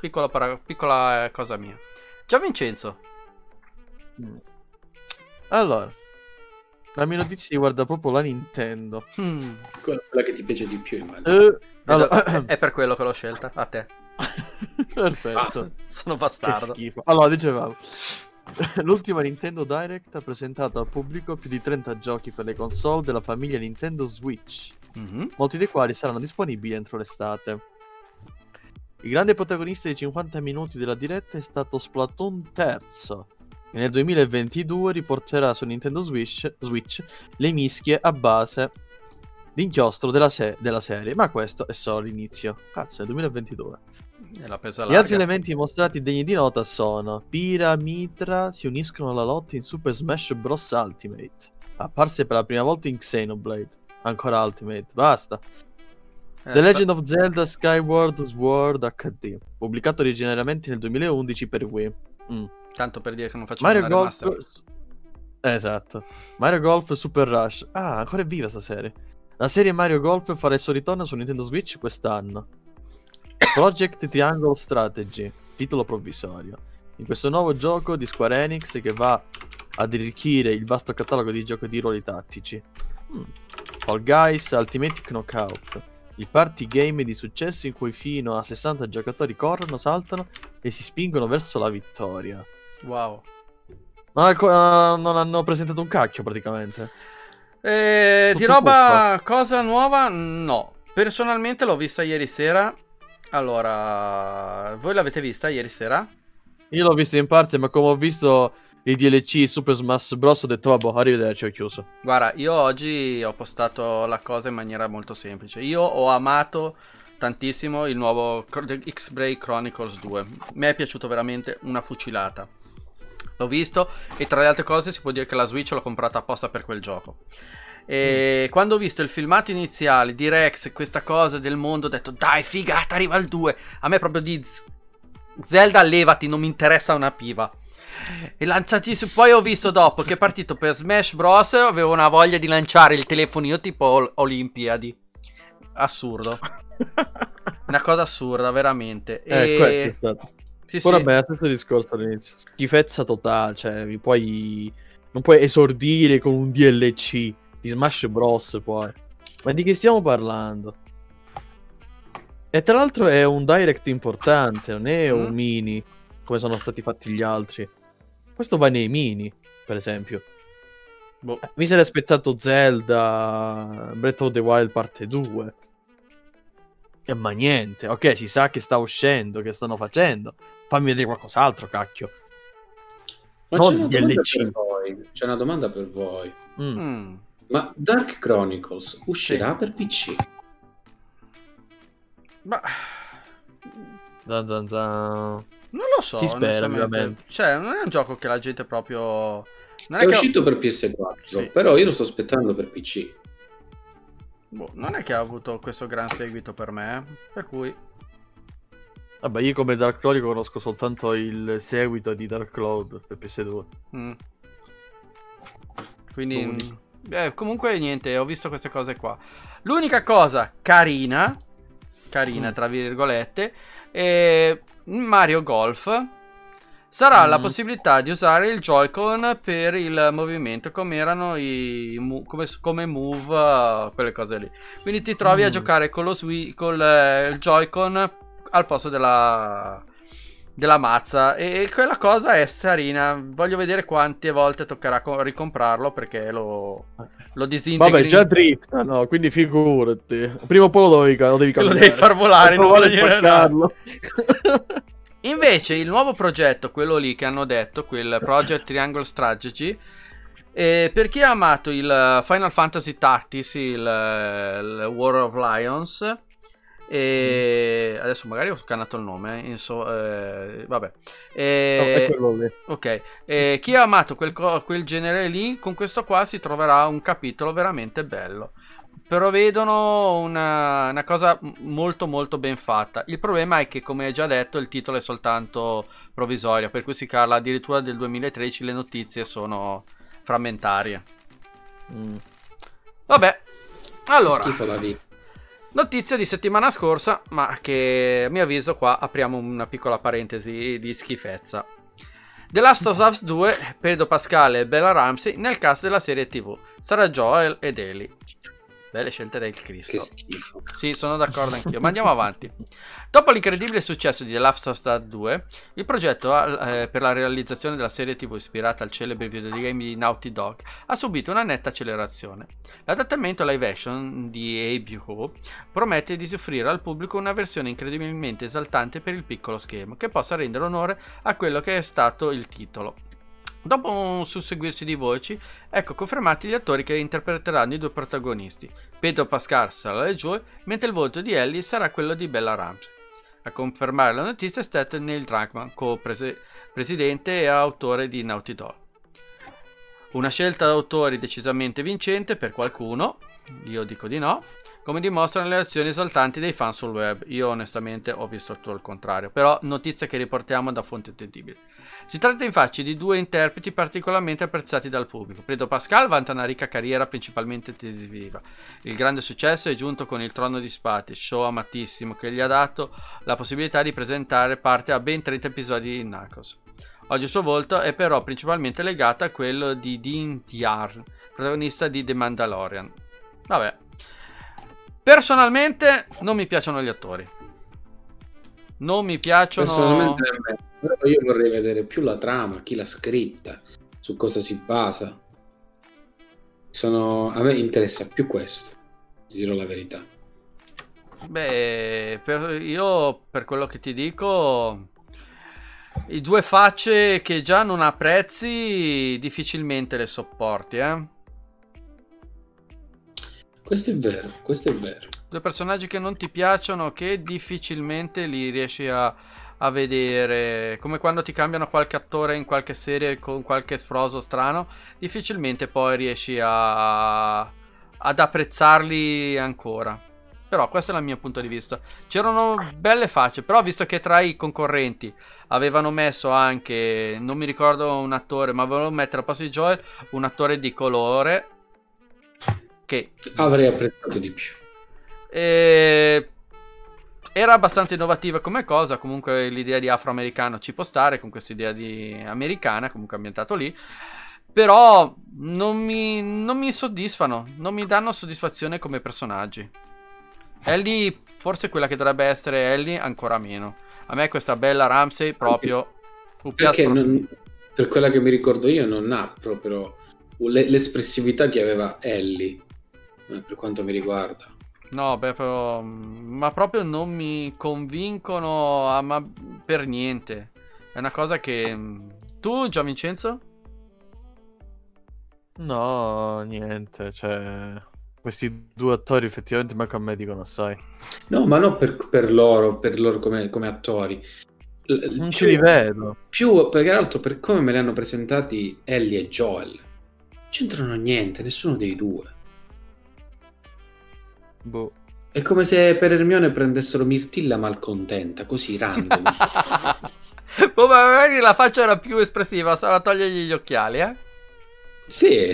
Piccola, para- piccola cosa mia. Già Vincenzo. Allora, la mia notizia riguarda proprio la Nintendo. Hmm. Quella quella che ti piace di più, immagino. Eh, Vedo- allora, è, è per quello che l'ho scelta. A te. perfetto. Sono Che bastardo. schifo. Allora, dicevamo. L'ultima Nintendo Direct ha presentato al pubblico più di 30 giochi per le console della famiglia Nintendo Switch, Mhm. molti dei quali saranno disponibili entro l'estate. Il grande protagonista dei 50 minuti della diretta è stato Splatoon terzo, che nel 2022 riporterà su Nintendo Switch, Switch le mischie a base di inchiostro della, se- della serie, ma questo è solo l'inizio. Cazzo, è 2022. E la pesa Gli altri elementi mostrati degni di nota sono Pira e Mitra si uniscono alla lotta in Super Smash Bros. Ultimate, apparse per la prima volta in Xenoblade. Ancora Ultimate, basta. Eh, The sta- Legend of Zelda Skyward Sword HD, pubblicato originariamente nel 2011 per Wii. Mm. Tanto per dire che non facciamo Mario Golf. remaster. Esatto. Mario Golf Super Rush. Ah, ancora è viva sta serie. La serie Mario Golf farà il suo ritorno su Nintendo Switch quest'anno. Project Triangle Strategy, titolo provvisorio. In questo nuovo gioco di Square Enix che va ad arricchire il vasto catalogo di giochi di ruoli tattici. Mm. Fall Guys Ultimate Knockout. Il party game di successo in cui fino a 60 giocatori corrono, saltano e si spingono verso la vittoria. Wow. Non, ha- eh, non hanno presentato un cacchio praticamente. Eh, di roba cosa nuova? No. Personalmente l'ho vista ieri sera. Allora, voi l'avete vista ieri sera? Io l'ho visto in parte, ma come ho visto i DLC Super Smash Bros. ho detto vabbè, arrivederci, ho chiuso. Guarda, io oggi ho postato la cosa in maniera molto semplice. Io ho amato tantissimo il nuovo X-Bray Chronicles 2. Mi è piaciuto veramente una fucilata. L'ho visto e tra le altre cose si può dire che la Switch l'ho comprata apposta per quel gioco. E quando ho visto il filmato iniziale di Rex, questa cosa del mondo, ho detto dai figata, arriva il 2. A me proprio di Z- Zelda levati, non mi interessa una piva. E lanciati su. Poi ho visto dopo che è partito per Smash Bros. Avevo una voglia di lanciare il telefonino tipo Ol- Olimpiadi. Assurdo. Una cosa assurda, veramente. Eh, questo è E... stato. Sì, Ora sì. beh, stesso discorso all'inizio. Schifezza totale, cioè, puoi... Non puoi esordire con un DLC di Smash Bros. poi. Ma di che stiamo parlando? E tra l'altro è un direct importante, non è un Mm. mini, come sono stati fatti gli altri. Questo va nei mini, per esempio. Boh. Eh, Mi sarei aspettato Zelda Breath of the Wild parte 2. E ma niente, ok, si sa che sta uscendo, che stanno facendo. Fammi vedere qualcos'altro, cacchio. Ma non c'è una domanda DLC. per voi. C'è una domanda per voi. Mm. Mm. Ma Dark Chronicles uscirà per PC? Ma Zan zan zan. non lo so. Si spera, veramente. Cioè, non è un gioco che la gente proprio. Non È è, che... uscito per PS4, Sì. però io lo sto aspettando per PC. boh, non è che ha avuto questo gran seguito per me. eh. Per cui. Vabbè, io come Dark Chronicle conosco soltanto il seguito di Dark Cloud per PS2. mm. Quindi. Mm, eh, comunque, niente, ho visto queste cose qua. L'unica cosa carina. Carina, Mm. tra virgolette. È Mario Golf. Sarà la Mm. possibilità di usare il Joy-Con per il movimento come erano i come, come move, uh, quelle cose lì. Quindi ti trovi a Mm. giocare con lo Swi- col eh, il Joy-Con al posto della, della mazza. E, quella cosa è carina. Voglio vedere quante volte toccherà co- ricomprarlo perché lo, lo disintegri. Vabbè, già dritta, no, quindi figurati. Prima o poi lo devi, lo devi Che lo cambiare. devi far volare, non voglio spaccarlo. Invece il nuovo progetto, quello lì che hanno detto, quel Project Triangle Strategy, E per chi ha amato il Final Fantasy Tactics, il, il War of Lions, e adesso magari ho scannato il nome, eh, inso- eh, vabbè. E- No, è quello lì. Ok, e chi ha amato quel, co- quel genere lì, con questo qua si troverà un capitolo veramente bello. Però vedono una, una cosa molto molto ben fatta. Il problema è che, come già detto, il titolo è soltanto provvisorio, per cui si parla addirittura del 2013, le notizie sono frammentarie. Mm. Vabbè, allora, Schifo la vita. Notizia di settimana scorsa, ma che a mio avviso qua apriamo una piccola parentesi di schifezza. The Last of Us 2, Pedro Pascale e Bella Ramsey nel cast della serie TV. Sarà Joel ed Ellie. Belle scelte del Che Cristo. schifo. Sì, sono d'accordo anch'io, ma andiamo avanti. Dopo l'incredibile successo di The Last of Us 2, il progetto eh, per la realizzazione della serie TV ispirata al celebre videogame di Naughty Dog ha subito una netta accelerazione. L'adattamento live action di Ho promette di offrire al pubblico una versione incredibilmente esaltante per il piccolo schermo, che possa rendere onore a quello che è stato il titolo. Dopo un susseguirsi di voci, ecco confermati gli attori che interpreteranno i due protagonisti. Pedro Pascal sarà le Joy, mentre il volto di Ellie sarà quello di Bella Ramsey. A confermare la notizia è stato Neil Druckmann, co-presidente e autore di Naughty Dog. Una scelta d'autori decisamente vincente per qualcuno, io dico di no, come dimostrano le azioni esaltanti dei fan sul web. Io onestamente ho visto tutto il contrario, però notizia che riportiamo da fonti attendibili. Si tratta infatti di due interpreti particolarmente apprezzati dal pubblico. Pedro Pascal vanta una ricca carriera principalmente televisiva. Il grande successo è giunto con il Trono di Spade, show amatissimo che gli ha dato la possibilità di presentare parte a ben 30 episodi di Narcos. Oggi il suo volto è però principalmente legato a quello di Dean Djar, protagonista di The Mandalorian. Vabbè. Personalmente non mi piacciono gli attori. Non mi piacciono... Personalmente. Però io vorrei vedere più la trama, chi l'ha scritta, su cosa si basa. Sono... A me interessa più questo, ti dirò la verità. Beh, per- io per quello che ti dico, i due facce che già non apprezzi, difficilmente le sopporti, eh. Questo è vero, questo è vero. Due personaggi che non ti piacciono, che difficilmente li riesci a, a vedere. Come quando ti cambiano qualche attore in qualche serie con qualche sfroso strano, difficilmente poi riesci a, ad apprezzarli ancora. Però questo è il mio punto di vista. C'erano belle facce, però visto che tra i concorrenti avevano messo anche, non mi ricordo un attore, ma volevano mettere al posto di Joel un attore di colore che Avrei apprezzato di più. e... Era abbastanza innovativa come cosa, comunque l'idea di afroamericano ci può stare, con questa idea di americana, comunque ambientato lì. Però non mi, non mi soddisfano, non mi danno soddisfazione come personaggi. Ellie, forse quella che dovrebbe essere Ellie, ancora meno. A me questa bella Ramsey proprio... Perché piastro- non- per quella che mi ricordo io non ha proprio le- l'espressività che aveva Ellie, eh, per quanto mi riguarda. No, beh, però, ma proprio non mi convincono ah, ma per niente. È una cosa che... mm, Tu, Gian Vincenzo? No, niente, cioè... Questi due attori effettivamente manco a me dicono assai. No, ma non per, per loro, per loro come, come attori. L- Non più- ce li vedo. Più, perché l'altro, per come me li hanno presentati Ellie e Joel, non c'entrano niente, nessuno dei due. Boh. È come se per Hermione prendessero Mirtilla malcontenta, così random. Boh, ma magari la faccia era più espressiva, stava a togliergli gli occhiali, eh? sì,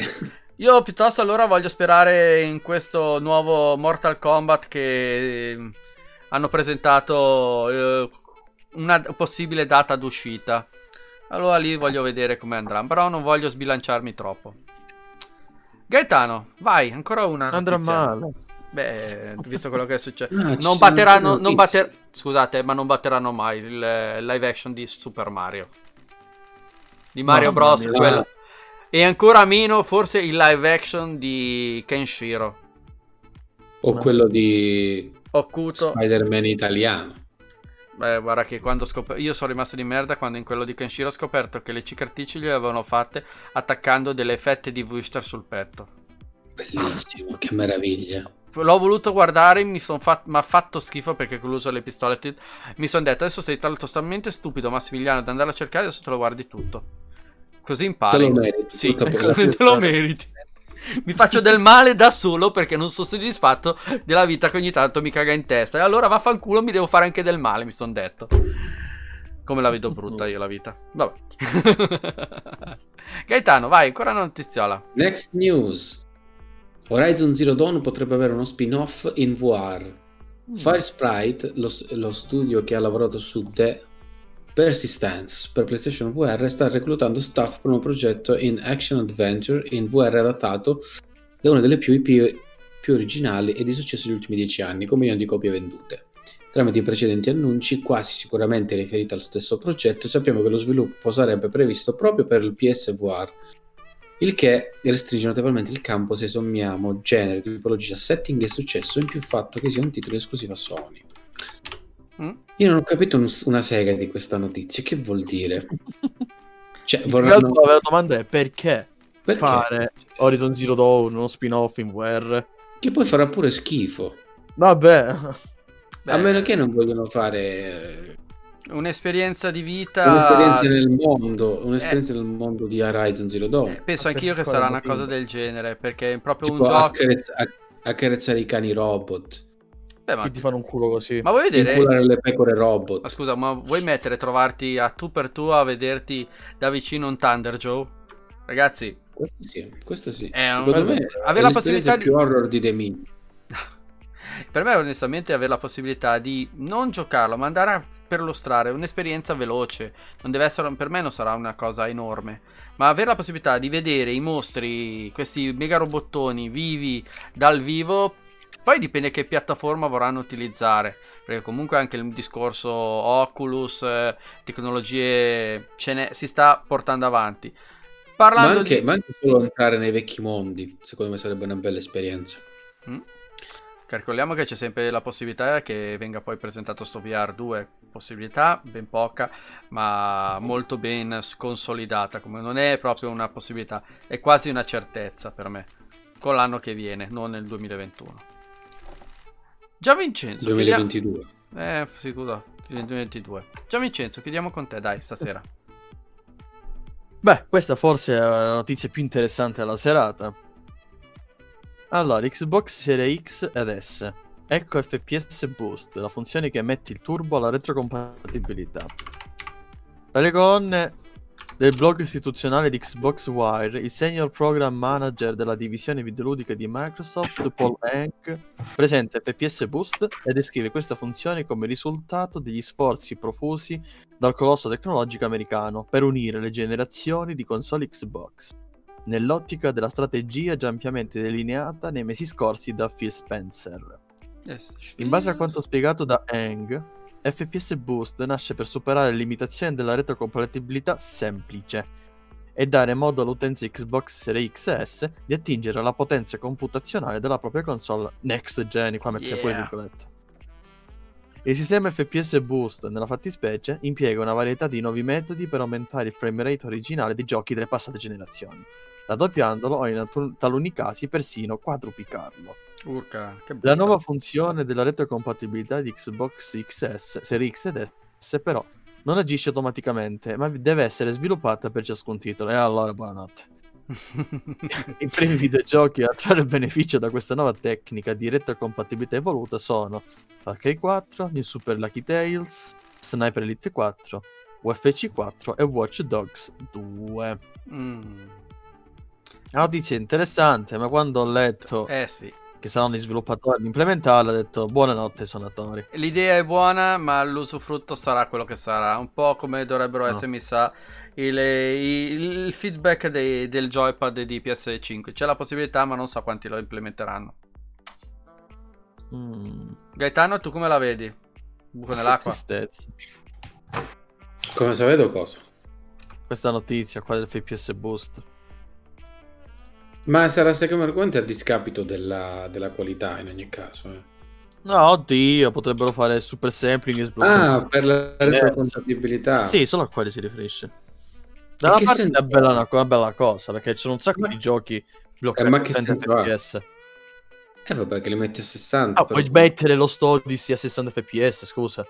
Io piuttosto allora voglio sperare in questo nuovo Mortal Kombat che eh, hanno presentato eh, una possibile data d'uscita. Allora lì voglio vedere come andrà, però non voglio sbilanciarmi troppo. Gaetano, vai, ancora una. Andrà notizia. male. Beh, visto quello che è successo. Ci non batteranno, non batter- scusate, ma non batteranno mai il eh, live action di Super Mario. Di Mario Mamma Bros. mia. quello. E ancora meno forse il live action di Kenshiro. o No. quello di Occulto. Spider-Man italiano. Beh, guarda che quando scoperto... Io sono rimasto di merda quando in quello di Kenshiro ho scoperto che le cicatrici le avevano fatte attaccando delle fette di Wuster sul petto. Bellissimo, che meraviglia. L'ho voluto guardare, mi ha fatto schifo perché con l'uso delle pistole ti- mi sono detto adesso sei totalmente stupido Massimiliano ad andare a cercare adesso te lo guardi tutto. Così impari. Te lo meriti. Sì, così te lo meriti. Mi faccio del male da solo perché non sono soddisfatto della vita che ogni tanto mi caga in testa. E allora vaffanculo mi devo fare anche del male, mi sono detto. Come la vedo brutta io la vita. Vabbè. Gaetano, vai, ancora una notiziola. Next news. Horizon Zero Dawn potrebbe avere uno spin-off in VR. Fire Sprite, lo, lo studio che ha lavorato su The Persistence per PlayStation VR, sta reclutando staff per un progetto in action adventure in VR adattato da una delle più IP più originali e di successo degli ultimi dieci anni, con milioni di copie vendute. Tramite i precedenti annunci, quasi sicuramente riferiti allo stesso progetto, sappiamo che lo sviluppo sarebbe previsto proprio per il PSVR, il che restringe notevolmente il campo se sommiamo genere, tipologia, setting e successo, in più il fatto che sia un titolo esclusivo a Sony. Mm? Io non ho capito un- una sega di questa notizia, che vuol dire? Cioè, In vorranno... realtà la vera domanda è perché, Perché? fare Horizon Zero Dawn, uno spin-off in VR? Che poi farà pure schifo. Vabbè, Beh, A meno che non vogliono fare un'esperienza di vita. un'esperienza nel mondo, un'esperienza nel mondo di Horizon Zero Dawn. Eh, penso Ma anch'io che sarà una cosa del genere. Perché è proprio Tipo un gioco. accarezz- acc- accarezzare i cani robot, Beh, ma... che ti fanno un culo così. ma vuoi vedere? inculare le pecore robot. Ma scusa, ma vuoi mettere trovarti a tu per tu a vederti da vicino un Thunder Joe? Ragazzi, Questo sì, questo sì. È un- Secondo me avere è la possibilità di- più horror di The Me. Per me onestamente avere la possibilità di non giocarlo, ma andare a perlustrare un'esperienza veloce, non deve essere, per me non sarà una cosa enorme, ma avere la possibilità di vedere i mostri, questi mega robottoni vivi dal vivo, poi dipende che piattaforma vorranno utilizzare, perché comunque anche il discorso Oculus, eh, tecnologie, ce n'è- si sta portando avanti. Ma Parlando anche, di... ma anche solo entrare nei vecchi mondi, secondo me sarebbe una bella esperienza. Mm. Calcoliamo che c'è sempre la possibilità che venga poi presentato sto VR 2, possibilità ben poca, ma molto ben sconsolidata, come non è proprio una possibilità, è quasi una certezza per me, con l'anno che viene, non nel 2021. Già Vincenzo, chiediamo- 2022. Eh, scusa, 2022. Già Vincenzo, chiudiamo con te, dai, stasera. Beh, questa forse è la notizia più interessante della serata. Allora, Xbox Series X ed S. Ecco FPS Boost, la funzione che mette il turbo alla retrocompatibilità. Tra le colonne del blog istituzionale di Xbox Wire, il senior program manager della divisione videoludica di Microsoft, Paul Hank, presenta FPS Boost e descrive questa funzione come risultato degli sforzi profusi dal colosso tecnologico americano per unire le generazioni di console Xbox, nell'ottica della strategia già ampiamente delineata nei mesi scorsi da Phil Spencer. Yes. In base a quanto spiegato da Hang, FPS Boost nasce per superare le limitazioni della retrocompatibilità semplice e dare modo all'utenza Xbox Series X e S di attingere alla potenza computazionale della propria console next gen, qua mettere pure Yeah. virgolette. Il sistema FPS Boost, nella fattispecie, impiega una varietà di nuovi metodi per aumentare il frame rate originale dei giochi delle passate generazioni, raddoppiandolo o in taluni casi persino quadruplicarlo. Urca, che La nuova funzione della retrocompatibilità di Xbox XS, Series X ed S però non agisce automaticamente, ma deve essere sviluppata per ciascun titolo. E allora buonanotte. I primi videogiochi a trarre beneficio da questa nuova tecnica di retrocompatibilità evoluta sono Far Cry 4, New Super Lucky Tales, Sniper Elite 4, UFC 4 e Watch Dogs 2. Mm. La notizia è interessante, ma quando ho letto Eh sì. che saranno gli sviluppatori ad implementarla, ho detto buonanotte suonatori. L'idea è buona, ma l'usufrutto sarà quello che sarà. Un po' come dovrebbero No. essere, mi sa, il, il- il feedback dei- del joypad di PS5. C'è la possibilità, ma non so quanti lo implementeranno. Mm, Gaetano, tu come la vedi? Buco nell'acqua. tristezza. Come se vedo cosa? Questa notizia qua del FPS Boost. Ma sarà sicuramente a discapito della, della qualità in ogni caso. eh. No, oddio, potrebbero fare super semplici. Ah, per la retrocompatibilità. Sì, solo a quelli si riferisce. Da una parte è senso bella, ha? una, una bella cosa, perché c'è un sacco Ma- di giochi bloccati Eh, ma che 30 senso ha? fps. Eh vabbè, che li metti a 60. Ah, però. puoi mettere lo Odyssey a 60 fps, scusa.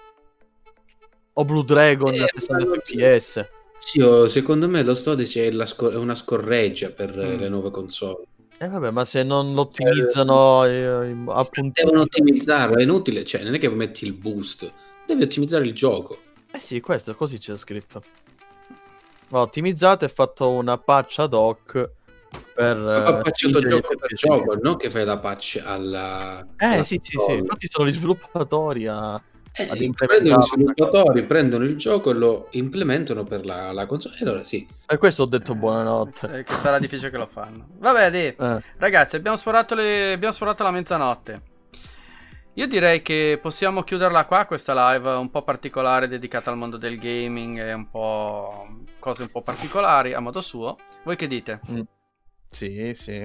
O Blue Dragon Eh, a 60 ma- fps. Sì, oh, secondo me lo Odyssey è, la sco- è una scorreggia per eh, Mm. le nuove console. Eh vabbè, ma se non lo ottimizzano eh, appunto... Devono ottimizzarlo, è inutile, cioè non è che metti il boost, devi ottimizzare il gioco. Eh sì, questo così c'è scritto. Va ottimizzato e fatto una patch ad hoc per... Ma eh, patchato gioco per gioco, non che fai la patch alla... Eh alla sì, sì, sì, infatti sono gli sviluppatori a... Eh, prendono implementare gli sviluppatori, prendono il gioco e lo implementano per la, la console. E allora sì, Per questo ho detto buonanotte. Eh, che sarà difficile che lo fanno. Vabbè, dì. Eh. Ragazzi, abbiamo sforato, le... abbiamo sforato la mezzanotte. Io direi che possiamo chiuderla qua, questa live un po' particolare dedicata al mondo del gaming e un po' cose un po' particolari a modo suo. Voi che dite? Sì, sì.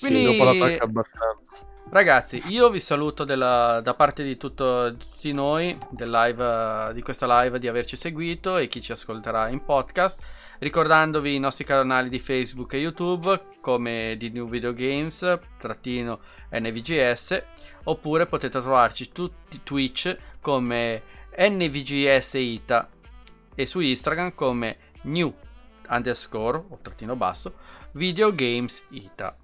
Quindi- Sì, dopo l'attacco abbastanza. Ragazzi, io vi saluto della- da parte di, tutto- di tutti noi del live, di questa live di averci seguito e chi ci ascolterà in podcast. Ricordandovi i nostri canali di Facebook e YouTube come di New Video Games, trattino NVGS, oppure potete trovarci tutti Twitch come NVGS Ita e su Instagram come New underscore o trattino basso Video Games Ita.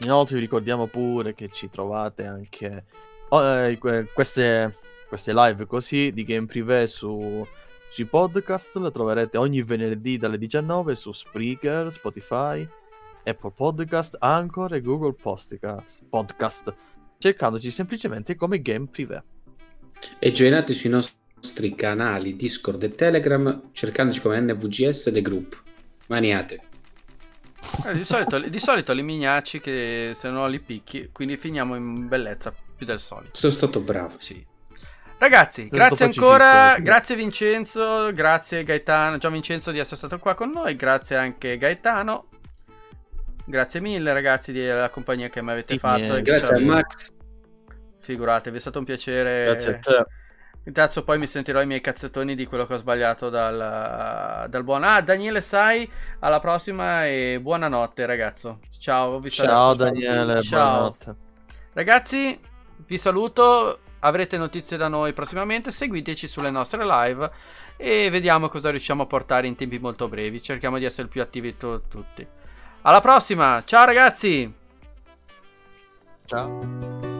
Inoltre vi ricordiamo pure che ci trovate anche oh, eh, que- queste, queste live così di game privé su, sui podcast. Le troverete ogni venerdì dalle 19 su Spreaker, Spotify, Apple Podcast, Anchor e Google Podcast, podcast cercandoci semplicemente come game privé. e joinate sui nostri canali Discord e Telegram cercandoci come NVGS The Group. Maniate. Eh, di, solito, di solito li mignacci che se no li picchi, quindi finiamo in bellezza più del solito. Sono stato bravo. Sì. Ragazzi, grazie ancora, pacifista. grazie Vincenzo, grazie Gaetano, Gian Vincenzo di essere stato qua con noi, grazie anche Gaetano. Grazie mille ragazzi della compagnia che mi avete Di fatto. niente. e che Grazie a Max. Figuratevi, è stato un piacere. Grazie a te. Intanto poi mi sentirò i miei cazzettoni di quello che ho sbagliato dal, dal buon... Ah, Daniele Sai, alla prossima e buonanotte ragazzo. Ciao, vi Ciao saluto. Daniele, Ciao. buonanotte. Ragazzi, vi saluto, avrete notizie da noi prossimamente, seguiteci sulle nostre live e vediamo cosa riusciamo a portare in tempi molto brevi. Cerchiamo di essere più attivi tu- tutti. Alla prossima, ciao ragazzi! Ciao.